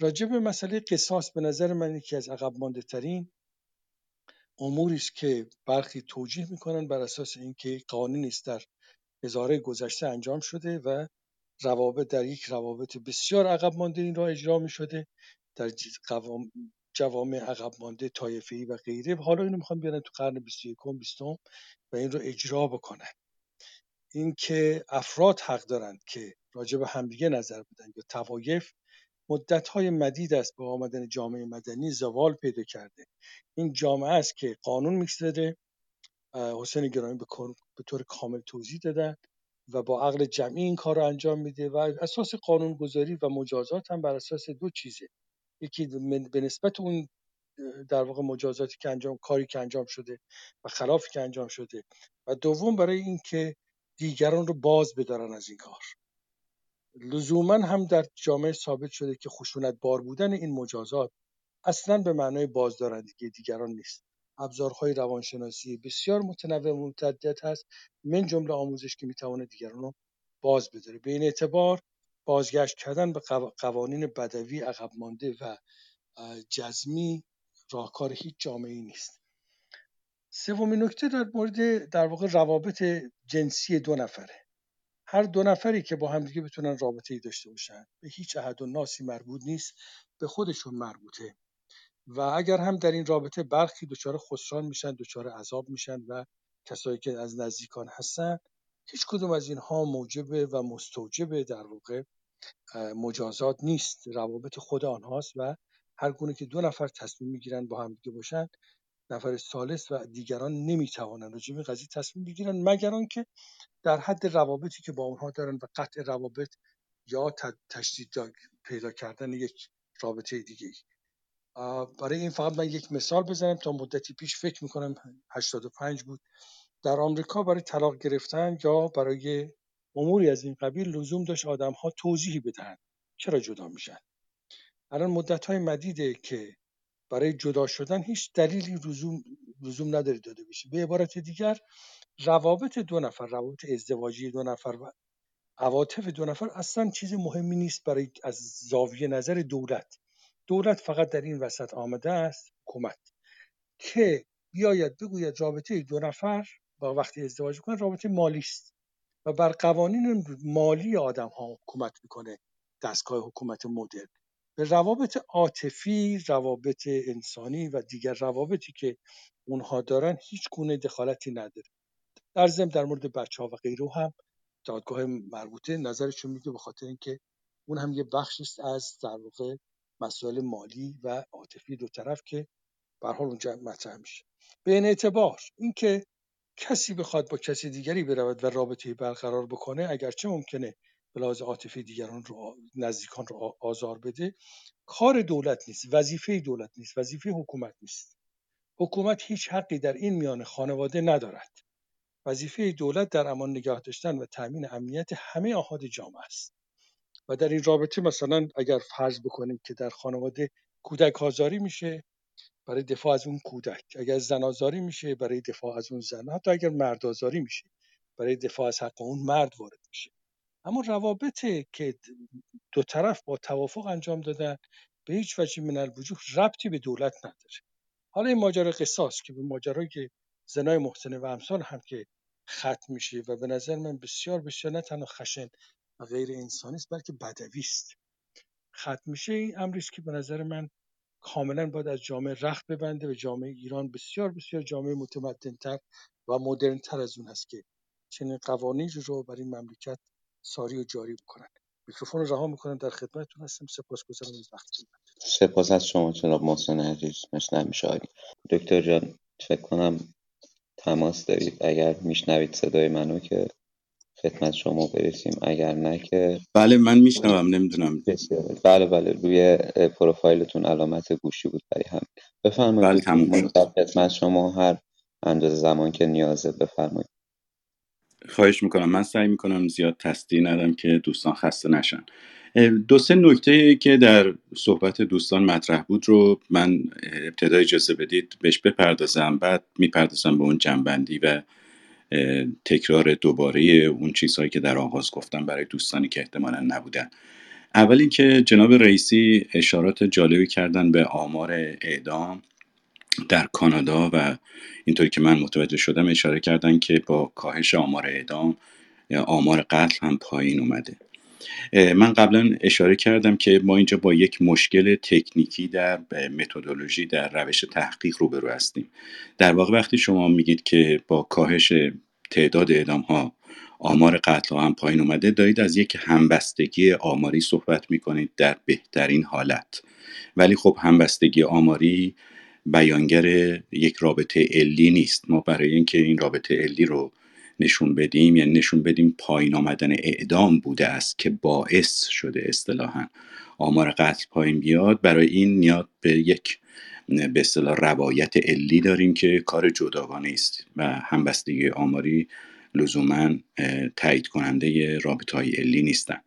راجع به مسئله قصاص به نظر من یکی از عقب مانده ترین اموری است که برخی توجیه می‌کنن بر اساس اینکه قانونی است در هزاره گذشته انجام شده و روابط در یک روابط بسیار عقب مانده این را اجرا می شده در جوامع عقب مانده طایفه‌ای و غیره. حالا اینو می‌خوام بیارن تو قرن 21 20 و این رو اجرا بکنن. اینکه افراد حق دارند که راجع به همدیگه نظر بدن یا توایف های مدید است با آمدن جامعه مدنی زوال پیدا کرده. این جامعه است که قانون میگذره حسین گرامی به طور کامل توضیح دادن و با عقل جمعی این کار رو انجام میده و اساس قانون گذاری و مجازات هم بر اساس دو چیزه. یکی به نسبت اون در واقع مجازاتی که انجام کاری که انجام شده و خلافی که انجام شده و دوم برای اینکه دیگران رو باز بدارن از این کار. لزوما هم در جامعه ثابت شده که خشونت بار بودن این مجازات اصلا به معنای بازدارندگی دیگران نیست. ابزارهای روانشناسی بسیار متنوع و متعدد هست. من جمله آموزش که می‌تواند دیگران رو باز بداره به این اعتبار بازگشت کردن به قوانین بدوی عقب مانده و جزمی راهکار هیچ جامعه نیست. سومین نکته در مورد در واقع روابط جنسی دو نفره. هر دو نفری که با همدیگه بتونن رابطه ای داشته باشن. به هیچ احد و ناسی مربوط نیست به خودشون مربوطه. و اگر هم در این رابطه برخی دچار خسران میشن دچار عذاب میشن و کسایی که از نزدیکان هستن هیچ کدوم از اینها موجب و مستوجب در واقع مجازات نیست. روابط خود آنهاست و هر گونه که دو نفر تصمیم می‌گیرن با هم دیگه باشن نفر سالس و دیگران نمی‌توانند راجع به قضیه تصمیم بگیرن مگر آنکه در حد روابطی که با اونها دارن و قطع روابط یا تشدید پیدا کردن یک رابطه دیگه برای این فقط من یک مثال بزنم. تا مدتی پیش فکر می‌کنم 85 بود. در آمریکا برای طلاق گرفتن یا برای اموری از این قبیل لزوم داشت آدم ها توضیحی بدهند چرا جدا میشن. الان مدت های مدیده که برای جدا شدن هیچ دلیلی لزوم, لزوم نداره داده بشه. به عبارت دیگر روابط دو نفر روابط ازدواجی دو نفر و عواطف دو نفر اصلا چیز مهمی نیست برای از زاویه نظر دولت. دولت فقط در این وسط آمده است حکومت که بیاید بگوید رابطه دو نفر با وقتی ازدواج کنند رابطه مالی است و بر قوانین مالی آدم ها حکومت می‌کنه دستگاه حکومت مدرن. به روابط عاطفی روابط انسانی و دیگر روابطی که اونها دارن هیچ گونه دخالتی نداره. در ضمن در مورد بچه ها و غیره هم دادگاه مربوطه نظرشون میگه به خاطر اینکه اون هم یه بخشی است از در واقع مسائل مالی و عاطفی دو طرف که به حال اونجا مطرح میشه. به این اعتبار اینکه کسی بخواد با کسی دیگری برود و رابطه برقرار بکنه اگرچه ممکنه به لحاظ عاطفی دیگران رو نزدیکان رو آزار بده. کار دولت نیست وظیفه دولت نیست وظیفه حکومت نیست. حکومت هیچ حقی در این میان خانواده ندارد. وظیفه دولت در امان نگاه داشتن و تامین امنیت همه آهاد جامعه است. و در این رابطه مثلا اگر فرض بکنیم که در خانواده کودک آزاری میشه برای دفاع از اون کودک. اگر زن آزاری میشه برای دفاع از اون زن. حتی اگر مرد آزاری میشه برای دفاع از حق اون مرد وارد میشه. اما روابط که دو طرف با توافق انجام دادن به هیچ وجه من الوجوه ربطی به دولت نداره. حالا این ماجرا قصاص که به ماجرای زنای محسن و امثال هم که ختم میشه و به نظر من بسیار بسیار نه تنها خشن و غیر انسانی است بلکه بدوی است. ختم میشه این امری که به نظر من کاملا باید از جامعه رخت ببنده و جامعه ایران بسیار بسیار جامعه متمدنتر و مدرنتر از اون هست که چنین قوانین رو برای مملکت ساری و جاری بکنن. میکروفون رو رها می‌کنم در خدمتتون هستم سپاسگزارم از وقتتون. سپاس از شما جناب محسن عزیز. مثل همیشه دکتر جان فکر کنم تماس دارید. اگر میشنوید صدای منو که خدمت شما برسیم. اگر نه که بله من میشنوم. نمی‌دونم. بسیار. بله بله. روی پروفایلتون علامت گوشی بود برای هم بفرمایید. بله در خدمت شما هر اندازه زمان که نیازه بفرمایید. خواهش می‌کنم. من سعی می‌کنم زیاد تصدیح ندم که دوستان خسته نشن. دو سه نکته که در صحبت دوستان مطرح بود رو من ابتدا اجازه بدید بهش بپردازم. بعد می‌پردازم به اون جنبندی و تکرار دوباره اون چیزهایی که در آغاز گفتم برای دوستانی که احتمالا نبودن. اول اینکه جناب رئیسی اشارات جالبی کردن به آمار اعدام. در کانادا و اینطوری که من متوجه شدم اشاره کردن که با کاهش آمار اعدام آمار قتل هم پایین اومده. من قبلا اشاره کردم که ما اینجا با یک مشکل تکنیکی در متدولوژی در روش تحقیق روبرو هستیم. در واقع وقتی شما میگید که با کاهش تعداد اعدام ها آمار قتل ها هم پایین اومده دارید از یک همبستگی آماری صحبت می‌کنید در بهترین حالت. ولی خب همبستگی آماری بیانگر یک رابطه علی نیست. ما برای اینکه این رابطه علی رو نشون بدیم یعنی نشون بدیم پایین آمدن اعدام بوده است که باعث شده اصطلاحا آمار قتل پایین بیاد. برای این نیاد به یک به اصطلاح روایت علی داریم که کار جداگانه است و همبستگی آماری لزوما تایید کننده رابطه های علی نیستن.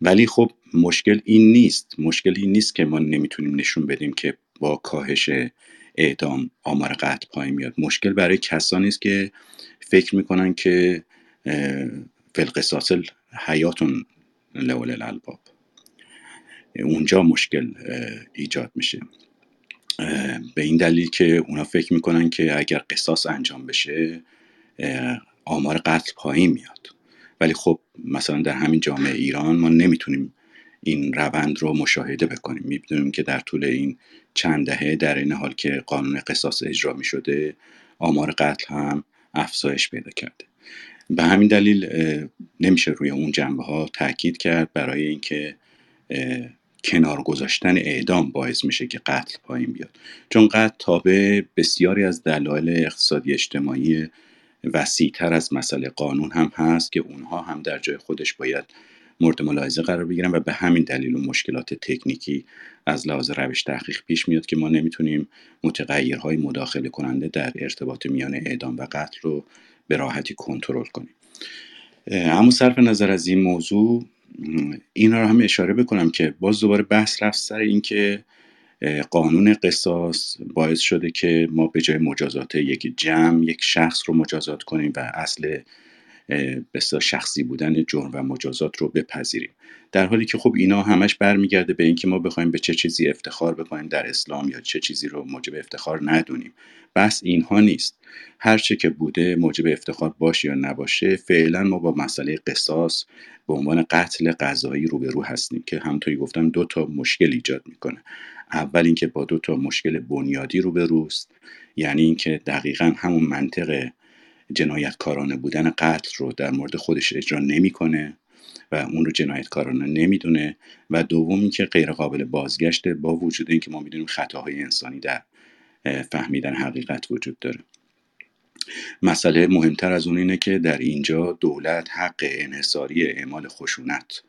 ولی خب مشکل این نیست. مشکل این نیست که ما نمی‌تونیم نشون بدیم که با کاهش اعدام آمار قتل پایین میاد. مشکل برای کسانی است که فکر می‌کنن که فلقصاص حیاتون لول الالباب. اونجا مشکل ایجاد میشه. به این دلیل که اونا فکر می‌کنن که اگر قصاص انجام بشه آمار قتل پایین میاد. ولی خب مثلا در همین جامعه ایران ما نمی‌تونیم این روند رو مشاهده بکنیم. می‌بینیم که در طول این چند دهه در این حال که قانون قصاص اجرا می شده آمار قتل هم افزایش پیدا کرده. به همین دلیل نمیشه روی اون جنبه ها تاکید کرد برای اینکه کنار گذاشتن اعدام باعث میشه که قتل پایین بیاد. چون قتل تابع بسیاری از دلایل اقتصادی اجتماعی وسیعتر از مسئله قانون هم هست که اونها هم در جای خودش باید مورد ملاحظه قرار بگیرن و به همین دلیل و مشکلات تکنیکی از لحاظ روش تحقیق پیش میاد که ما نمی‌تونیم متغیرهای مداخله کننده در ارتباط میان اعدام و قتل رو به راحتی کنترل کنیم. اما صرف نظر از این موضوع این رو هم اشاره بکنم که باز دوباره بحث رفت سر این که قانون قصاص باعث شده که ما به جای مجازات یک جمع یک شخص رو مجازات کنیم و اصل بسیار شخصی بودن جرم و مجازات رو بپذیریم. در حالی که خب اینا همش برمیگرده به اینکه ما بخوایم به چه چیزی افتخار بکنیم در اسلام یا چه چیزی رو موجب افتخار ندونیم. بس اینها نیست. هر چه که بوده موجب افتخار باشه یا نباشه فعلا ما با مسئله قصاص به عنوان قتل قضایی روبرو هستیم که همونطوری گفتم دو تا مشکل ایجاد می‌کنه. اول اینکه با دو تا مشکل بنیادی روبروست یعنی اینکه دقیقا همون منطق جنایتکارانه بودن قتل رو در مورد خودش اجرا نمی‌کنه و اون رو جنایتکارانه نمی‌دونه و دوم اینکه غیر قابل بازگشته با وجود اینکه ما می‌دونیم خطاهای انسانی در فهمیدن حقیقت وجود داره. مسئله مهمتر از اون اینه که در اینجا دولت حق انحصاری اعمال خشونت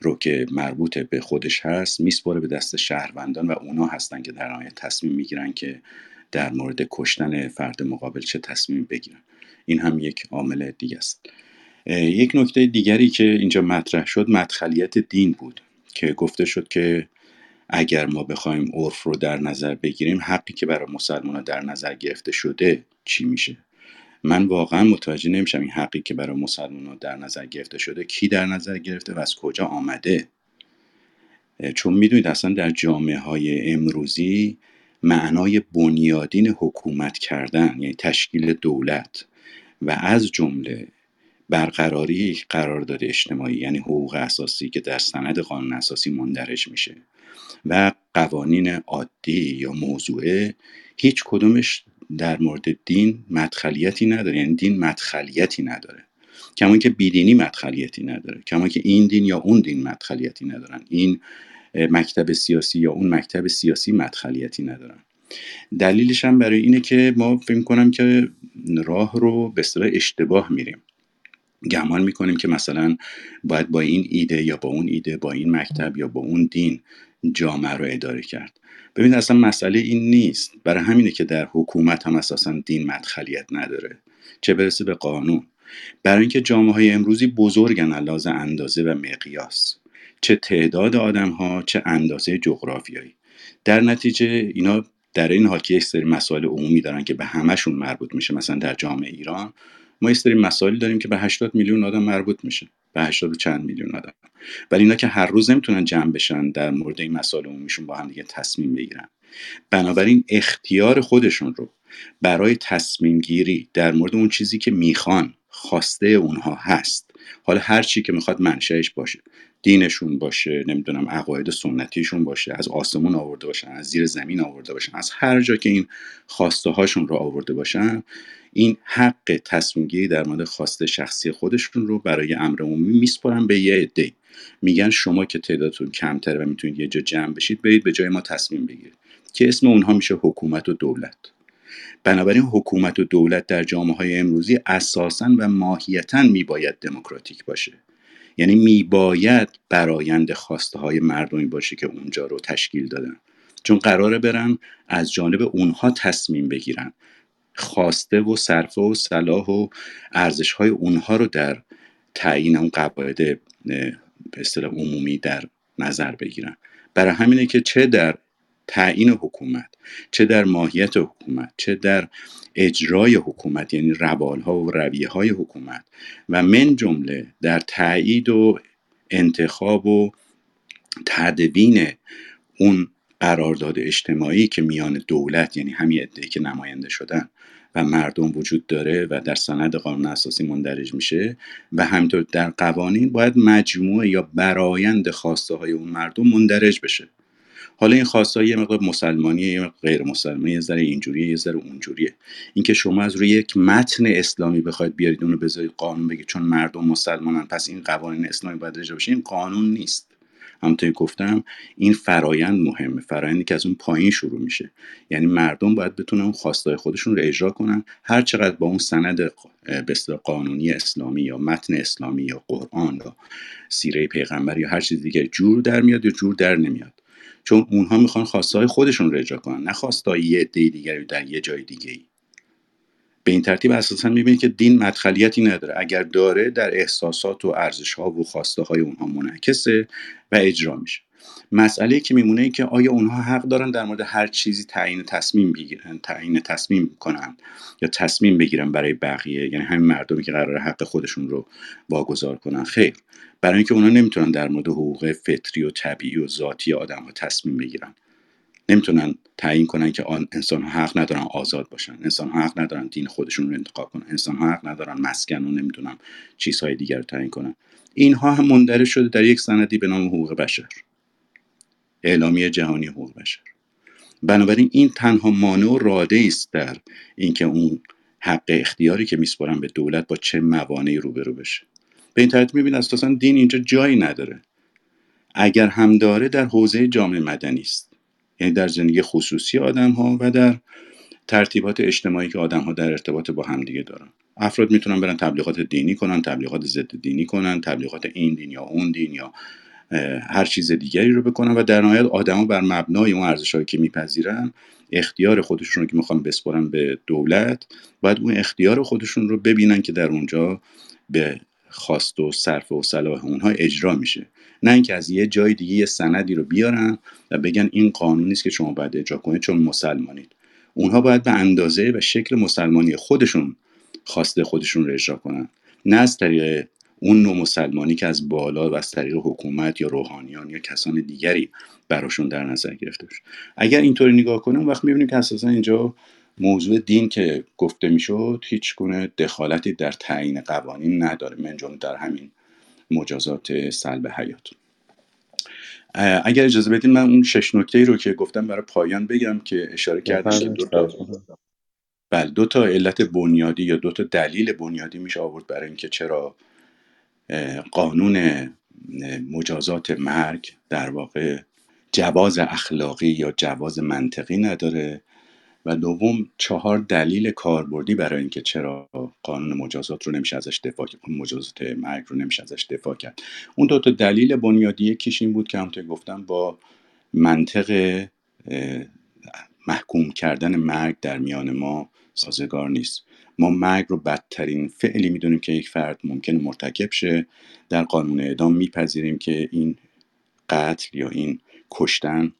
رو که مربوط به خودش هست میسپره به دست شهروندان و اونا هستن که در نهایت تصمیم می‌گیرن که در مورد کشتن فرد مقابل چه تصمیم بگیرن. این هم یک عامل دیگه است. یک نکته دیگری که اینجا مطرح شد مدخلیت دین بود که گفته شد که اگر ما بخوایم عرف رو در نظر بگیریم حقی که برای مسلمان در نظر گرفته شده چی میشه؟ من واقعا متوجه نمیشم این حقی که برای مسلمان در نظر گرفته شده کی در نظر گرفته و از کجا آمده. چون می‌دونید اصلا در جامعه های امروزی معنای بنیادین حکومت کردن یعنی تشکیل دولت و از جمله برقراری قرارداد اجتماعی یعنی حقوق اساسی که در سند قانون اساسی مندرج میشه و قوانین عادی یا موضوعه هیچ کدومش در مورد دین مدخلیتی نداره. یعنی دین مدخلیتی نداره. کما که بیدینی مدخلیتی نداره. کما که این دین یا اون دین مدخلیتی ندارن. این مکتب سیاسی یا اون مکتب سیاسی مدخلیتی ندارن. دلیلش هم برای اینه که ما فکر کنم که راه رو به اصطلاح اشتباه میریم. گمان می‌کنیم که مثلا باید با این ایده یا با اون ایده با این مکتب یا با اون دین جامعه رو اداره کرد. ببین اصلا مسئله این نیست. برای همینه که در حکومت هم اساسا دین مدخلیت نداره. چه برسه به قانون. برای اینکه جامعه های امروزی بزرگن علاوه اندازه و مقیاس. چه تعداد آدم ها چه اندازه جغرافیایی. در نتیجه اینا در این حال که یک سری مسائل عمومی دارن که به همشون مربوط میشه مثلا در جامعه ایران ما یه سری مسائلی داریم که به 80 میلیون آدم مربوط میشه به 80 و چند میلیون آدم. ولی اینا که هر روز نمی‌تونن جمع بشن در مورد این مسائل عمومیشون با هم دیگه تصمیم بگیرن. بنابراین اختیار خودشون رو برای تصمیم گیری در مورد اون چیزی که می‌خوان خواسته اونها هست. حالا هر چی که می‌خواد منشأش باشه. دینشون باشه نمی‌دونم عقاید سنتیشون باشه از آسمون آورده باشن از زیر زمین آورده باشن از هر جا که این خواسته هاشون رو آورده باشن این حق تصمیم گیری در مورد خواسته شخصی خودشون رو برای امر عمومی میسپرن به یه عده میگن شما که تعدادتون کمتره و می‌تونید یه جا جمع بشید برید به جای ما تصمیم بگیرید که اسم اونها میشه حکومت و دولت. بنابراین حکومت و دولت در جامعه های امروزی اساسا و ماهیتا میباید دموکراتیک باشه. یعنی میباید برایند خواسته های مردمی باشه که اونجا رو تشکیل دادن. چون قراره برن از جانب اونها تصمیم بگیرن. خواسته و صرفه و صلاح و ارزش های اونها رو در تعیین اون قواعد به اصطلاح عمومی در نظر بگیرن. برای همینه که چه در تعیین حکومت چه در ماهیت حکومت چه در اجرای حکومت یعنی روال ها و رویه های حکومت. و من جمله در تایید و انتخاب و تدوین اون قرارداد اجتماعی که میان دولت یعنی همین عده‌ای که نماینده شدن و مردم وجود داره و در سند قانون اساسی مندرج میشه و همینطور در قوانین باید مجموعه یا برایند خواسته های اون مردم مندرج بشه. حالا این خواسته یه مقدار مسلمانیه یه مقدار غیر مسلمانیه یه ذره اینجوریه یه ذره اونجوریه. اینکه شما از روی یک متن اسلامی بخواید بیارید اونو بذارید قانون بگید چون مردم مسلمانن پس این قوانین اسلامی باید اجرا بشه این قانون نیست. همونطور گفتم این فرایند مهمه فرایندی که از اون پایین شروع میشه. یعنی مردم باید بتونن اون خواستای خودشون رو اجرا کنن. هر چقدر با اون سند به قانونی اسلامی یا متن اسلامی یا قرآن یا سیره پیغمبر یا هر چیز دیگه جور در میاد یا جور در نمیاد. چون اونها می‌خوان خواستای خودشون رو اجرا کنن نه خواستای یه عده دیگری در یه جای دیگه ای به این ترتیب اساسا می‌بینید که دین مدخلیتی نداره. اگر داره در احساسات و ارزش ها و خواسته های اونها منعکسه و اجرا میشه. مسئله که میمونه این که آیا اونها حق دارن در مورد هر چیزی تعیین تصمیم بگیرن تعیین تصمیم کنن یا تصمیم بگیرن برای بقیه؟ یعنی همین مردمی که قرار حق خودشون رو واگذار کنن. خیر. برای اینکه اونها نمی‌تونن در مورد حقوق فطری و طبیعی و ذاتی آدم ها تصمیم بگیرن. نمی‌تونن تعیین کنن که آن انسان ها حق ندارن آزاد باشن. انسان ها حق ندارن دین خودشون رو انتخاب کنن. انسان ها حق ندارن مسکن و نمی‌دونم چیزهای دیگر رو تعیین کنن. اینها هم مندرج شده در یک سندی به نام حقوق بشر. اعلامیه جهانی حقوق بشر. بنابراین این تنها مانع و راده است در اینکه اون حق اختیاری که میسپارن به دولت با چه موانعی روبرو بشه. به این ترتیب میبین اساسا دین اینجا جایی نداره. اگر هم داره در حوزه جامعه مدنی است. یعنی در زندگی خصوصی آدم ها و در ترتیبات اجتماعی که آدم ها در ارتباط با همدیگه دارن. افراد می‌تونن برن تبلیغات دینی کنن تبلیغات ضد دینی کنن تبلیغات این دین یا اون دین یا هر چیز دیگری رو بکنن و در نهایت آدما بر مبنای اون ارزشهایی که میپذیرن اختیار خودشون رو که می‌خوان بسپارن به دولت باید اون اختیار خودشون رو ببینن که در اونجا به خواست و صرف و صلاح اونها اجرا میشه. نه اینکه از یه جای دیگه یه سندی رو بیارن و بگن این قانونی است که شما باید اجرا کنید چون مسلمانید. اونها باید به اندازه و شکل مسلمانی خودشون خواسته خودشون رو اجرا کنن. نه از طریق اون نوع مسلمانی که از بالا و از طریق حکومت یا روحانیان یا کسان دیگری براشون در نظر گرفته بشه اگر اینطوری نگاه کنیم وقت می‌بینیم که اساسا اینجا موضوع دین که گفته می‌شد هیچ گونه دخالتی در تعیین قوانین نداره من جمله در همین مجازات سلب حیات. اگر اجازه بدین من اون شش نکته ای رو که گفتم برای پایان بگم که اشاره کردم که دو تا بله دو تا علت بنیادی یا دو تا دلیل بنیادی میشه آورد برای اینکه چرا قانون مجازات مرگ در واقع جواز اخلاقی یا جواز منطقی نداره. و دوم چهار دلیل کاربردی برای اینکه چرا قانون مجازات رو نمیشه ازش دفاع کرد مجازات مرگ رو نمیشه ازش دفاع کرد. اون دو تا دلیل بنیادی یکیش این بود که همونطور گفتم با منطق محکوم کردن مرگ در میان ما سازگار نیست. ما مرگ رو بدترین فعلی می‌دونیم که یک فرد ممکن مرتکب شه. در قانون اعدام میپذیریم که این قتل یا این کشتن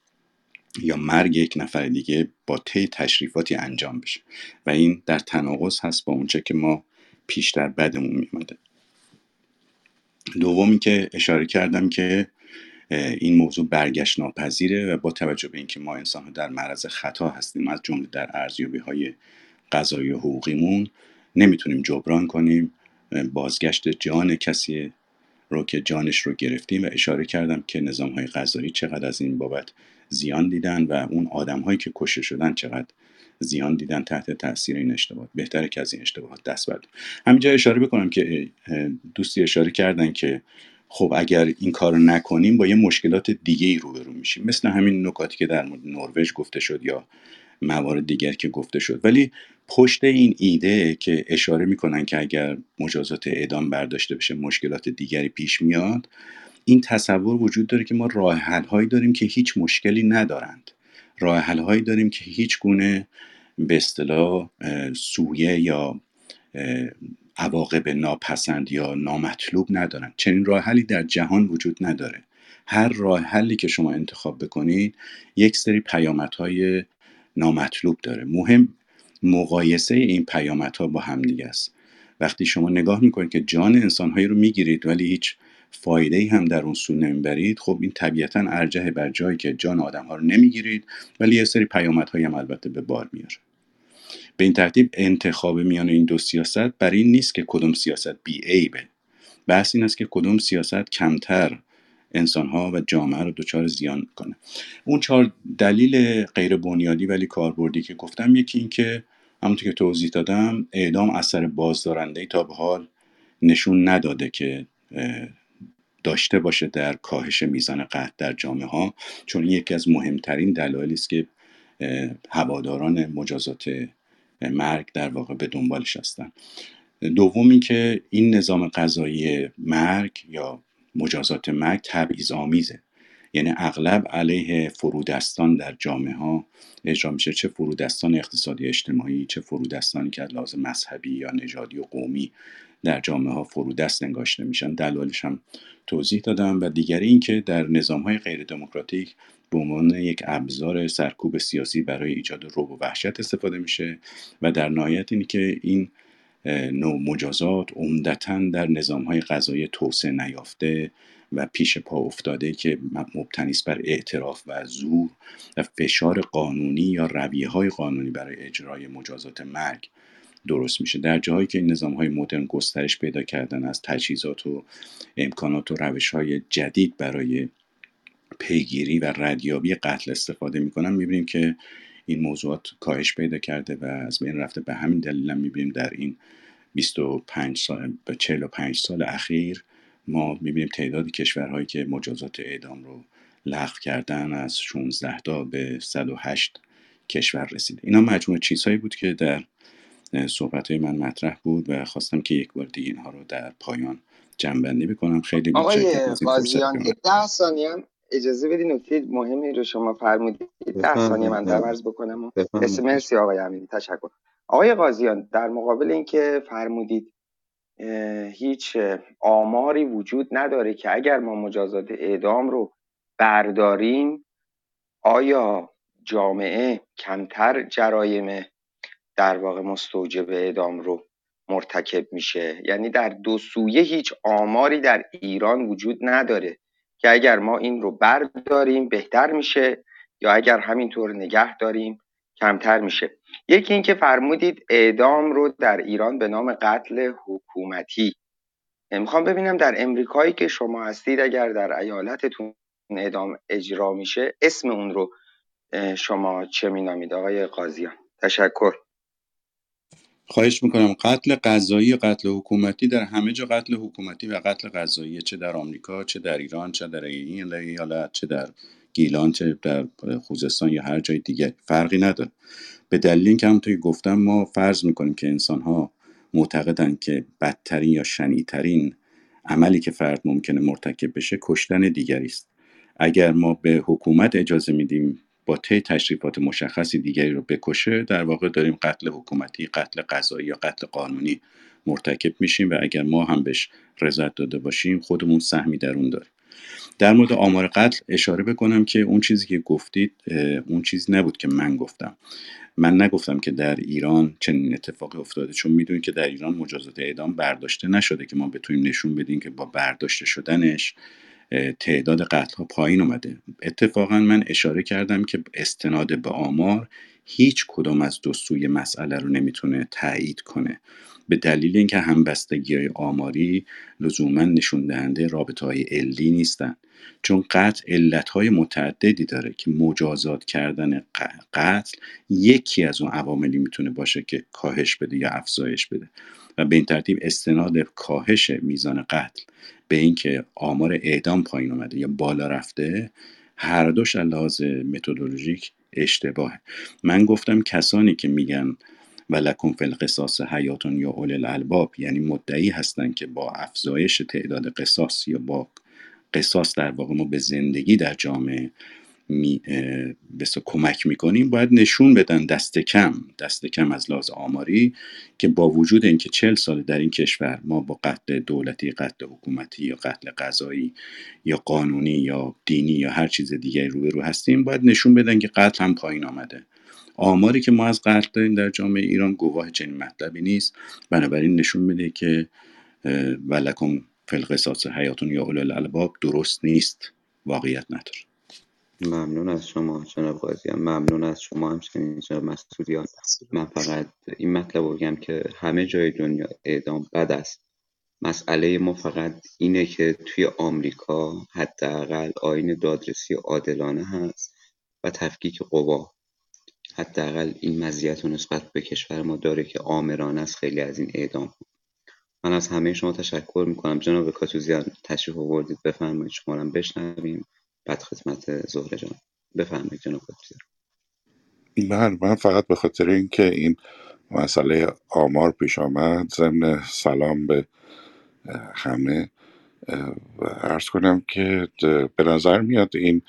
یا مرگ یک نفر دیگه با طی تشریفاتی انجام بشه. و این در تناقض هست با اونچه که ما پیشتر بدمون میومده دومی که اشاره کردم که این موضوع برگشت ناپذیره و با توجه به اینکه ما انسان ها در معرض خطا هستیم از جمله در ارزیابی های قضایی و حقوقیمون نمی‌تونیم جبران کنیم بازگشت جان کسی رو که جانش رو گرفتیم و اشاره کردم که نظام های غذایی چقدر از این بابت زیان دیدن و اون آدم هایی که کشته شدن چقدر زیان دیدن تحت تاثیر این اشتباهات. بهتره که از این اشتباهات دست برداریم همینجا اشاره بکنم که دوستی اشاره کردن که خب اگر این کار نکنیم با یه مشکلات دیگه ای روبرو میشیم. مثل همین نکاتی که در مورد نروژ گفته شد یا موارد دیگر که گفته شد. ولی پشت این ایده که اشاره می‌کنن که اگر مجازات اعدام برداشته بشه مشکلات دیگری پیش میاد این تصور وجود داره که ما راه حل هایی داریم که هیچ مشکلی ندارند. راه حل هایی داریم که هیچ گونه به اصطلاح سویه یا عواقب ناپسند یا نامطلوب ندارن چنین راه حلی در جهان وجود نداره. هر راه حلی که شما انتخاب بکنید یک سری پیامدهای نامطلوب داره. مهم مقایسه این پیامدها با همدیگه است. وقتی شما نگاه می‌کنید که جان انسانهایی رو می‌گیرید ولی هیچ فایده ای هم در اون سو نمی‌برید خب این طبیعتا ارجه بر جایی که جان آدم ها رو نمی‌گیرید ولی یه سری پیامدهایی هم البته به بار میاره. به این ترتیب انتخاب میان این دو سیاست برای این نیست که کدوم سیاست بی عیبه بحث این است که کدوم سیاست کمتر انسانها و جامعه رو دچار زیان کنه. اون چهار دلیل غیر بنیادی ولی کاربردی که گفتم یکی این که همونطور که توضیح دادم اعدام اثر بازدارنده تا به حال نشون نداده که داشته باشه در کاهش میزان قتل در جامعه ها چون یکی از مهمترین دلایلی است که هواداران مجازات مرگ در واقع به دنبالش هستن. دوم که این نظام قضایی مرگ یا مجازات مرگ تبعیض آمیزه یعنی اغلب علیه فرودستان در جامعه ها اجرا میشه. چه فرودستان اقتصادی اجتماعی چه فرودستانی که از لحاظ مذهبی یا نژادی و قومی در جامعه ها فرودست انگاشته میشن. دلایلش هم توضیح دادم. و دیگری اینکه در نظام های غیر دموکراتیک به عنوان یک ابزار سرکوب سیاسی برای ایجاد روب و وحشت استفاده میشه. و در نهایت اینه که این نوع مجازات عمدتا در نظام های غذایی توسعه نیافته و پیش پا افتاده که مبتنی بر اعتراف و زور و فشار قانونی یا رویه های قانونی برای اجرای مجازات مرگ درست میشه. در جاهایی که این نظام های مدرن گسترش پیدا کردن از تجهیزات و امکانات و روش های جدید برای پیگیری و ردیابی قتل استفاده می‌کنن می‌بینیم که این موضوعات کاهش پیدا کرده و از بین رفته. به همین دلیل هم می‌بینیم در این 25 سال به 45 سال اخیر ما می‌بینیم تعداد کشورهایی که مجازات اعدام رو لغو کردن از 16 تا به 108 کشور رسیده اینا مجموعه چیزهایی بود که در صحبت های من مطرح بود و خواستم که یک بار دیگه اینها رو در پایان جنبندی بکنم. خیلی آقای قاضیان ده ثانیه هم اجازه بدید نکته مهمی رو شما فرمودید. ده ثانیه من در عرض بکنم مرسی آقای امینی. تشکر. آقای قاضیان در مقابل اینکه فرمودید هیچ آماری وجود نداره که اگر ما مجازات اعدام رو برداریم آیا جامعه کمتر جرایم در واقع مستوجب اعدام رو مرتکب میشه؟ یعنی در دو سویه هیچ آماری در ایران وجود نداره. که اگر ما این رو برداریم بهتر میشه یا اگر همینطور نگه داریم کمتر میشه. یکی اینکه فرمودید اعدام رو در ایران به نام قتل حکومتی. می‌خوام ببینم در امریکایی که شما هستید اگر در ایالتتون اعدام اجرا میشه اسم اون رو شما چه مینامید؟ آقای قاضیان تشکر. خواهش می‌کنم قتل قضایی قتل حکومتی در همه جا قتل حکومتی و قتل قضایی چه در آمریکا چه در ایران چه در این ایالت چه در گیلان چه در خوزستان یا هر جای دیگه فرقی نداره. به دلیل اینکه همونطور که گفتم ما فرض می‌کنیم که انسان ها معتقدن که بدترین یا شنیترین عملی که فرد ممکنه مرتکب بشه کشتن دیگری است. اگر ما به حکومت اجازه میدیم با طی تشریفات مشخصی دیگری رو بکشه در واقع داریم قتل حکومتی قتل قضایی یا قتل قانونی مرتکب میشیم و اگر ما هم بهش رضایت داده باشیم خودمون سهمی در اون داریم. در مورد آمار قتل اشاره بکنم که اون چیزی که گفتید اون چیزی نبود که من گفتم. من نگفتم که در ایران چنین اتفاقی افتاده چون می‌دونید که در ایران مجازات اعدام برداشته نشده که ما بتونیم نشون بدیم که با برداشته شدنش تعداد قتل ها پایین اومده. اتفاقا من اشاره کردم که استناد به آمار هیچ کدام از دو سوی مسئله رو نمی‌تونه تایید کنه. به دلیل اینکه همبستگی های آماری لزوما نشون دهنده رابطه های علی نیستن. چون قتل علت های متعددی داره که مجازات کردن قتل یکی از اون عواملی می‌تونه باشه که کاهش بده یا افزایش بده. و به این ترتیب استناد کاهش میزان قتل به اینکه آمار اعدام پایین اومده یا بالا رفته هر دوش لحاظ متدولوژیک اشتباهه. من گفتم کسانی که میگن و لکن فی القصاص حیاتون یا اول الالباب یعنی مدعی هستند که با افزایش تعداد قصاص یا با قصاص در واقع ما به زندگی در جامعه می کمک می‌کنیم باید نشون بدن دست کم دست کم از لحاظ آماری که با وجود اینکه چل سال در این کشور ما با قتل دولتی قتل حکومتی یا قتل قضایی یا قانونی یا دینی یا هر چیز دیگری روبرو هستیم باید نشون بدن که قتل هم پایین آمده. آماری که ما از قتل داریم در جامعه ایران گواه چنین مطلبی نیست. بنابراین نشون میده که ولکم فلقصاص حیاتون یا اولو الالباب درست نیست. واقعیت نداره. ممنون از شما جناب قاضیان ممنون از شما همچنین جناب مسئولیان من فقط این مطلب بگم که همه جای دنیا اعدام بد است. مسئله ما فقط اینه که توی آمریکا حداقل آین دادرسی عادلانه هست و تفکیک قوا. حداقل این مزیت و نسبت به کشور ما داره که آمرانه است خیلی از این اعدام. من از همه شما تشکر می‌کنم. جناب کاتوزیان تشریف آوردید بفرمایید شما هم بشنویم. بعد خدمت زهره جان. بفرمایید جناب کاتوزیان من من فقط به خاطر اینکه این مسئله آمار پیش آمد ضمن سلام به همه ارز کنم که به نظر میاد این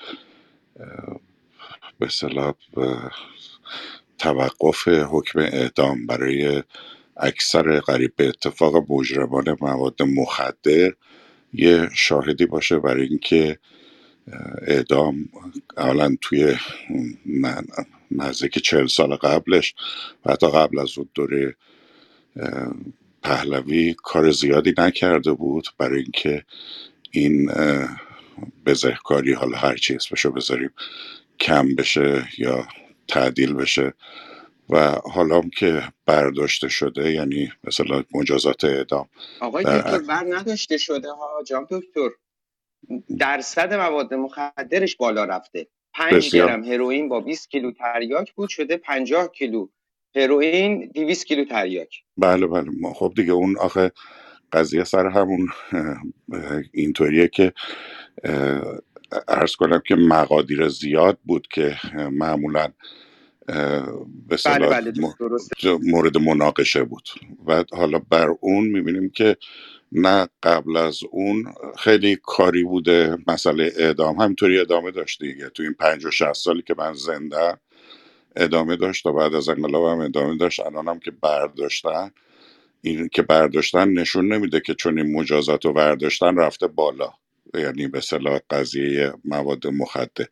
به صلاح توقف حکم اعدام برای اکثر قریب به اتفاق مجرمان مواد مخدر یه شاهدی باشه برای اینکه اعدام اولا توی نزدیک چهل سال قبلش و حتی قبل از اون دوره پهلوی کار زیادی نکرده بود برای اینکه این بزهکاری حالا هر چی اسمشو بذاریم کم بشه یا تعدیل بشه. و حالا که برداشته شده یعنی مثلا مجازات اعدام آقای دکتر بر نداشته شده ها جان دکتر؟ درصد مواد مخدرش بالا رفته. پنج بسیار. گرم هروئین با 20 کیلو تریاک بود شده 50 کیلو هروئین 200 کیلو تریاک. بله بله. ما خب دیگه اون آخه قضیه سر همون اینطوریه که ارز کنم که مقادیر زیاد بود که معمولا به بله بله مورد مناقشه بود. و حالا بر اون می‌بینیم که نه قبل از اون خیلی کاری بوده مسئله اعدام. همینطوری ادامه داشته دیگه. تو این پنج و شهست سالی که من زنده ادامه داشت تا بعد از انقلاب هم ادامه داشت. الان هم که برداشتن این که برداشتن نشون نمیده که چون این مجازات رو برداشتن رفته بالا. یعنی به صلاح قضیه مواد مخدر.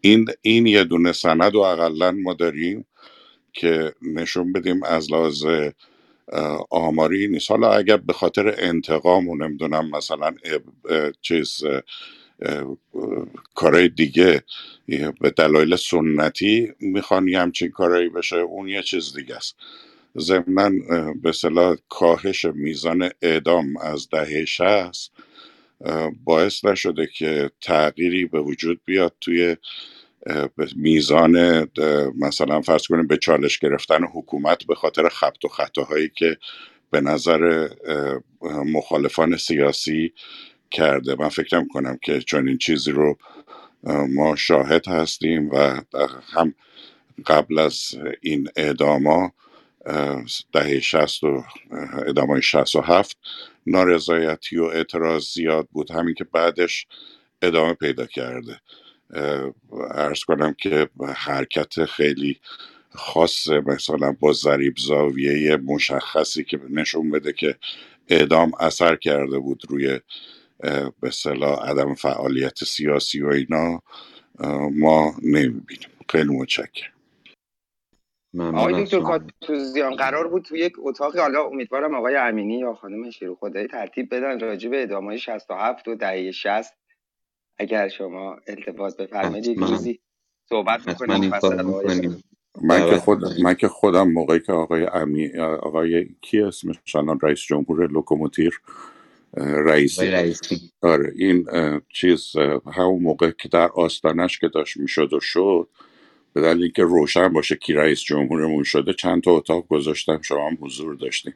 این این یه دونه سند و اقلا ما داریم که نشون بدیم از لحاظ آماری نیست. حالا اگر به خاطر انتقام و نمی‌دونم مثلا چیز کارهای دیگه به دلایل سنتی می‌خوان یه همچین کارایی بشه اون یه چیز دیگه است. ضمنا به صلاح کاهش میزان اعدام از دهه شهست باعث نشده که تغییری به وجود بیاد توی میزان مثلا فرض کنیم به چالش گرفتن حکومت به خاطر خبت و خطاهایی که به نظر مخالفان سیاسی کرده. من فکر نمی کنم که چون این چیزی رو ما شاهد هستیم و هم قبل از این اعداما دهه شست و ادامای شست و هفت نارضایتی و اعتراض زیاد بود. همین که بعدش ادامه پیدا کرده. ارز کنم که حرکت خیلی خاص مثلا با ضریب زاویه مشخصی که نشون بده که اعدام اثر کرده بود روی به صلاح عدم فعالیت سیاسی و اینا ما نمی‌بینیم. خیلی متشکرم. آقای دکتر کاتوزیان قرار بود تو یک اتاق حالا امیدوارم آقای امینی یا خانم شیرو خدایی ترتیب بدن راجع به ادامه 67 و دهه 60 اگر شما التفاظ بفرمایید یک روزی صحبت می‌کنیم من که خود من که خودم موقعی که آقای امی آقای کی اسمش الان رئیس جمهور لوکوموتیر رئیسی رئیسی. آره این چیز همون موقع که در آستانش که داشت می‌شد و شد به دلیل اینکه روشن باشه کی رئیس جمهورمون شده چند تا اتاق گذاشتم شما هم حضور داشتیم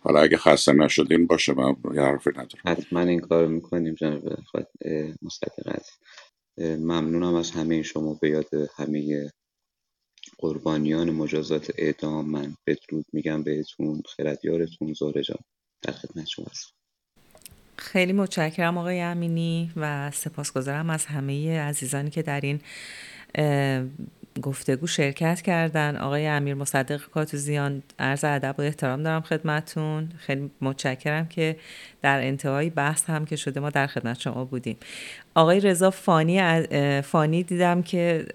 حالا اگه خسته نشدین باشه من یه حرفی ندارم. حتما این کار می‌کنیم جناب مستقر عزیز ممنونم از همه شما به یاد همه قربانیان مجازات اعدام. من بدرود میگم بهتون. خردیارتون زهره جان. در خدمت شما هستم. خیلی متشکرم آقای امینی و سپاسگزارم از همه عزیزانی که در این گفتگو شرکت کردن. آقای امیر مصدق کاتوزیان عرض ادب و احترام دارم خدمتون خیلی متشکرم که در انتهای بحث هم که شده ما در خدمت شما بودیم. آقای رضا فانی فانی دیدم که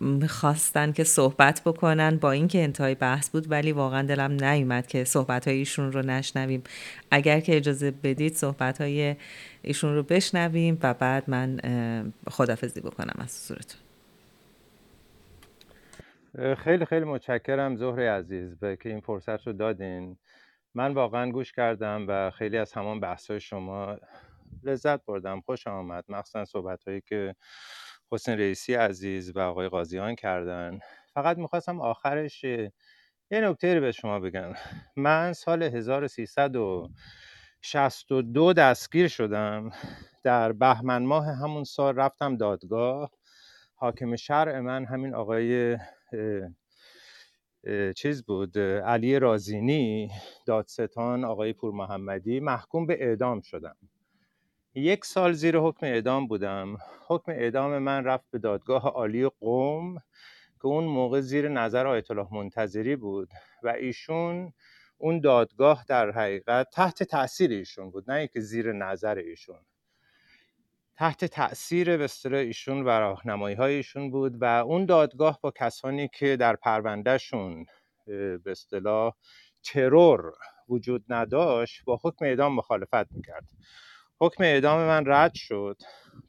می‌خواستن که صحبت بکنن با اینکه انتهای بحث بود ولی واقعا دلم نیومد که صحبت های ایشون رو نشنویم. اگر که اجازه بدید صحبت های ایشون رو بشنویم و بعد من خدافزی بکنم از صورتون. خیلی خیلی متشکرم زهر عزیز به که این فرصت رو دادین. من واقعا گوش کردم و خیلی از همان بحث های شما لذت بردم. خوش آمد. مخصوصا صحبت هایی که حسین رئیسی عزیز و آقای قاضیان کردن. فقط می‌خواستم آخرش یه نکته رو به شما بگم. من سال 1362 دستگیر شدم. در بهمن ماه همون سال رفتم دادگاه. حاکم شرع من همین آقای چیز بود؟ علی رازینی دادستان آقای پور محمدی محکوم به اعدام شدم. یک سال زیر حکم اعدام بودم. حکم اعدام من رفت به دادگاه عالی قوم که اون موقع زیر نظر آیت الله منتظری بود و ایشون اون دادگاه در حقیقت تحت تاثیر ایشون بود نه اینکه زیر نظر ایشون. تحت تاثیر به ایشون و راهنمایی های ایشون بود و اون دادگاه با کسانی که در پروندهشون به اصطلاح ترور وجود نداشت با حکم اعدام مخالفت می‌کرد. حکم اعدام من رد شد.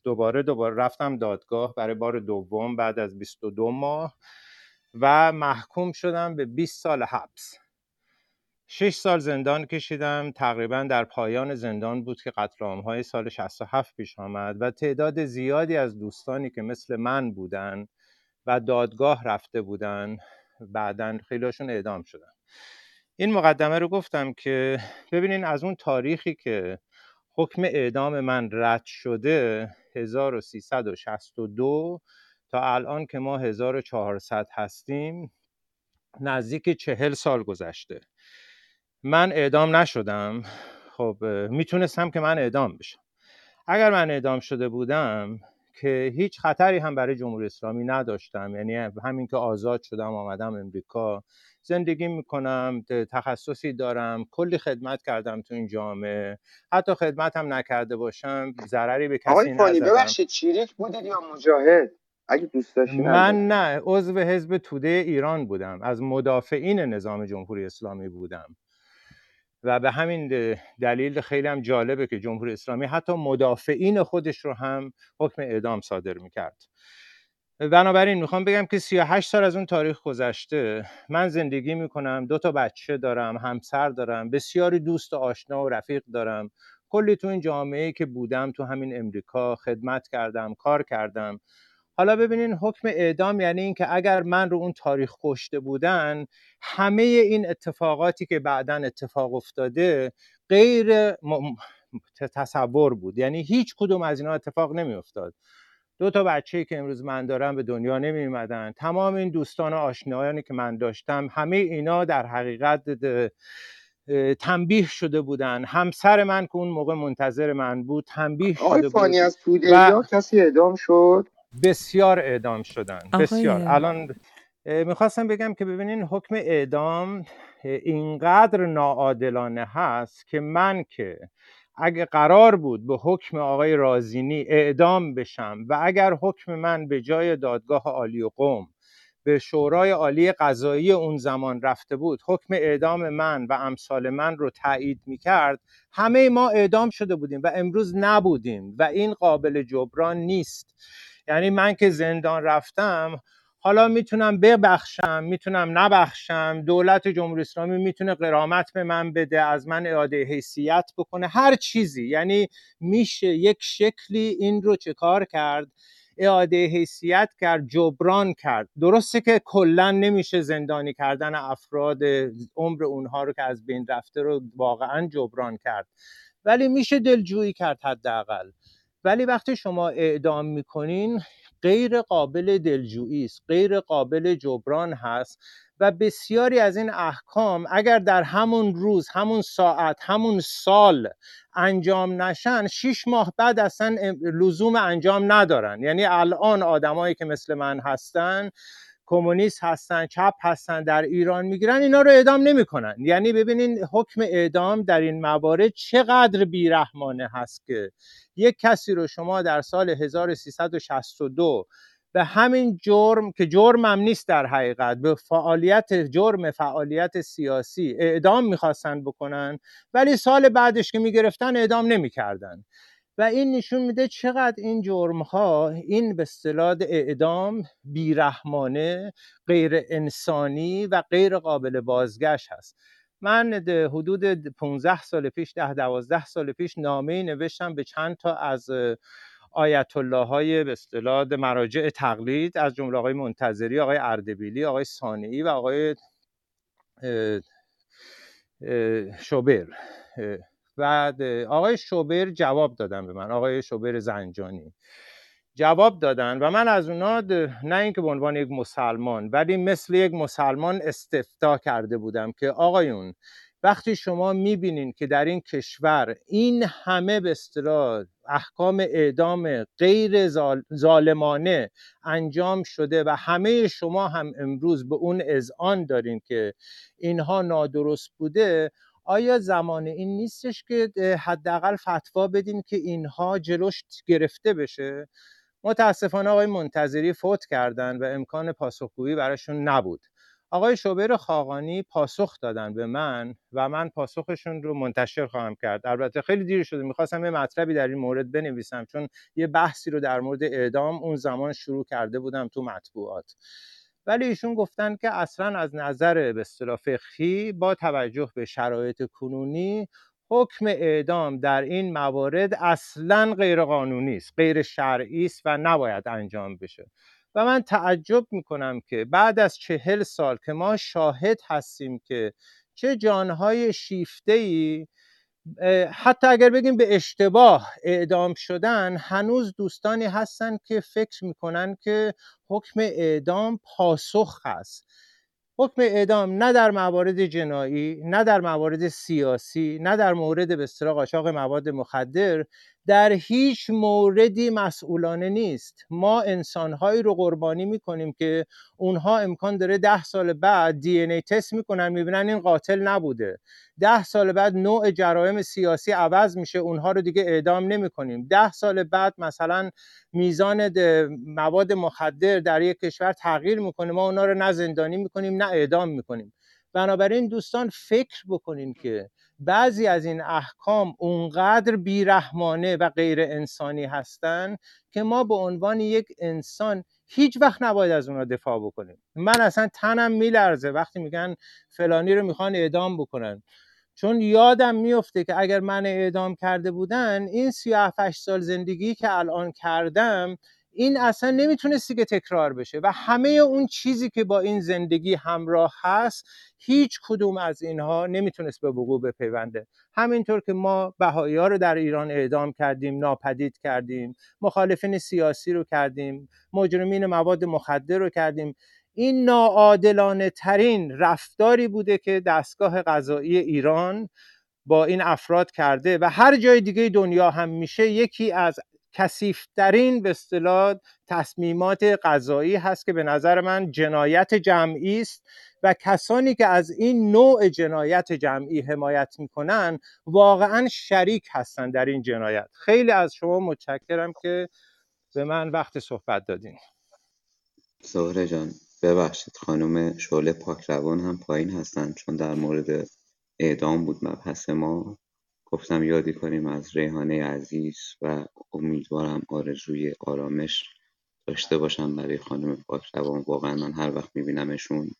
دوباره دوباره رفتم دادگاه برای بار دوم بعد از 22 ماه و محکوم شدم به 20 سال حبس. شش سال زندان کشیدم. تقریبا در پایان زندان بود که قتل های سال 67 پیش آمد و تعداد زیادی از دوستانی که مثل من بودن و دادگاه رفته بودن بعدا خیلیشون اعدام شدن. این مقدمه رو گفتم که ببینین از اون تاریخی که حکم اعدام من رد شده 1362 تا الان که ما 1400 هستیم نزدیک چهل سال گذشته. من اعدام نشدم. خب می‌تونستم که من اعدام بشم. اگر من اعدام شده بودم که هیچ خطری هم برای جمهوری اسلامی نداشتم یعنی همین که آزاد شدم آمدم امریکا زندگی می‌کنم تخصصی دارم کلی خدمت کردم تو این جامعه. حتی خدمت هم نکرده باشم ضرری به کسی آقای فانی ببخشید چیریک بودید یا مجاهد؟ اگه دوست من نه عضو حزب توده ایران بودم. از مدافعین نظام جمهوری اسلامی بودم. و به همین دلیل خیلی هم جالبه که جمهوری اسلامی حتی مدافعین خودش رو هم حکم اعدام صادر می‌کرد. بنابراین می‌خوام بگم که 38 سال از اون تاریخ گذشته من زندگی می‌کنم دو تا بچه دارم همسر دارم بسیاری دوست و آشنا و رفیق دارم. کلی تو این جامعه که بودم تو همین امریکا خدمت کردم کار کردم. حالا ببینین حکم اعدام یعنی اینکه اگر من رو اون تاریخ کشته بودن همه این اتفاقاتی که بعدا اتفاق افتاده غیر تصور بود. یعنی هیچ کدوم از اینا اتفاق نمی افتاد دو تا بچه که امروز من دارم به دنیا نمی اومدن تمام این دوستان و آشنایانی که من داشتم همه اینا در حقیقت تنبیه شده بودن. همسر من که اون موقع منتظر من بود تنبیه شده بود از و... کسی اعدام شد؟ بسیار اعدام شدن. بسیار. الان می‌خواستم بگم که ببینین حکم اعدام اینقدر ناعادلانه هست که من که اگه قرار بود به حکم آقای رازینی اعدام بشم و اگر حکم من به جای دادگاه عالی و قوم به شورای عالی قضایی اون زمان رفته بود حکم اعدام من و امثال من رو تایید می کرد همه ما اعدام شده بودیم و امروز نبودیم و این قابل جبران نیست. یعنی من که زندان رفتم حالا می‌تونم ببخشم می‌تونم نبخشم دولت جمهوری اسلامی می‌تونه قرامت به من بده از من اعاده حیثیت بکنه هر چیزی. یعنی میشه یک شکلی این رو چه کار کرد؟ اعاده حیثیت کرد جبران کرد. درسته که کلا نمیشه زندانی کردن افراد عمر اونها رو که از بین رفته رو واقعا جبران کرد. ولی میشه دلجویی کرد حداقل. ولی وقتی شما اعدام می‌کنین غیر قابل دلجویی است غیر قابل جبران هست و بسیاری از این احکام اگر در همون روز همون ساعت همون سال انجام نشن شیش ماه بعد اصلا لزوم انجام ندارن. یعنی الان آدمایی که مثل من هستن کمونیست هستن چپ هستن در ایران می‌گیرن اینا رو اعدام نمی‌کنن. یعنی ببینین حکم اعدام در این موارد چقدر بیرحمانه هست که یک کسی رو شما در سال 1362 به همین جرم که جرم هم نیست در حقیقت به فعالیت جرم فعالیت سیاسی اعدام می‌خواستن بکنن ولی سال بعدش که می‌گرفتن اعدام نمی‌کردن. و این نشون میده چقدر این جرم ها این به اصطلاح اعدام بیرحمانه غیر انسانی و غیر قابل بازگشت هست. من حدود 15 سال پیش ده 12 سال پیش نامه نوشتم به چند تا از آیت الله های به اصطلاح مراجع تقلید از جمله آقای منتظری آقای اردبیلی آقای سانعی و آقای شوبر. و آقای شوبر جواب دادن به من آقای شوبر زنجانی. جواب دادن و من از اونا نه اینکه به عنوان یک مسلمان ولی مثل یک مسلمان استفتا کرده بودم که آقایون وقتی شما می‌بینین که در این کشور این همه به اصطلاح احکام اعدام غیر ظالمانه انجام شده و همه شما هم امروز به اون اذعان دارین که اینها نادرست بوده آیا زمان این نیستش که حداقل فتوا بدین که اینها جلوش گرفته بشه؟ متاسفانه آقای منتظری فوت کردن و امکان پاسخگویی براشون نبود. آقای شوبر خاقانی پاسخ دادن به من و من پاسخشون رو منتشر خواهم کرد. البته خیلی دیر شده می‌خواستم یه مطلبی در این مورد بنویسم چون یه بحثی رو در مورد اعدام اون زمان شروع کرده بودم تو مطبوعات. ولی ایشون گفتن که اصلا از نظر به اصطلاح فقهی با توجه به شرایط کنونی حکم اعدام در این موارد اصلا غیر قانونی است غیر شرعی است و نباید انجام بشه. و من تعجب می‌کنم که بعد از چهل سال که ما شاهد هستیم که چه جانهای شیفته ای حتی اگر بگیم به اشتباه اعدام شدن هنوز دوستانی هستن که فکر می‌کنن که حکم اعدام پاسخ هست. حکم اعدام نه در موارد جنایی نه در موارد سیاسی نه در مورد به اصطلاح قاچاق مواد مخدر در هیچ موردی مسئولانه نیست. ما انسانهایی رو قربانی می‌کنیم که اونها امکان داره ده سال بعد دی ای تست می‌کنن می‌بینن این قاتل نبوده. ده سال بعد نوع جرایم سیاسی عوض میشه اونها رو دیگه اعدام نمی‌کنیم. ده سال بعد مثلا میزان مواد مخدر در یک کشور تغییر می‌کنه ما اونها رو نه زندانی می‌کنیم نه اعدام می‌کنیم. بنابراین دوستان فکر بکنین که بعضی از این احکام اونقدر بیرحمانه و غیر انسانی هستند که ما به عنوان یک انسان هیچ وقت نباید از اونا دفاع بکنیم. من اصلا تنم میلرزه وقتی میگن فلانی رو می‌خوان اعدام بکنن. چون یادم میفته که اگر من اعدام کرده بودن این 38 سال زندگی که الان کردم این اصلا نمی‌تونستی که تکرار بشه و همه اون چیزی که با این زندگی همراه هست هیچ کدوم از اینها نمی‌تونست به وقوع بپیونده. همینطور که ما بهایی رو در ایران اعدام کردیم ناپدید کردیم مخالفین سیاسی رو کردیم مجرمین مواد مخدر رو کردیم. این ناعادلانه ترین رفتاری بوده که دستگاه قضایی ایران با این افراد کرده و هر جای دیگه دنیا هم میشه. یکی از کسیفترین به اصطلاح تصمیمات قضایی هست که به نظر من جنایت جمعی است و کسانی که از این نوع جنایت جمعی حمایت می‌کنن واقعا شریک هستن در این جنایت. خیلی از شما متشکرم که به من وقت صحبت دادین. زهره جان ببخشید خانم شعله پاکروان هم پایین هستن چون در مورد اعدام بود مبحث ما. گفتم یادی کنیم از ریحانه عزیز و امیدوارم آرزوی آرامش داشته باشم برای خانم پاکروان. واقعا من هر وقت میبینمشون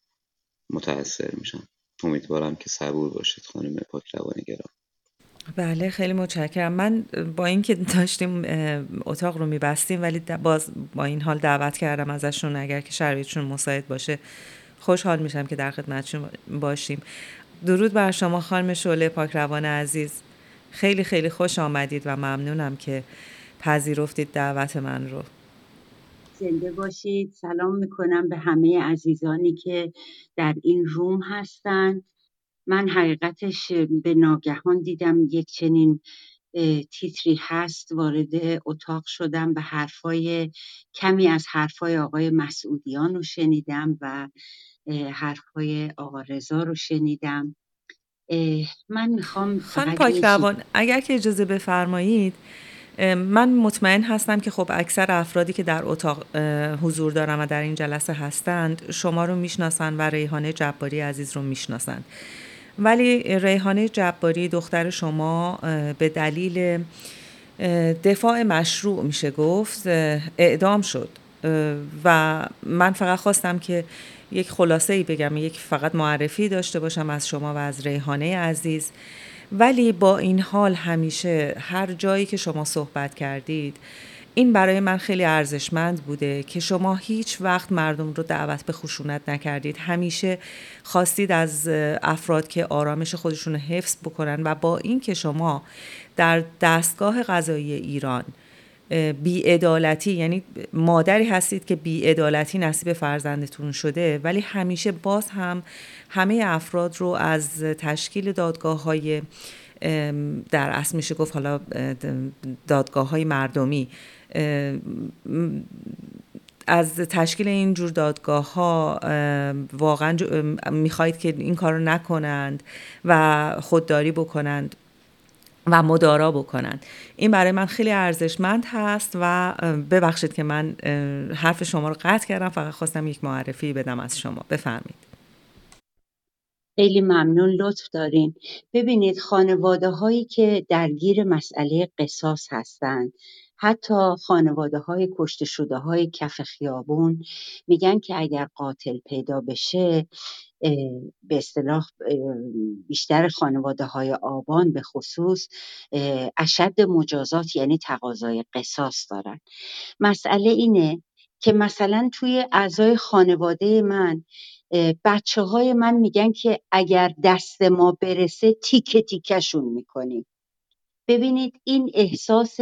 متاثر میشم. امیدوارم که صبور باشید خانم پاکروان گرام بله خیلی متشکرم. من با اینکه داشتیم اتاق رو میبستیم ولی باز با این حال دعوت کردم ازشون اگر که شرایطشون مساعد باشه خوشحال میشم که در خدمتشون باشیم. درود بر شما خانم شعله پاکروان عزیز. خیلی خیلی خوش آمدید و ممنونم که پذیرفتید دعوت من رو. زنده باشید. سلام می‌کنم به همه عزیزانی که در این روم هستند. من حقیقتش به ناگهان دیدم یک چنین تیتری هست. وارد اتاق شدم به حرفای کمی از حرفای آقای مسعودیان رو شنیدم و حرفای آقا رضا رو شنیدم. من می‌خوام خانم پاکروان اگر که اجازه بفرمایید من مطمئن هستم که خب اکثر افرادی که در اتاق حضور دارن و در این جلسه هستند شما رو می‌شناسن و ریحانه جباری عزیز رو می‌شناسن. ولی ریحانه جباری دختر شما به دلیل دفاع مشروع میشه گفت اعدام شد. و من فقط خواستم که یک خلاصه ای بگم یک فقط معرفی داشته باشم از شما و از ریحانه عزیز. ولی با این حال همیشه هر جایی که شما صحبت کردید این برای من خیلی ارزشمند بوده که شما هیچ وقت مردم رو دعوت به خشونت نکردید. همیشه خواستید از افراد که آرامش خودشون رو حفظ بکنن و با اینکه شما در دستگاه قضایی ایران بیعدالتی یعنی مادری هستید که بیعدالتی نصیب فرزندتون شده ولی همیشه باز هم همه افراد رو از تشکیل دادگاه های در اصل میشه گفت حالا دادگاه های مردمی از تشکیل این جور دادگاه ها واقعا می‌خواهید که این کار رو نکنند و خودداری بکنند و مدارا بکنند. این برای من خیلی ارزشمند هست و ببخشید که من حرف شما رو قطع کردم فقط خواستم یک معرفی بدم از شما. بفرمید خیلی ممنون لطف دارین. ببینید خانواده هایی که درگیر مسئله قصاص هستند حتی خانواده های کشته شده های کف خیابون میگن که اگر قاتل پیدا بشه به اصطلاح بیشتر خانواده های آبان به خصوص اشد مجازات یعنی تقاضای قصاص دارن. مسئله اینه که مثلا توی اعضای خانواده من بچه های من میگن که اگر دست ما برسه تیکه تیکشون می‌کنیم. ببینید این احساس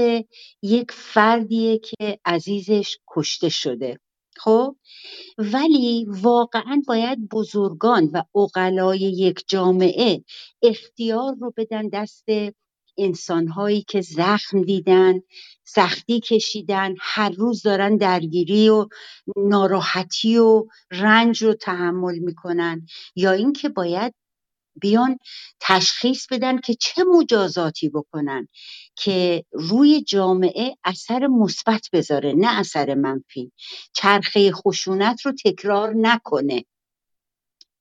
یک فردیه که عزیزش کشته شده. خب؟ ولی واقعا باید بزرگان و اقلای یک جامعه اختیار رو بدن دست انسانهایی که زخم دیدن سختی کشیدن هر روز دارن درگیری و ناراحتی و رنج رو تحمل می‌کنن. یا اینکه باید بیان تشخیص بدن که چه مجازاتی بکنن که روی جامعه اثر مثبت بذاره نه اثر منفی. چرخه خشونت رو تکرار نکنه.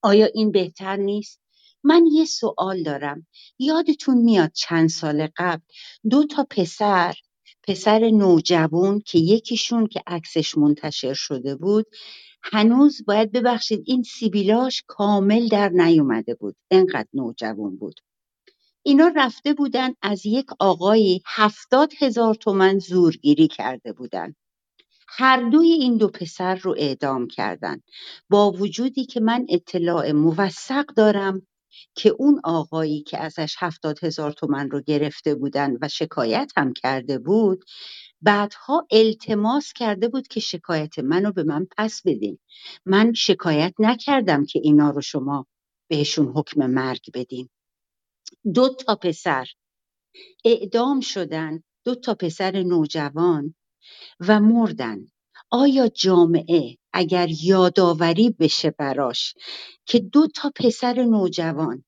آیا این بهتر نیست؟ من یه سوال دارم. یادتون میاد چند سال قبل دو تا پسر پسر نوجوان که یکیشون که عکسش منتشر شده بود هنوز باید ببخشید این سیبیلاش کامل در نیومده بود. انقدر نوجوان بود. اینا رفته بودن از یک آقایی هفتاد هزار تومن زورگیری کرده بودن. هر دوی این دو پسر رو اعدام کردن. با وجودی که من اطلاع موثق دارم که اون آقایی که ازش هفتاد هزار تومن رو گرفته بودن و شکایت هم کرده بود بعدها التماس کرده بود که شکایت منو به من پس بدین. من شکایت نکردم که اینا رو شما بهشون حکم مرگ بدین. دو تا پسر اعدام شدن دو تا پسر نوجوان و مردن. آیا جامعه اگر یادآوری بشه براش که دو تا پسر نوجوان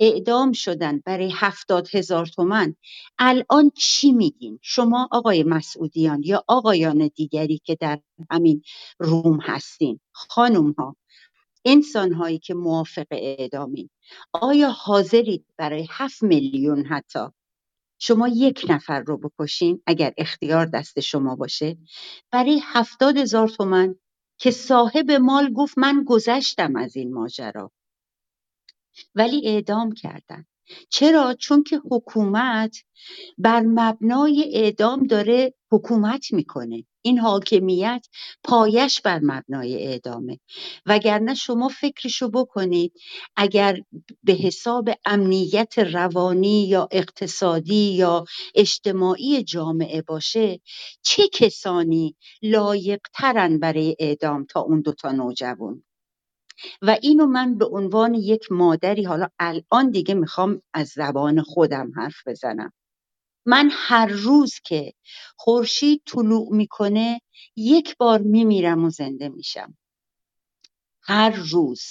اعدام شدن برای هفتاد هزار تومن الان چی میگین؟ شما آقای مسعودیان یا آقایان دیگری که در همین روم هستین خانم ها انسان هایی که موافق اعدامین آیا حاضرید برای هفت میلیون حتی شما یک نفر رو بکشین اگر اختیار دست شما باشه. برای هفتاد هزار تومن که صاحب مال گفت من گذشتم از این ماجرا. ولی اعدام کردن. چرا؟ چون که حکومت بر مبنای اعدام داره حکومت می‌کنه. این حاکمیت پایش بر مبنای اعدامه. وگرنه شما فکرشو بکنید اگر به حساب امنیت روانی یا اقتصادی یا اجتماعی جامعه باشه چه کسانی لایق ترن برای اعدام تا اون دوتا نوجوان؟ و اینو من به عنوان یک مادری حالا الان دیگه می‌خوام از زبان خودم حرف بزنم. من هر روز که خورشید طلوع می‌کنه یک بار میمیرم و زنده میشم. هر روز.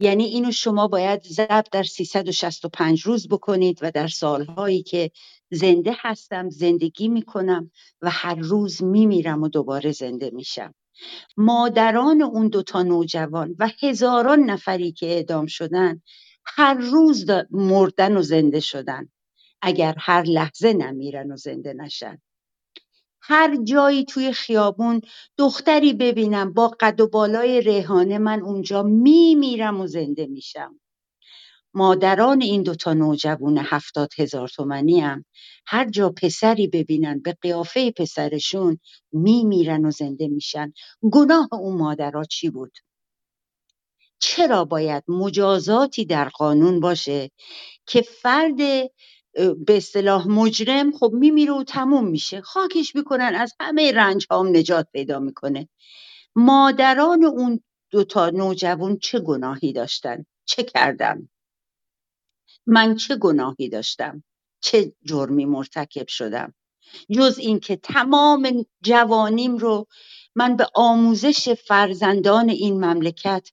یعنی اینو شما باید ضرب در 365 روز بکنید و در سالهایی که زنده هستم زندگی می‌کنم و هر روز میمیرم و دوباره زنده میشم. مادران اون دوتا نوجوان و هزاران نفری که اعدام شدن هر روز مردن و زنده شدن. اگر هر لحظه نمیرن و زنده نشن. هر جایی توی خیابون دختری ببینم با قد و بالای ریحانه من اونجا میمیرم و زنده میشم. مادران این دوتا نوجوان هفتاد هزار تومنی هم هر جا پسری ببینن به قیافه پسرشون میمیرن و زنده میشن. گناه اون مادرها چی بود؟ چرا باید مجازاتی در قانون باشه که فرد به اصطلاح مجرم خب میمیره و تموم میشه؟ خاکش می‌کنن از همه رنج هم نجات پیدا می‌کنه. مادران اون دوتا نوجوان چه گناهی داشتن؟ چه کردن؟ من چه گناهی داشتم؟ چه جرمی مرتکب شدم؟ جز اینکه تمام جوانیم رو من به آموزش فرزندان این مملکت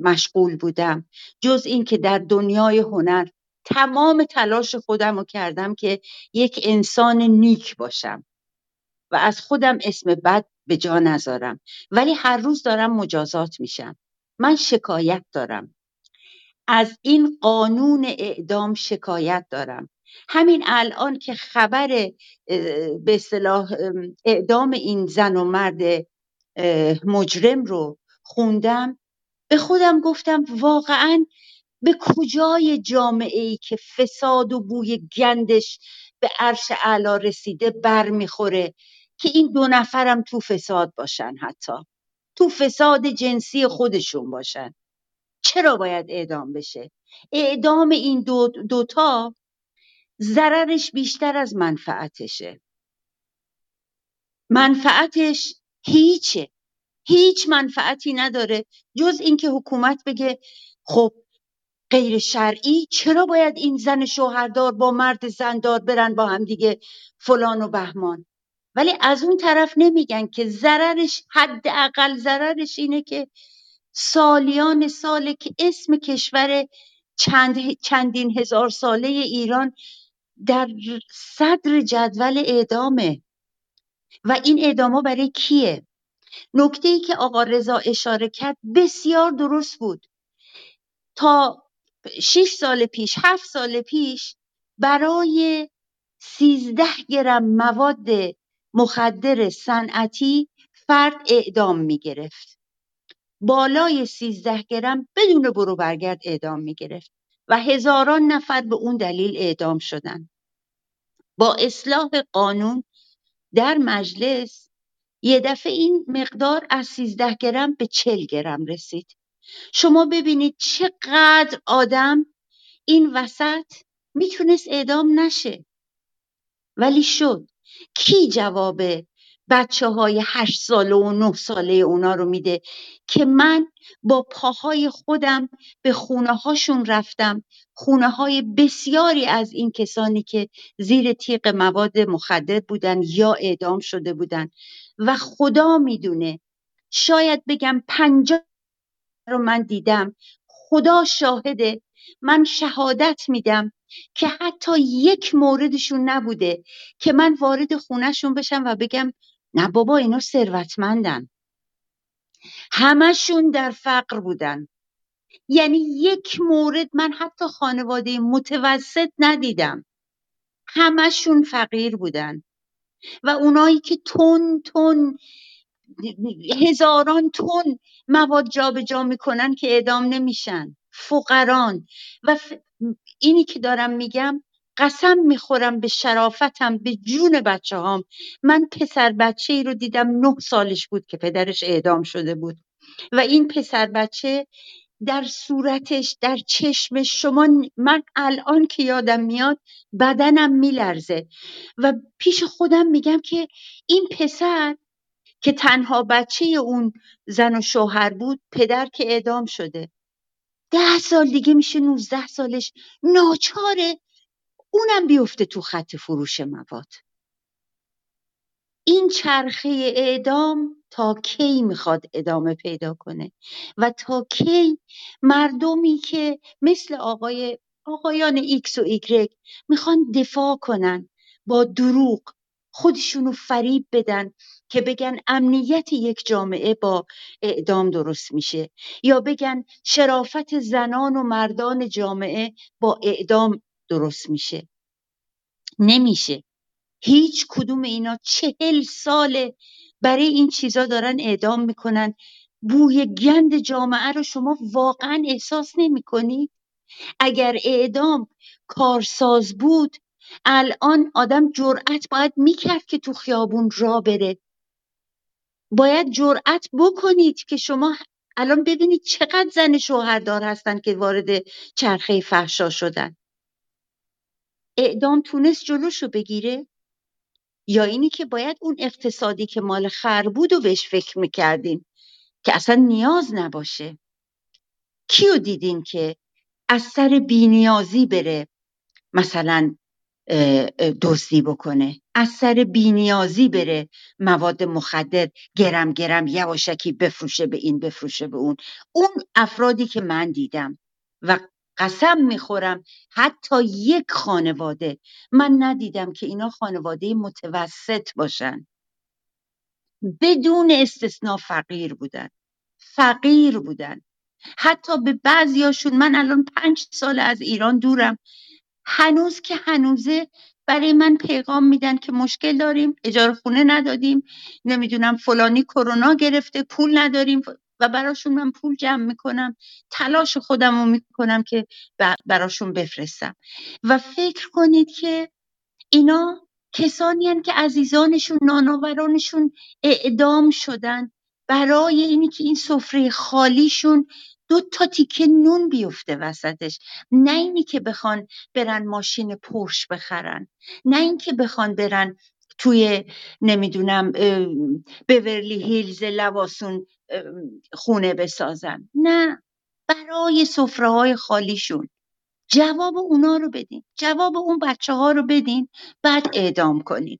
مشغول بودم. جز اینکه در دنیای هنر تمام تلاش خودم رو کردم که یک انسان نیک باشم و از خودم اسم بد به جا نذارم. ولی هر روز دارم مجازات میشم. من شکایت دارم. از این قانون اعدام شکایت دارم. همین الان که خبر به صلاح اعدام این زن و مرد مجرم رو خوندم به خودم گفتم واقعا به کجای جامعه ای که فساد و بوی گندش به عرش اعلا رسیده بر می‌خوره که این دو نفرم تو فساد باشن حتی. تو فساد جنسی خودشون باشن. چرا باید اعدام بشه؟ اعدام این دو دوتا ضررش بیشتر از منفعتشه. منفعتش هیچه. هیچ منفعتی نداره. جز اینکه حکومت بگه خب غیر شرعی چرا باید این زن شوهردار با مرد زندار برن با هم دیگه فلان و بهمان؟ ولی از اون طرف نمیگن که ضررش حداقل ضررش اینه که سالیان ساله که اسم کشور چند چندین هزار ساله ایران در صدر جدول اعدامه. و این اعداما برای کیه؟ نکته ای که آقا رضا اشاره کرد بسیار درست بود. تا شش سال پیش هفت سال پیش برای سیزده گرم مواد مخدر صنعتی فرد اعدام می گرفت بالای سیزده گرم بدون برو برگرد اعدام می گرفت و هزاران نفر به اون دلیل اعدام شدن. با اصلاح قانون در مجلس یه دفعه این مقدار از 13 گرم به 40 گرم رسید. شما ببینید چقدر آدم این وسط می‌تونست اعدام نشه. ولی شد. کی جواب بچه های هشت ساله و نه ساله اونا رو میده که من با پاهای خودم به خونه هاشون رفتم. خونه های بسیاری از این کسانی که زیر تیغ مواد مخدر بودن یا اعدام شده بودن. و خدا می‌دونه شاید بگم پنجاه رو من دیدم. خدا شاهده من شهادت میدم که حتی یک موردشون نبوده که من وارد خونهشون بشم و بگم نه بابا اینا ثروتمندن. همشون در فقر بودن. یعنی یک مورد من حتی خانواده متوسط ندیدم. همشون فقیر بودن. و اونایی که تون تون هزاران تن مواد جابجا می‌کنن که اعدام نمیشن. فقران. و اینی که دارم میگم قسم می‌خورم به شرافتم به جون بچه هام من پسر بچه ای رو دیدم نه سالش بود که پدرش اعدام شده بود. و این پسر بچه در صورتش در چشمش شما من الان که یادم میاد بدنم میلرزه. و پیش خودم میگم که این پسر که تنها بچه اون زن و شوهر بود پدر که اعدام شده. ده سال دیگه میشه نوزده سالش. ناچاره اونم بیفته تو خط فروش مواد. این چرخه اعدام تا کی می‌خواد ادامه پیدا کنه و تا کی مردمی که مثل آقای آقایان ایکس و ایگرگ می‌خوان دفاع کنن با دروغ خودشونو فریب بدن که بگن امنیت یک جامعه با اعدام درست میشه یا بگن شرافت زنان و مردان جامعه با اعدام درست میشه. نمیشه. هیچ کدوم اینا چهل ساله برای این چیزا دارن اعدام می‌کنن. بوی گند جامعه رو شما واقعا احساس نمی اگر اعدام کارساز بود الان آدم جرأت باید می‌کرد که تو خیابون را بره. باید جرأت بکنید که شما الان ببینید چقدر زن شوهردار هستن که وارد چرخه فحشا شدن. اعدام تونست جلوشو بگیره؟ یا اینی که باید اون اقتصادی که مال خر بود و بهش فکر می‌کردین که اصلا نیاز نباشه. کیو دیدین که از سر بینیازی بره مثلا دزدی بکنه؟ از سر بینیازی بره مواد مخدر گرم گرم یواشکی بفروشه به این بفروشه به اون. اون افرادی که من دیدم و قسم می‌خورم. حتی یک خانواده. من ندیدم که اینا خانواده متوسط باشن. بدون استثنا فقیر بودن. فقیر بودن. حتی به بعضیاشون من الان پنج سال از ایران دورم. هنوز که هنوزه برای من پیغام میدن که مشکل داریم. اجاره خونه ندادیم. نمی‌دونم فلانی کرونا گرفته پول نداریم. و براشون من پول جمع می‌کنم تلاش خودم رو می‌کنم که براشون بفرستم. و فکر کنید که اینا کسانی که عزیزانشون ناناورانشون اعدام شدن برای اینی که این سفره خالیشون دو تا تیکه نون بیفته وسطش. نه اینی که بخوان برن ماشین پرش بخرن نه اینکه بخوان برن توی نمی‌دونم بورلی هیلز لواسون خونه بسازن. نه برای سفره های خالیشون. جواب اونا رو بدین. جواب اون بچه ها رو بدین بعد اعدام کنین.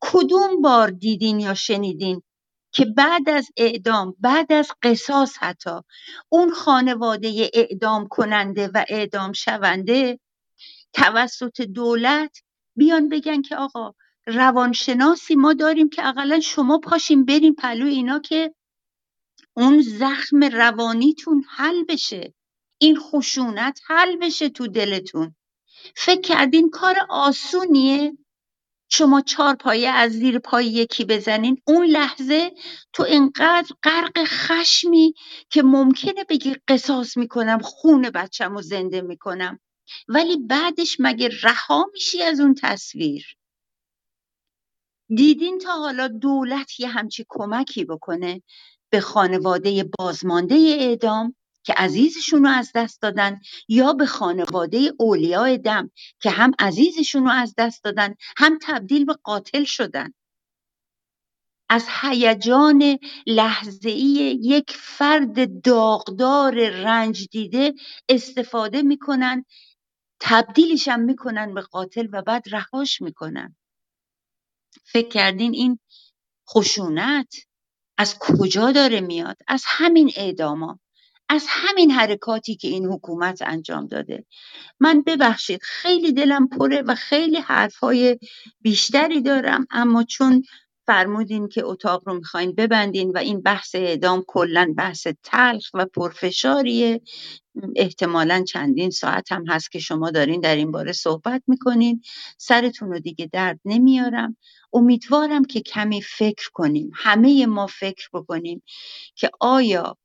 کدوم بار دیدین یا شنیدین که بعد از اعدام بعد از قصاص حتی اون خانواده اعدام کننده و اعدام شونده توسط دولت بیان بگن که آقا روانشناسی ما داریم که اقلا شما پاشیم بریم پلو اینا که اون زخم روانیتون حل بشه. این خشونت حل بشه تو دلتون. فکر کردین کار آسونیه. شما چهار پایه از زیر پای یکی بزنین. اون لحظه تو انقدر غرق خشمی که ممکنه بگی قصاص می‌کنم خون بچم رو زنده می‌کنم. ولی بعدش مگه رها میشی از اون تصویر؟ دیدین تا حالا دولت یه همچی کمکی بکنه؟ به خانواده بازمانده اعدام که عزیزشون رو از دست دادن یا به خانواده اولیاء دم که هم عزیزشون رو از دست دادن هم تبدیل به قاتل شدن. از هیجان لحظه‌ای یک فرد داغدار رنج دیده استفاده می‌کنن تبدیلش هم می‌کنن به قاتل و بعد رهاش می‌کنن. فکر کردین این خشونت؟ از کجا داره میاد؟ از همین اعداما. از همین حرکاتی که این حکومت انجام داده. من ببخشید خیلی دلم پره و خیلی حرفهای بیشتری دارم اما چون فرمودین که اتاق رو می‌خواین ببندین و این بحث اعدام کلا بحث تلخ و پرفشاریه. احتمالا چندین ساعت هم هست که شما دارین در این باره صحبت می‌کنین. سرتون رو دیگه درد نمیارم. امیدوارم که کمی فکر کنیم. همه ما فکر بکنیم که آیا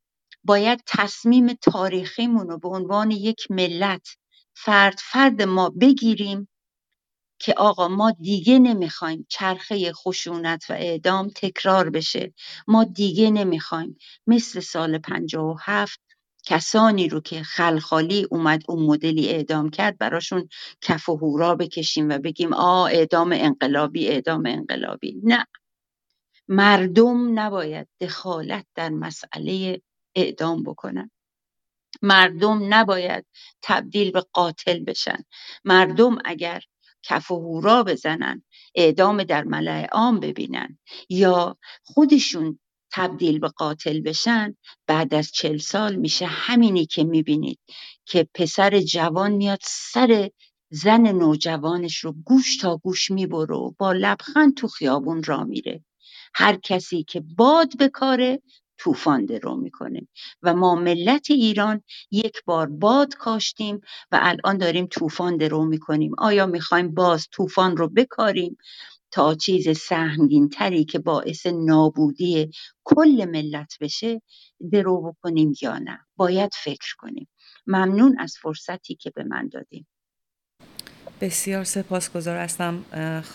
باید تصمیم تاریخیمون رو به عنوان یک ملت فرد فرد ما بگیریم که آقا ما دیگه نمی‌خوایم چرخه خشونت و اعدام تکرار بشه. ما دیگه نمی‌خوایم مثل سال هفت کسانی رو که خلخالی اومد اون مدلی اعدام کرد براشون کف و هورا بکشیم و بگیم آ اعدام انقلابی اعدام انقلابی. نه. مردم نباید دخالت در مسئله اعدام بکنن. مردم نباید تبدیل به قاتل بشن. مردم اگر کف و هورا بزنن اعدام در ملع عام ببینن یا خودشون تبدیل به قاتل بشن بعد از چل سال میشه همینی که می‌بینید که پسر جوان میاد سر زن نوجوانش رو گوش تا گوش می‌بره و با لبخند تو خیابون را میره. هر کسی که باد بکاره طوفان درو می‌کنه. و ما ملت ایران یک بار باد کاشتیم و الان داریم طوفان درو می‌کنیم. آیا می‌خوایم باز طوفان رو بکاریم تا چیز سهمگین تری که باعث نابودی کل ملت بشه درو بکنیم یا نه؟ باید فکر کنیم. ممنون از فرصتی که به من دادیم بسیار سپاسگزار هستم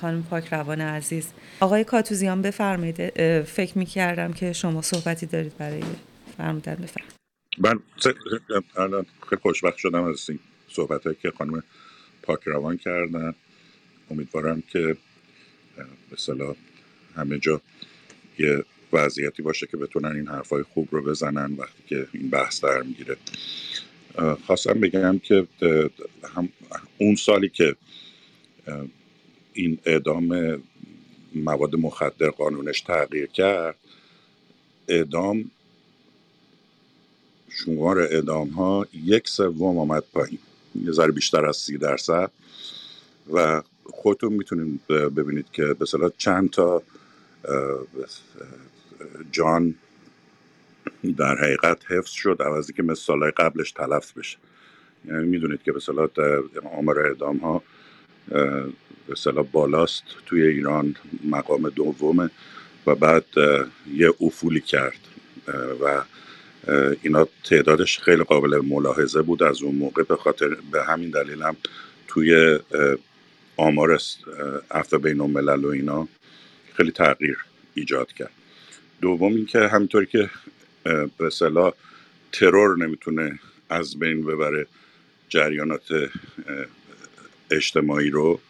خانم پاک روان عزیز. آقای کاتوزیان بفرمایید. فکر می کردم که شما صحبتی دارید برای فرمودن. بفرمایید. من خیلی خوشبخت شدم از این صحبت که خانم پاک روان کردن. امیدوارم که صلاح همه جا یه وضعیتی باشه که بتونن این حرفای خوب رو بزنن وقتی که این بحث در می‌گیره. خواستم بگم که هم اون سالی که این اعدام مواد مخدر قانونش تغییر کرد اعدام شمار اعدام ها یک سوم آمد پایین یه ذره بیشتر از سی درصد. و خودتون می‌تونید ببینید که به چند تا جان در حقیقت حفظ شد عوضی که مثل سالهای قبلش تلف بشه. یعنی می‌دونید که به صلاح آمار اعدام ها به صلاح بالاست توی ایران مقام دومه و بعد یه افولی کرد و اینا تعدادش خیلی قابل ملاحظه بود از اون موقع. به خاطر به همین دلیل هم توی آمار افتا بین الملل و اینا خیلی تغییر ایجاد کرد. دوم اینکه همینطوری که به ترور نمی‌تونه از بین ببره جریانات اجتماعی رو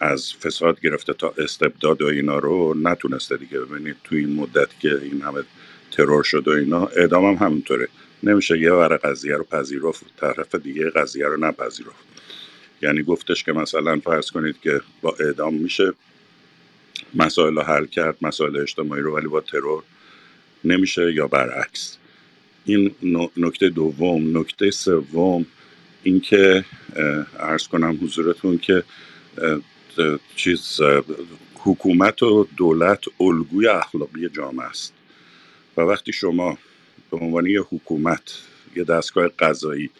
از فساد گرفته تا استبداد و اینا رو نتونسته دیگه. ببینید تو این مدت که این همه ترور شد و اینا اعدام هم همینطوره. نمیشه یه ور قضیه رو پذیرفت طرف دیگه قضیه رو نپذیرفت. یعنی گفتش که مثلا فرض کنید که با اعدام میشه مسائل رو حل کرد مسائل اجتماعی رو ولی با ترور نمیشه یا برعکس. این نکته دوم نکته سوم اینکه ارز کنم حضورتون که چیز حکومت و دولت الگوی اخلاقی جامعه است. و وقتی شما به عنوان یه حکومت یه دستگاه قضایی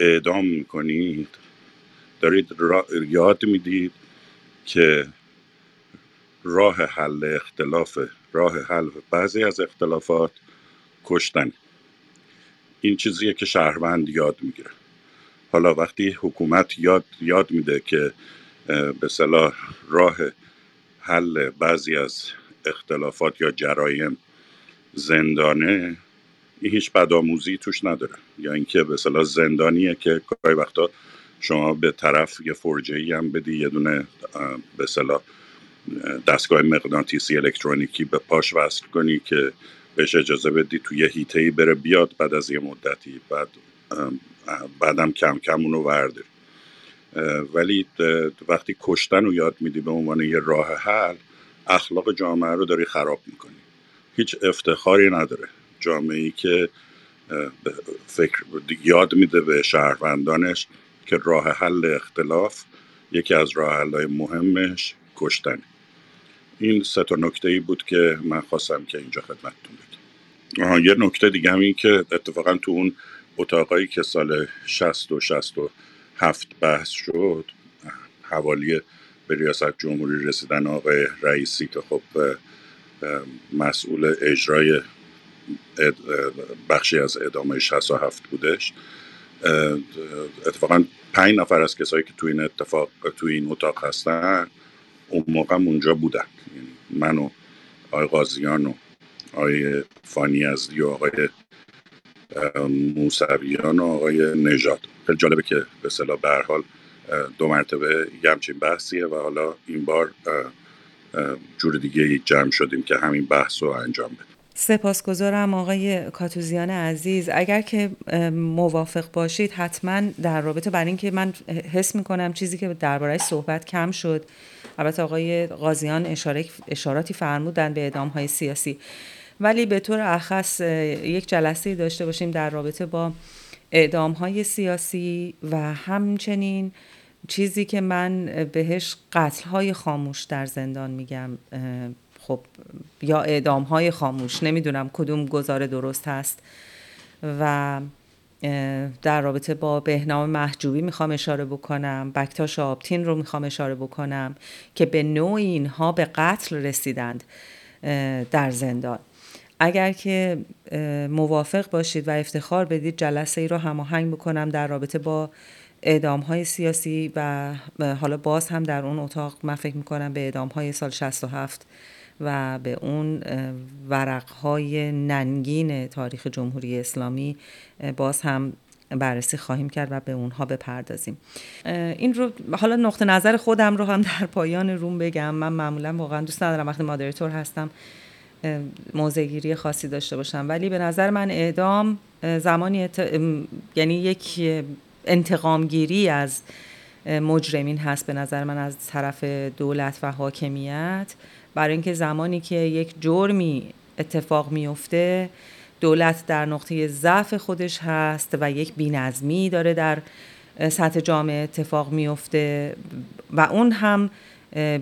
اعدام می‌کنید دارید یاد می‌دید که راه حل اختلاف راه حل. بعضی از اختلافات کشتن. این چیزیه که شهروند یاد می‌گیره. حالا وقتی حکومت یاد یاد میده که به صلاح راه حل بعضی از اختلافات یا جرایم زندانه این هیچ بدآموزی توش نداره. یا اینکه به صلاح زندانیه که گاهی وقتا شما به طرف یه فرجه ای هم بدی یه دونه به صلاح دستگاه مغناطیسی الکترونیکی به پاش وصل کنی که بهش اجازه بدی توی یه هیته بره بیاد بعد از یه مدتی. بعد بعدم کم کم اونو ورداری ولی وقتی کشتن رو یاد میدی به عنوان یه راه حل اخلاق جامعه رو داری خراب می‌کنی. هیچ افتخاری نداره. جامعه ای که فکر یاد میده به شهروندانش که راه حل اختلاف یکی از راه های مهمش کشتن. این سه تا نکته ای بود که من خواستم که اینجا خدمتتون بگم یه نکته دیگه هم این که اتفاقا تو اون اتاقایی که سال 60 و 67 بحث شد حوالی به ریاست جمهوری رسیدن آقای رئیسی که خب مسئول اجرای بخشی از ادامه 67 بودش. اتفاقا پنج نفر از کسایی که تو این اتفاق تو این اتاق هستن اون موقع اونجا بودن. یعنی من و آقای قاضیان و آقای فانی ازدی و آقای موسویان و آقای نژاد. خیلی جالبه که به صلاح به حال دو مرتبه یه همچین بحثیه و حالا این بار جور دیگه جمع شدیم که همین بحث رو انجام بدیم. سپاسگزارم آقای کاتوزیان عزیز. اگر که موافق باشید حتما در رابطه بر اینکه من حس می‌کنم چیزی که درباره صحبت کم شد البته آقای قاضیان اشاره اشاراتی فرمودن به اعدام های سیاسی. ولی به طور اخص یک جلسه داشته باشیم در رابطه با اعدام های سیاسی و همچنین چیزی که من بهش قتل های خاموش در زندان میگم. خب یا اعدام های خاموش نمی‌دونم کدوم گزاره درست هست و در رابطه با بهنام محجوبی می‌خوام اشاره بکنم بکتاش آبتین رو می‌خوام اشاره بکنم که به نوع اینها به قتل رسیدند در زندان. اگر که موافق باشید و افتخار بدید جلسه ای رو هماهنگ بکنم در رابطه با اعدام های سیاسی و حالا باز هم در اون اتاق من فکر می‌کنم به اعدام های سال 67 و به اون ورق های ننگین تاریخ جمهوری اسلامی باز هم بررسی خواهیم کرد و به اونها بپردازیم. این رو حالا نقطه نظر خودم رو هم در پایان روم بگم. من معمولا واقعا دوست ندارم وقتی مادریتور هستم موزگیری خاصی داشته باشم. ولی به نظر من اعدام زمانی یعنی یک انتقامگیری از مجرمین هست به نظر من از طرف دولت و حاکمیت. برای اینکه زمانی که یک جرمی اتفاق میفته دولت در نقطه ضعف خودش هست و یک بینظمی داره در سطح جامعه اتفاق میفته و اون هم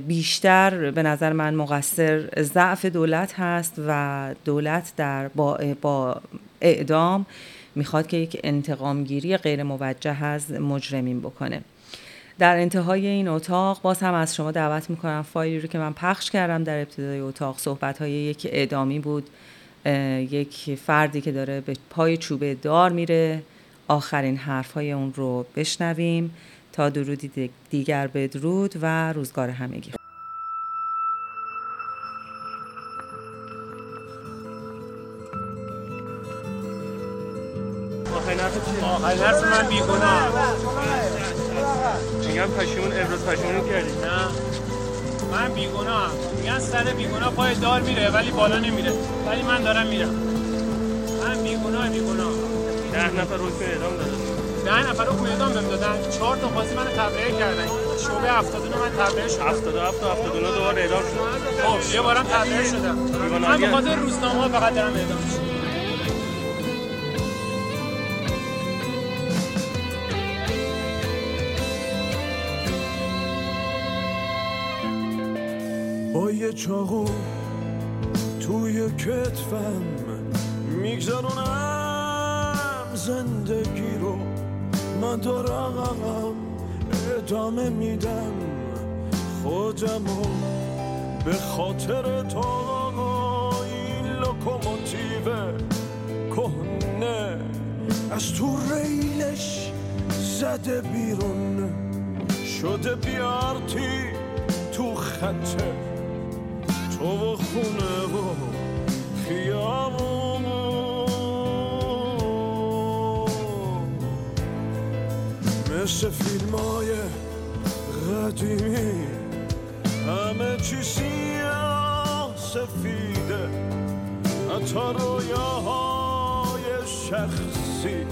بیشتر به نظر من مقصر ضعف دولت هست و دولت در با, با اعدام می‌خواد که یک انتقامگیری غیر موجه از مجرمین بکنه. در انتهای این اتاق باز هم از شما دعوت می‌کنم فایلی رو که من پخش کردم در ابتدای اتاق. صحبت های یک اعدامی بود یک فردی که داره به پای چوبه دار میره. آخرین حرف های اون رو بشنویم. تا درودی دیگر بدرود و روزگار همگی. میگم پشیمون ابراز پشیمون کردی نه. من بیگناه. میگن سر بیگناه پای دار میره ولی بالا نمیره. ولی من دارم میرم. من بیگناه بیگناه. ده نفر روز اعدام داده ده نفر رو اعدام بهم دادن. چهار تا قاضی منو تبرئه کردن. شعبه 79 من تبرئه شدم. 77 تا 79 دوباره اعدام شدم خب یه بارم تبرئه شدم. من به خاطر روزنامه فقط دارم اعدام شدم یه چاقو توی کتفم میگذرونم. زندگی رو ندارم ادامه میدم. خودمو به خاطر تو این لوکوموتیو کهنه. از تو ریلش زده بیرون. شده بیارتی تو خط تو و خونه و خیابون مثل فیلم های قدیمی همه چی سیاه سفیده حتی رویاهای شخصی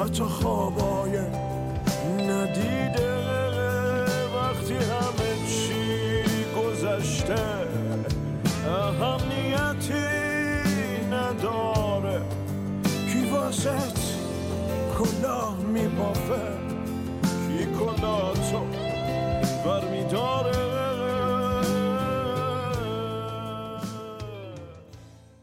حتی خوابای ندیده وقتی همه چی گذشته اهمیتی نداره. کی واسط کلاه میبافه؟ کی کلاه تو برمیداره؟